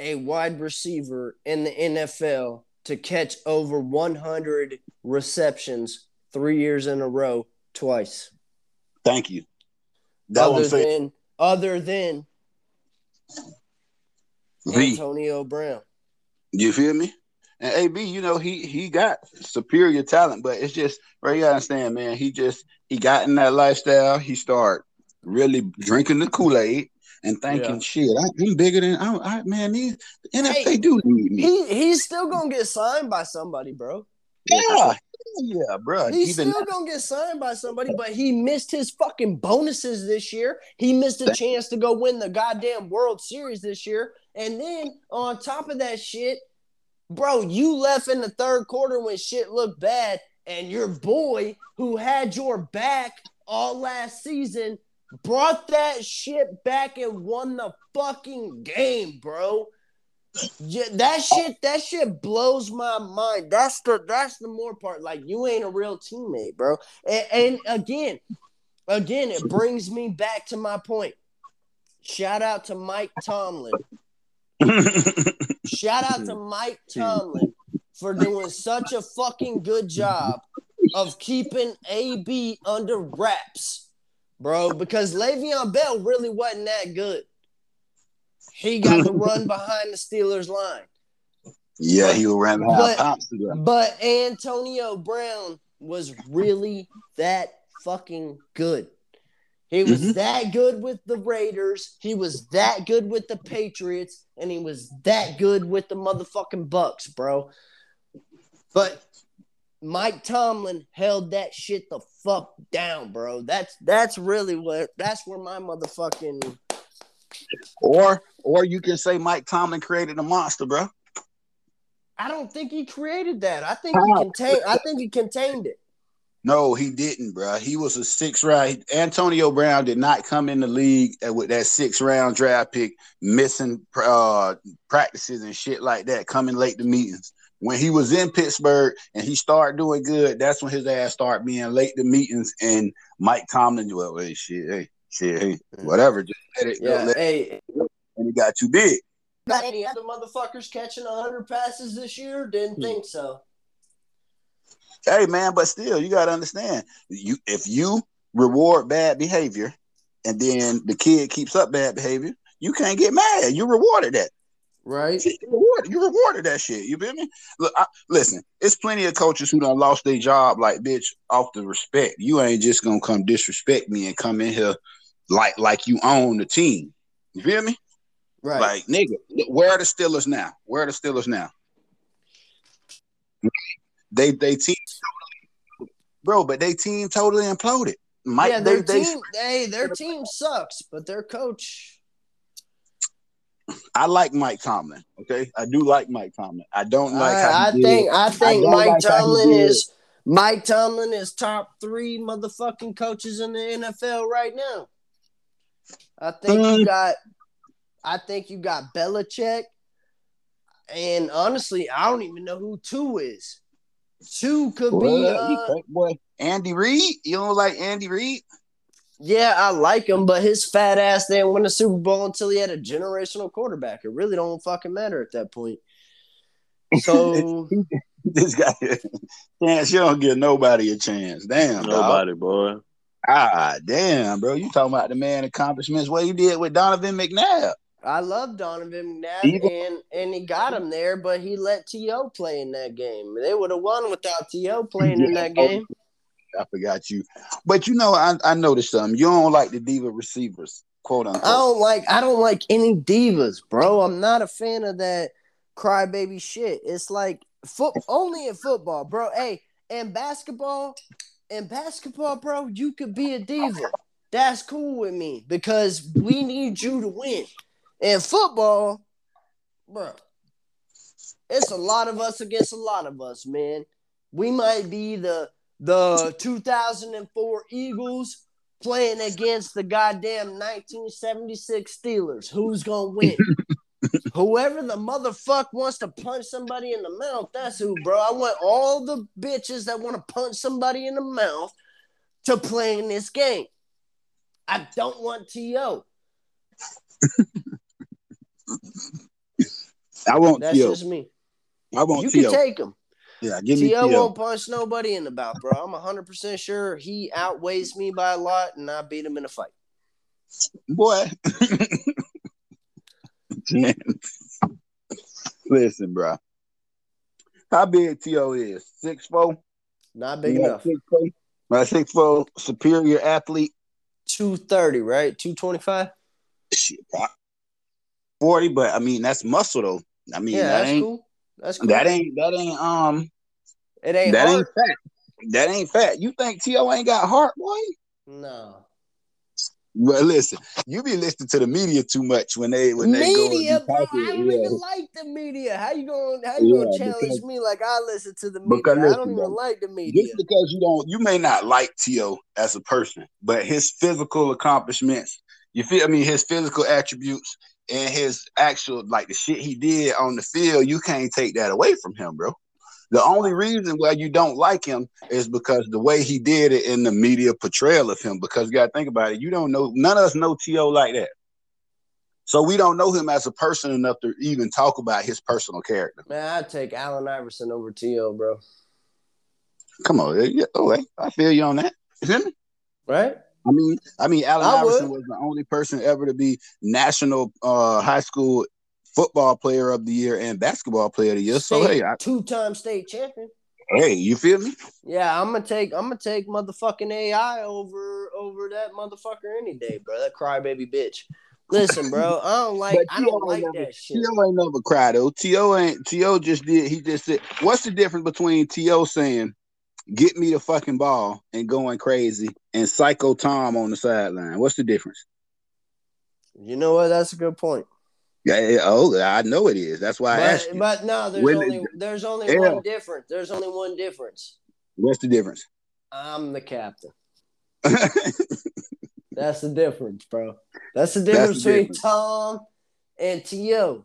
a wide receiver in the NFL to catch over 100 receptions three years in a row twice. Thank you. That's what other than other than V. Antonio Brown. You feel me? And AB, you know, he he got superior talent, but it's just right. You understand, man. He just he got in that lifestyle. He started really drinking the Kool Aid and thinking, Yeah. shit, I, I'm bigger than I, I man. These the NFL Hey, they do need me. He he's still gonna get signed by somebody, bro. yeah, yeah, bro. He's Even still gonna get signed by somebody, but he missed his fucking bonuses this year. He missed a chance to go win the goddamn World Series this year. And then on top of that shit, bro, you left in the third quarter when shit looked bad, and your boy who had your back all last season brought that shit back and won the fucking game, bro. Yeah, that shit, that shit blows my mind. That's the that's the more part. Like you ain't a real teammate, bro. And, and again, again, it brings me back to my point. Shout out to Mike Tomlin. Shout out to Mike Tomlin for doing such a fucking good job of keeping AB under wraps, bro. Because Le'Veon Bell really wasn't that good. He got to run behind the Steelers line. yeah, he will run behind But- Thompson. But Antonio Brown was really that fucking good. He was Mhm. that good with the Raiders. He was that good with the Patriots, and he was that good with the motherfucking Bucks, bro. But Mike Tomlin held that shit the fuck down, bro. That's that's really what that's where my motherfucking Or or you can say Mike Tomlin created a monster, bro. I don't think he created that. I think he contained I think he contained it. No, he didn't, bro. He was a six round. Antonio Brown did not come in the league with that six round draft pick, missing uh, practices and shit like that, coming late to meetings. When he was in Pittsburgh and he started doing good, that's when his ass started being late to meetings. And Mike Tomlin, well, hey, shit, hey, shit, hey, whatever, just let it. Yeah, Let- hey, and he got too big. got any other motherfuckers catching 100 passes this year? Didn't hmm. think so. Hey man, but still, you gotta understand. You if you reward bad behavior, and then the kid keeps up bad behavior, you can't get mad. You rewarded that. Right? You rewarded, you rewarded that shit. You feel me? Look, I, listen, it's plenty of coaches who don't lost their job, like bitch, off the respect. You ain't just gonna come disrespect me and come in here like like you own the team. You feel me? Right. Like nigga, where are the Steelers now? Where are the Steelers now? They they team bro, but they team totally imploded. Mike, yeah, their they, team, hey, their team sucks, but their coach, I like Mike Tomlin. Okay, I do like Mike Tomlin. I don't like. I, how I he did- think, I think don't Mike like Tomlin is Mike Tomlin is top three motherfucking coaches in the NFL right now. I think you Mm. got, I think you got Belichick, and honestly, I don't even know who two is. Two could be. Well, you Uh, think, boy, Andy Reid. You don't like Andy Reid? Yeah, I like him, but his fat ass didn't win a Super Bowl until he had a generational quarterback. It really don't fucking matter at that point. So this guy, chance you don't give nobody a chance. Damn, dog. Nobody, boy. Ah, damn, bro. You talking about the man accomplishments? What you did with Donovan McNabb? I love Donovan McNabb, Even- and and he got him there, but he let T.O. play in that game. They would have won without T.O. playing in that game. I forgot you. But you know, I, I noticed something. You don't like the diva receivers, quote unquote. I don't like I don't like any divas, bro. I'm not a fan of that crybaby shit. It's like foot only in football, bro. Hey, and basketball, in basketball, bro, you could be a diva. That's cool with me because we need you to win. In football, bro, it's a lot of us against a lot of us, man. We might be the the 2004 Eagles playing against the goddamn 1976 Steelers. Who's gonna win? Whoever the motherfuck wants to punch somebody in the mouth, that's who, bro. I want all the bitches that want to punch somebody in the mouth to play in this game. I don't want To. I want That's T.O. just me. I want You T.O. can take him. yeah, give me T.O. T.O. won't punch nobody in the mouth, bro. I'm 100% sure he outweighs me by a lot and I beat him in a fight. Boy. Man. Listen, bro. How big T.O. is? Six four? Not big enough. Six four? My six four superior athlete. 230, right? 225? Shit, 40, but I mean that's muscle though. I mean Yeah, that that's ain't cool. That's cool. that ain't that ain't um it ain't that hard. ain't fat. That ain't fat. You think T.O. ain't got heart, boy? No. Well, listen, you be listening to the media too much when they when they go media, bro. I don't Yeah. even like the media. How you going? How you gonna challenge because- me like I listen to the media? Because I don't even bro, like the media. Just because you don't, you may not like T.O. as a person, but his physical accomplishments, you feel I mean, his physical attributes and his actual like the shit he did on the field, you can't take that away from him, bro. The only reason why you don't like him is because the way he did it in the media portrayal of him. Because you gotta think about it, you don't know none of us know T.O. like that. So we don't know him as a person enough to even talk about his personal character. Man, I'd take Allen Iverson over T.O., bro. Come on, yeah, okay, I feel you on that. You feel me? Right? I mean, I mean, Allen I Iverson would. was the only person ever to be national uh, high school football player of the year and basketball player of the year. So hey, I, two-time state champion. hey, you feel me? Yeah, I'm gonna take I'm gonna take motherfucking AI over over that motherfucker any day, bro. That crybaby bitch. Listen, bro, I don't like I don't like never- that shit. T.O. ain't never cried though. T.O. ain't T.O. just did. He just said, "What's the difference between T.O. saying, get me the fucking ball' and going crazy, and Psycho Tom on the sideline? What's the difference?" You know what? That's a good point. Yeah, oh, I know it is. That's why I asked But you. but no, there's When- only there's only Yeah. one difference. There's only one difference. What's the difference? I'm the captain. That's the difference, bro. That's the difference the between difference. Tom and T.O.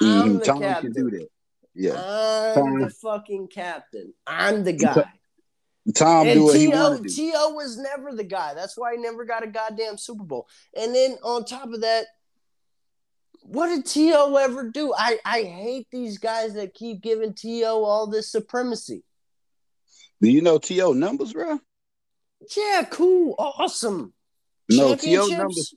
I'm Mhm, the Tom captain. can do that. Yeah, I'm Tom- the fucking captain. I'm the guy. Tom do and what T.O. want to do. T.O. was never the guy. That's why he never got a goddamn Super Bowl. And then on top of that, what did T.O. ever do? I, I hate these guys that keep giving T.O. all this supremacy. Do you know T.O. numbers, bro? Yeah, cool, awesome. No, T.O. Numbers.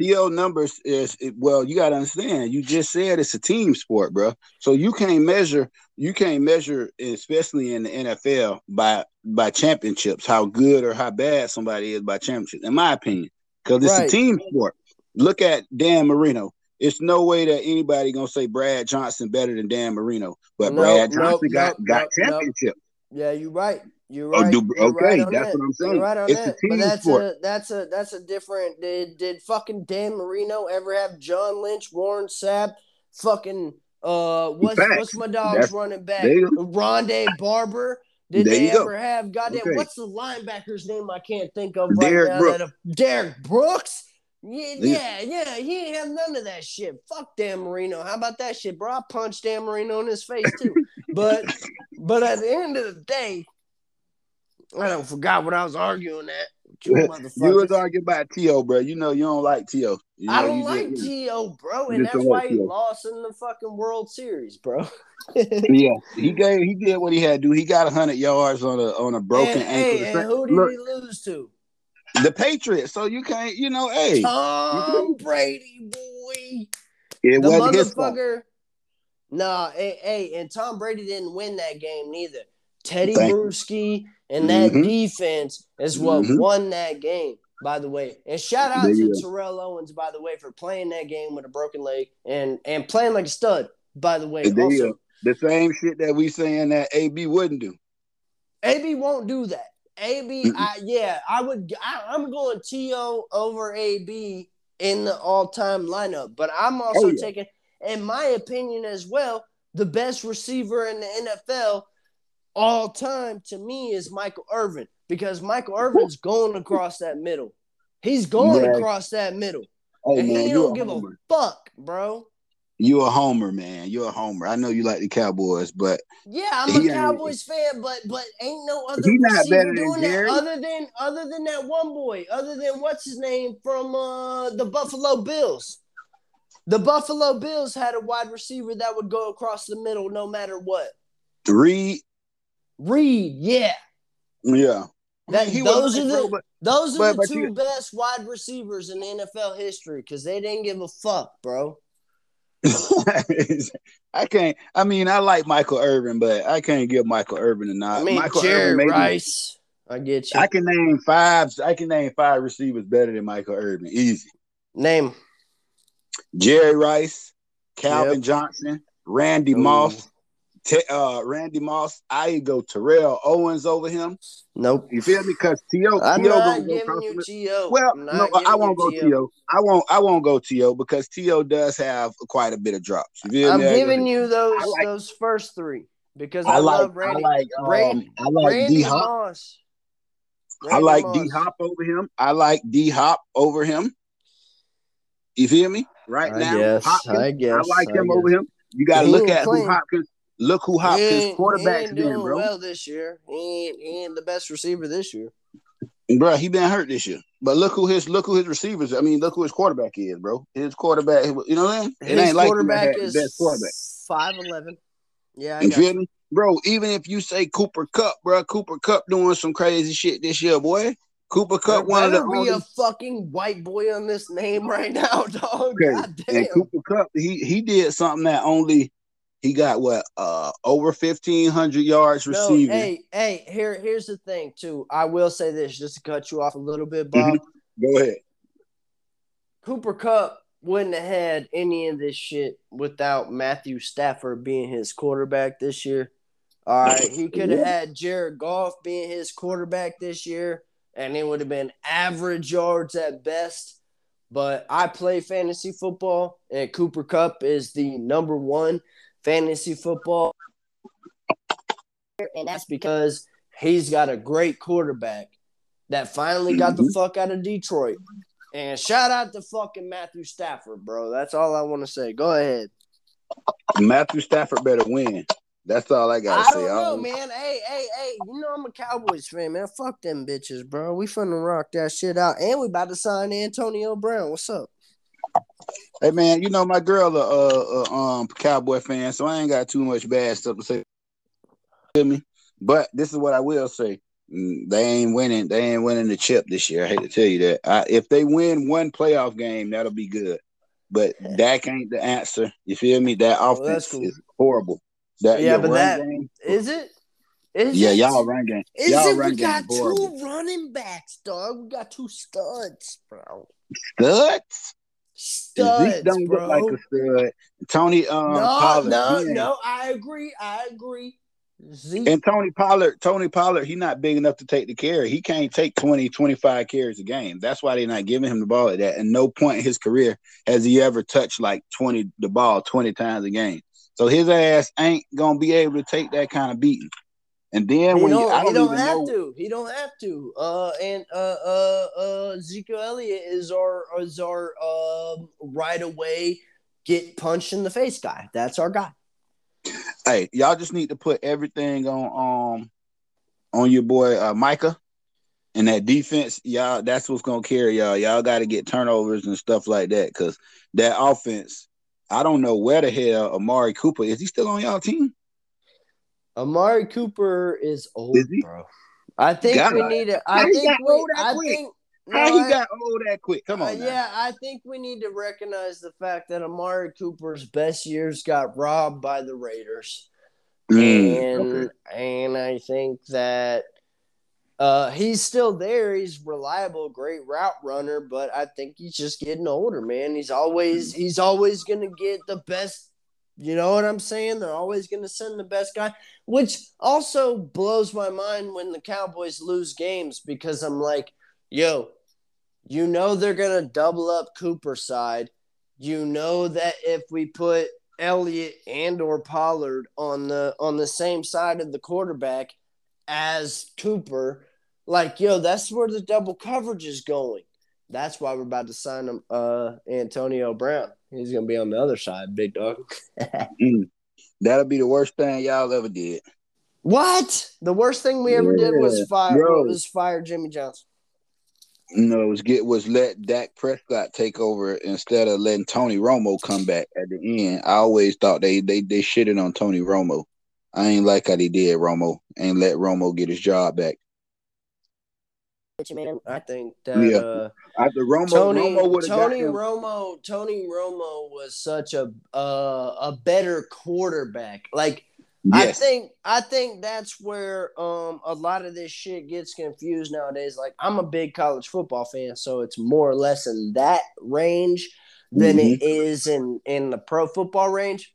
T.O. numbers is well, you got to understand. You just said it's a team sport, bro. So you can't measure. You can't measure, especially in the NFL, by by championships, how good or how bad somebody is by championships. In my opinion, because it's Right. a team sport. Look at Dan Marino. It's no way that anybody gonna say Brad Johnson better than Dan Marino, but Nope, Brad Johnson got nope, got nope, nope. championships. Yeah, you're right. You're Oh, right. do- You're okay, right that's that. what I'm saying. You're right on It's a that. team but that's sport. a that's a that's a different. Did did fucking Dan Marino ever have John Lynch, Warren Sapp, fucking uh what's Facts. what's my dog's That's- running back? Rondé Barber. Did There they you go. ever have goddamn Okay. what's the linebacker's name I can't think of right Derrick now? Brooks. A, Derrick Brooks. Yeah, Yeah. yeah, he ain't have none of that shit. Fuck Dan Marino. How about that shit, bro? I punched Dan Marino in his face too. but but at the end of the day, I don't forgot what I was arguing at. You You was arguing about T.O., bro. You know you don't like T.O. You know, I don't like. T.O., bro, and that's why he lost in the fucking World Series, bro. Yeah, he gave he did what he had to do. He got hundred yards on a on a broken and, ankle. Hey, and who did Look, he lose to? The Patriots. So you can't, you know, hey, Tom Brady, boy. it the wasn't his fault. motherfucker. Nah, hey, hey, and Tom Brady didn't win that game neither. Tedy Thank. Bruschi and that Mhm. defense is what Mhm. won that game, by the way. And shout out There to. Terrell Owens, by the way, for playing that game with a broken leg and and playing like a stud, by the way. Also. The same shit that we saying that AB wouldn't do. AB won't do that. AB, I, yeah, I would. I, I'm going T.O. over AB in the all-time lineup, but I'm oh, also Oh, yeah. taking, in my opinion as well, the best receiver in the NFL all time to me is Michael Irvin because Michael Irvin's going across that middle. He's going Yeah. across that middle, Hey and man, he you don't give a fuck, bro. You a homer, man. You're a homer. I know you like the Cowboys, but Yeah, I'm a Cowboys fan, but but ain't no other He not better than doing that other than other than that one boy, other than what's his name from uh, the Buffalo Bills. The Buffalo Bills had a wide receiver that would go across the middle no matter what. Reed, Reed, yeah, yeah. I That- mean, he those are the- but those are But- the two you- best wide receivers in NFL history because they didn't give a fuck, bro. I can't. I mean, I like Michael Irvin, but I can't give Michael Irvin a nod. I mean, Michael Jerry Irvin, maybe Rice. I get you. I can name five. I can name five receivers better than Michael Irvin. Easy. Name. Jerry Rice, Calvin Johnson, Randy Ooh. Moss, Te- uh, Randy Moss. I go Terrell Owens over him. Nope. You feel me? Because T.O. I'm T.O. not gonna go giving you the- T.O. Well, I'm no, I won't go T.O. I won't. I won't go T.O. because T.O. does have quite a bit of drops. You feel I'm me? Giving you those like- those first three because I, I like. love Randy. I like. Um, Randy- I like Randy D Hop. Moss. I like Moss. D Hop over him. I like D Hop over him. You feel me? Right I now, guess, Hopkins, I guess, like I him guess. over him. You got to look at playing. who Hopkins. Look who Hopkins quarterbacks been, doing bro. well this year. He ain't, he ain't the best receiver this year. Bro, he been hurt this year. But look who his look who his receivers. I mean, look who his quarterback is, bro. His quarterback. You know what I mean? It His ain't quarterback had the best quarterback. is five eleven. Yeah, I You feel me, bro? Even if you say Cooper Kupp, bro, Cooper Kupp doing some crazy shit this year, boy. Cooper Kupp, one of the be a fucking white boy on this name right now, dog. Okay. God damn. And Cooper Kupp, he he did something that only he got what uh over fifteen hundred yards No, receiving. hey, hey, here, here's the thing, too. I will say this just to cut you off a little bit, Bob. Go ahead. Cooper Kupp wouldn't have had any of this shit without Matthew Stafford being his quarterback this year. All right, he could have had Jared Goff being his quarterback this year, and it would have been average yards at best. But I play fantasy football, and Cooper Kupp is the number one fantasy football, and that's because he's got a great quarterback that finally got the mhm. fuck out of Detroit. And shout out to fucking Matthew Stafford, bro. That's all I want to say. Go ahead. Matthew Stafford better win. That's all I gotta I say. don't know, don't- man. Hey, hey, hey. You know I'm a Cowboys fan, man. Fuck them bitches, bro. We finna rock that shit out. And we about to sign Antonio Brown. What's up? Hey man, you know my girl a uh, uh, um Cowboy fan, so I ain't got too much bad stuff to say. Feel me? But this is what I will say: Mm, they ain't winning. They ain't winning the chip this year. I hate to tell you that. I, if they win one playoff game, that'll be good. But Dak ain't the answer. You feel me? That offense cool. is horrible. That Yeah, but that- game, Is it? Is yeah, it? y'all run game. Is y'all it? run We got horrible. two running backs, dog. We got two studs, bro. Studs. Studs, Zeke don't bro. look like a stud. Tony um, no, Pollard. no, no. I agree. I agree. Zeke. And Tony Pollard, Tony Pollard, he not big enough to take the carry. He can't take 20, 25 carries a game. That's why they're not giving him the ball at that. And no point in his career has he ever touched like 20 the ball 20 times a game. So his ass ain't gonna be able to take that kind of beating. And then he when you, don't, I he don't, don't even have know to. He don't have to. Uh, and uh, uh, uh, Ezekiel Elliott is our is our um right away get punched in the face guy. That's our guy. hey, y'all just need to put everything on um on your boy uh, Micah and that defense. Y'all, that's what's gonna carry y'all. Y'all got to get turnovers and stuff like that because that offense. I don't know where the hell Amari Cooper is. He still on y'all team? Amari Cooper is old, Is bro. I think God. we need to. I How think got we. old that I quick? think. How no, he I- got old that quick? Come Uh, on, now. yeah, I think we need to recognize the fact that Amari Cooper's best years got robbed by the Raiders. Mm, and okay. and I think that uh, he's still there. He's reliable, great route runner, but I think he's just getting older, man. He's always he's always gonna get the best. You know what I'm saying? They're always gonna send the best guy, which also blows my mind when the Cowboys lose games because I'm like, yo, you know they're gonna double up Cooper side. You know that if we put Elliott and or Pollard on the on the same side of the quarterback as Cooper, like yo, that's where the double coverage is going. That's why we're about to sign him, uh, Antonio Brown. He's gonna be on the other side, big dog. Mm. That'll be the worst thing y'all ever did. What? The worst thing we ever did was fire bro. was fire Jimmy Johnson. No, was get was let Dak Prescott take over instead of letting Tony Romo come back at the end. I always thought they they they shitted on Tony Romo. I ain't like how they did Romo and let Romo get his job back. I think that Yeah. uh, After Romo, Tony Romo would have got Tony. Romo Tony Romo was such a uh, a better quarterback. Like I think I think that's where um a lot of this shit gets confused nowadays. Like I'm a big college football fan, so it's more or less in that range than Mm-hmm. it is in in the pro football range.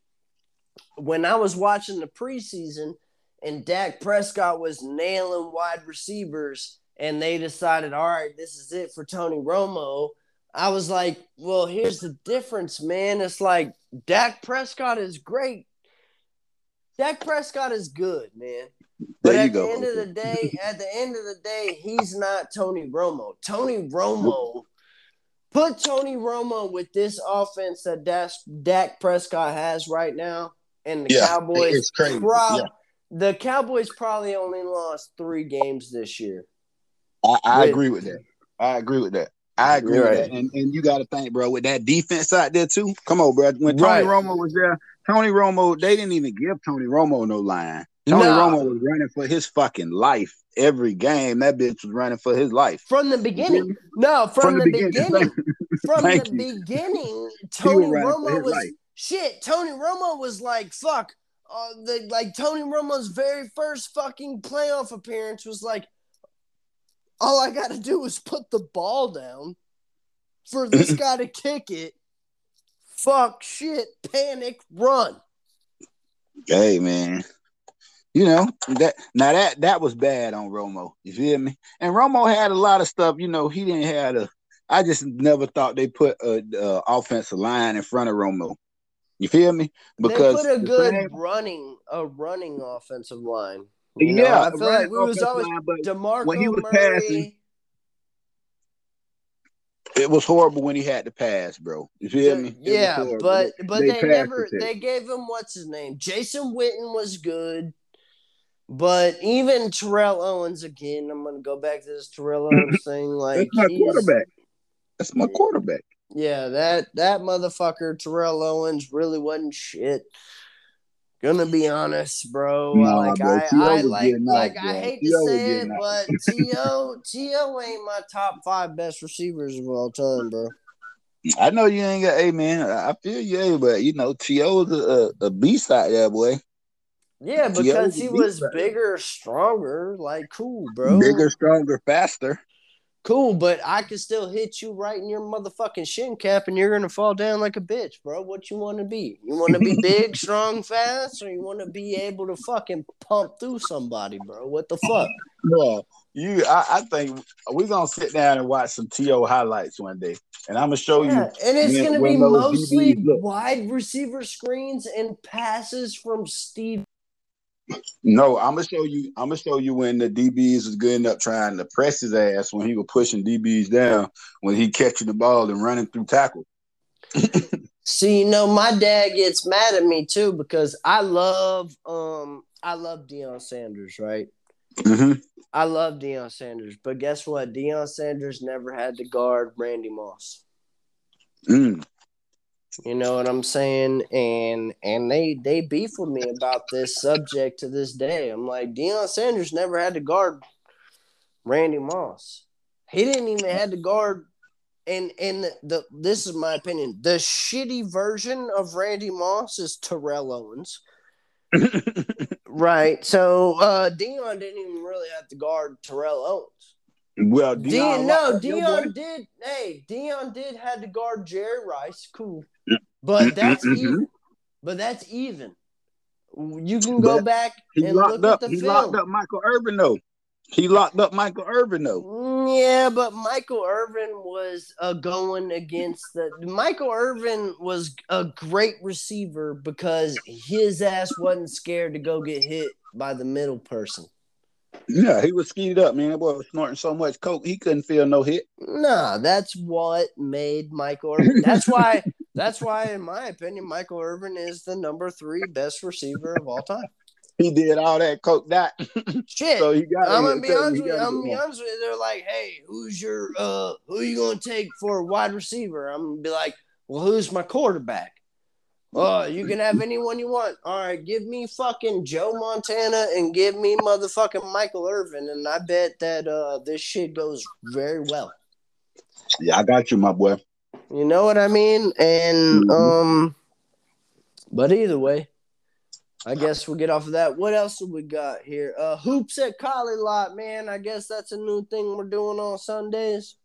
when I was watching the preseason and Dak Prescott was nailing wide receivers and they decided, all right, this is it for Tony Romo. I was like, well, here's the difference, man. It's like Dak Prescott is great. Dak Prescott is good, man. But There you at go. the end of the day, at the end of the day, he's not Tony Romo. Tony Romo, put Tony Romo with this offense that Dak, Dak Prescott has right now, and the Yeah, Cowboys. it's crazy. prob- Yeah. The Cowboys probably only lost three games this year. I, I agree with that. I agree with that. I agree You're with that. And and you got to think, bro, with that defense out there too. Come on, bro. When Tony Right. Romo was there, Tony Romo, they didn't even give Tony Romo no line. Tony No. Romo was running for his fucking life every game. That bitch was running for his life. From the beginning, no, from, the, beginning, from Thank the you. beginning, Tony was Romo was life. shit. Tony Romo was like, fuck. Uh, the, like Tony Romo's very first fucking playoff appearance was like, all I got to do is put the ball down for this guy to kick it. Fuck, shit, panic, run. Hey man. You know that now that that was bad on Romo. You feel me? And Romo had a lot of stuff. You know he didn't have a. I just never thought they put a, a offensive line in front of Romo. You feel me? Because they put a good running, a running offensive line. You know, yeah, I feel like we was always line, but Demarco when he was Murray. passing, it was horrible when he had to pass, bro. You feel me? It Yeah, but but they, passed never they gave him what's his name? Jason Witten was good, but even Terrell Owens again. I'm gonna go back to this Terrell Owens thing. Like That's my quarterback. That's my quarterback. Yeah, that that motherfucker Terrell Owens really wasn't shit. Gonna be honest, bro. Nah, like bro, I. I like out, like I hate T.O. to say it, but T.O. T.O. ain't my top five best receivers of all time, bro. I know you ain't got, hey man, I feel you, hey, but you know, T.O. is a, a, a beast out there, boy. Yeah, because he was bigger, stronger. Like, cool, bro. Bigger, stronger, faster. Cool, but I can still hit you right in your motherfucking shin cap and you're gonna fall down like a bitch, bro. What you wanna be? You wanna be big, strong, fast, or you wanna be able to fucking pump through somebody, bro? What the fuck? Bro, you, I, I think we're gonna sit down and watch some T.O. highlights one day, and I'm gonna show Yeah, you. and it's when- gonna be mostly wide receiver screens and passes from Steve. No, I'm gonna show you. I'm gonna show you when the DBs was good up trying to press his ass when he was pushing DBs down when he catching the ball and running through tackle. See, you know, my dad gets mad at me too because I love um I love Deion Sanders, right? Mm-hmm. I love Deion Sanders, but guess what? Deion Sanders never had to guard Randy Moss. Mm. You know what I'm saying? And and they they beef with me about this subject to this day. I'm like, Deion Sanders never had to guard Randy Moss. He didn't even had to guard and and the, the this is my opinion. The shitty version of Randy Moss is Terrell Owens. Right. So uh Deion didn't even really have to guard Terrell Owens. well, Dion, Deion no, locked up your boy. Deion did. Hey, Deion did had to guard Jerry Rice. Cool. But that's even. But that's even. You can go But back He and locked look up. at the He film. locked up Michael Irvin though. He locked up Michael Irvin though. Mm, Yeah, but Michael Irvin was uh, going against the. Michael Irvin was a great receiver because his ass wasn't scared to go get hit by the middle person. Yeah, he was skied up, man. That boy was snorting so much coke he couldn't feel no hit. Nah, that's what made Michael Irvin. That's why. That's why, in my opinion, Michael Irvin is the number three best receiver of all time. He did all that coke that Shit. so he got. I'm gonna be you, honest with you. I'm gonna be honest with you. They're like, "Hey, who's your uh, who you gonna take for a wide receiver?" I'm gonna be like, "Well, who's my quarterback?" Oh, you can have anyone you want. All right, give me fucking Joe Montana and give me motherfucking Michael Irvin, and I bet that uh this shit goes very well. Yeah, I got you, my boy. You know what I mean? And Mhm. um, but either way, I guess we'll get off of that. What else do we got here? Uh, hoops at Collie Lot, man. I guess that's a new thing we're doing on Sundays.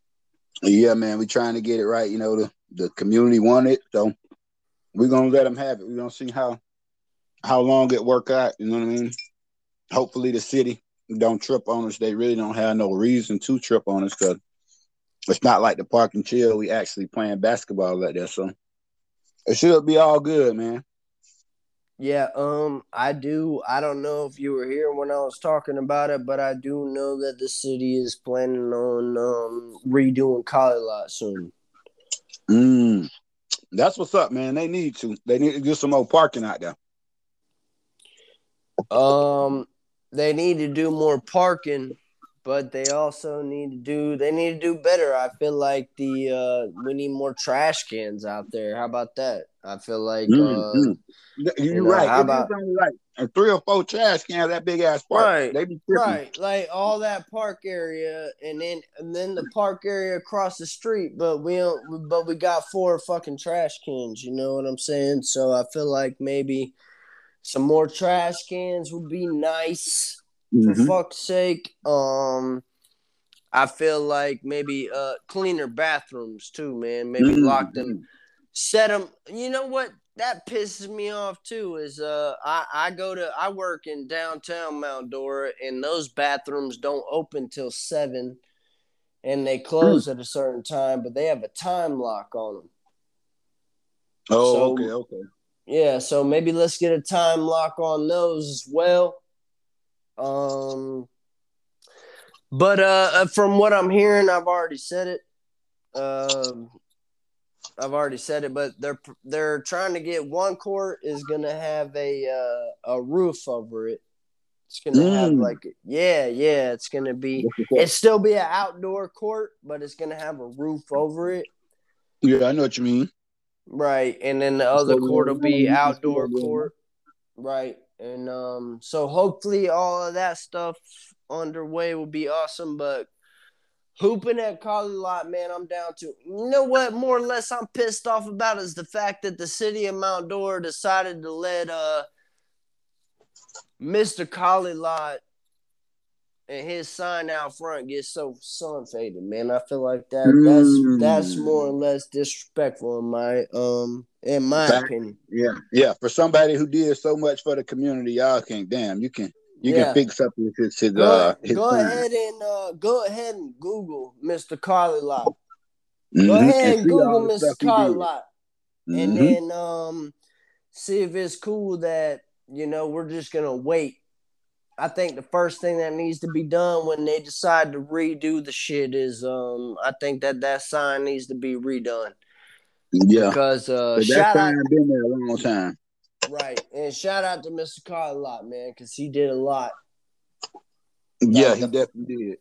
Yeah, man, we're trying to get it right. You know, the the community want it, so we're gonna let them have it. We're gonna see how how long it work out. You know what I mean? Hopefully the city don't trip on us. They really don't have no reason to trip on us because it's not like the park and chill. We actually playing basketball like that, so it should be all good, man. Yeah, um, I do. I don't know if you were here when I was talking about it, but I do know that the city is planning on um redoing Collie Lot soon. Mm. That's what's up, man. They need to. They need to do some more parking out there. Um, they need to do more parking, but they also need to do they need to do better. I feel like the uh we need more trash cans out there. How about that? I feel like uh Mhm. You're you know, right. how about- like a three or four trash cans, that big ass park, Right, they be tripping. right, like all that park area, and then and then the park area across the street. But we don't. But we got four fucking trash cans. You know what I'm saying? So I feel like maybe some more trash cans would be nice. For Mhm. fuck's sake. Um, I feel like maybe uh cleaner bathrooms too, man. Maybe Mhm. lock them, set them. You know what? That pisses me off too. Is uh, I I go to I work in downtown Mount Dora, and those bathrooms don't open till seven, and they close at a certain time, but they have a time lock on them. Oh, So- okay, okay. Yeah, so maybe let's get a time lock on those as well. Um, but uh, uh, from what I'm hearing, I've already said it. Um, I've already said it, but they're they're trying to get one court is gonna have a uh, a roof over it. It's gonna have Mm. like yeah, yeah. It's gonna be That's what's up. it still be an outdoor court, but it's gonna have a roof over it. Yeah, I know what you mean. Right, and then the other court will be outdoor still do it. court. Right, and um, so hopefully all of that stuff underway will be awesome. But hooping at Collie Lot, man, I'm down to. You know what? More or less, I'm pissed off about is the fact that the city of Mount Dora decided to let uh Mr. Collie Lot and his sign out front get so sun faded, man. I feel like that Mm. that's that's more or less disrespectful in my um in my opinion. Yeah, yeah. For somebody who did so much for the community, y'all can damn, you can you Yeah. can fix up his his, his Go, uh his go sign. ahead and uh go ahead and Google Mr. Carly Lot. Mhm. Go ahead and Google Mr. Carly did. And then um see if it's cool that you know we're just gonna wait. I think the first thing that needs to be done when they decide to redo the shit is um I think that that sign needs to be redone yeah. because uh But shout out been there a long time. right and shout out to Mr. Carl a lot man because he did a lot. Yeah, Like he the- definitely did.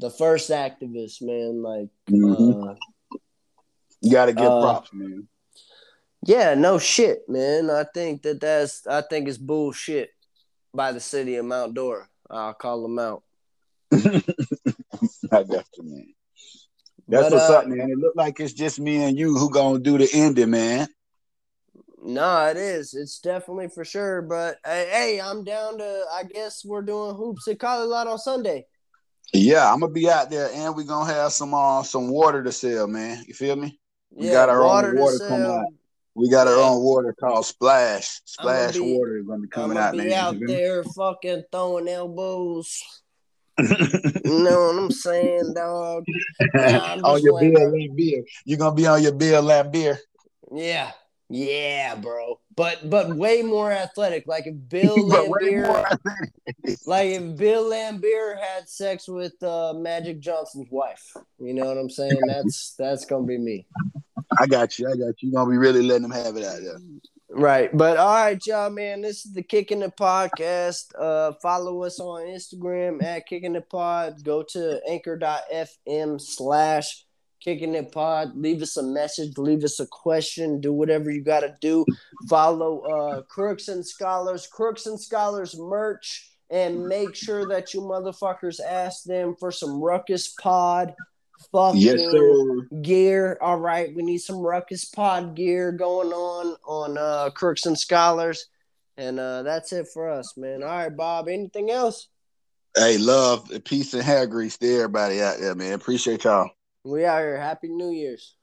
The first activist man like Mhm. uh You got to give uh, props, man. Yeah, no shit, man. I think that that's I think it's bullshit by the city of Mount Dora. I'll call them out. I got you, man. That's But, what's uh, up, man. It look like it's just me and you who gonna do the ending, man. No, it is. It's definitely for sure. But hey, hey, I'm down to. I guess we're doing hoops at Collie Lot on Sunday. Yeah, I'm gonna be out there, and we gonna have some uh some water to sell, man. You feel me? We yeah, got our own water to water coming out. We got our own water called Splash. Splash be- water is gonna be coming out, be man. out feel me? there fucking throwing elbows. You know what I'm saying, dog? Nah, on your playing, Bill. Laimbeer. You're gonna be on your Bill Laimbeer. Yeah, yeah, bro. But but way more athletic. Like if Bill Laimbeer. Like if Bill Laimbeer had sex with uh, Magic Johnson's wife, you know what I'm saying? That's that's gonna be me, I got you. I got you. You're gonna be really letting them have it out there. Right? But all right, y'all, man. This is the Kicking the podcast. Uh, follow us on Instagram at Kicking the Pod. Go to Anchor.fm slash Kicking It Pod. Leave us a message. Leave us a question. Do whatever you gotta do. Follow uh, Crooks and Scholars, Crooks and Scholars merch. And make sure that you motherfuckers ask them for some Ruckus Pod fucking Yes, sir. gear. All right, we need some Ruckus Pod gear going on on uh, Crooks and Scholars. And uh, that's it for us, man. All right, Bob. Anything else? Hey, love, peace, and hair grease to everybody out there, man. Appreciate y'all. We out here. Happy New Year's.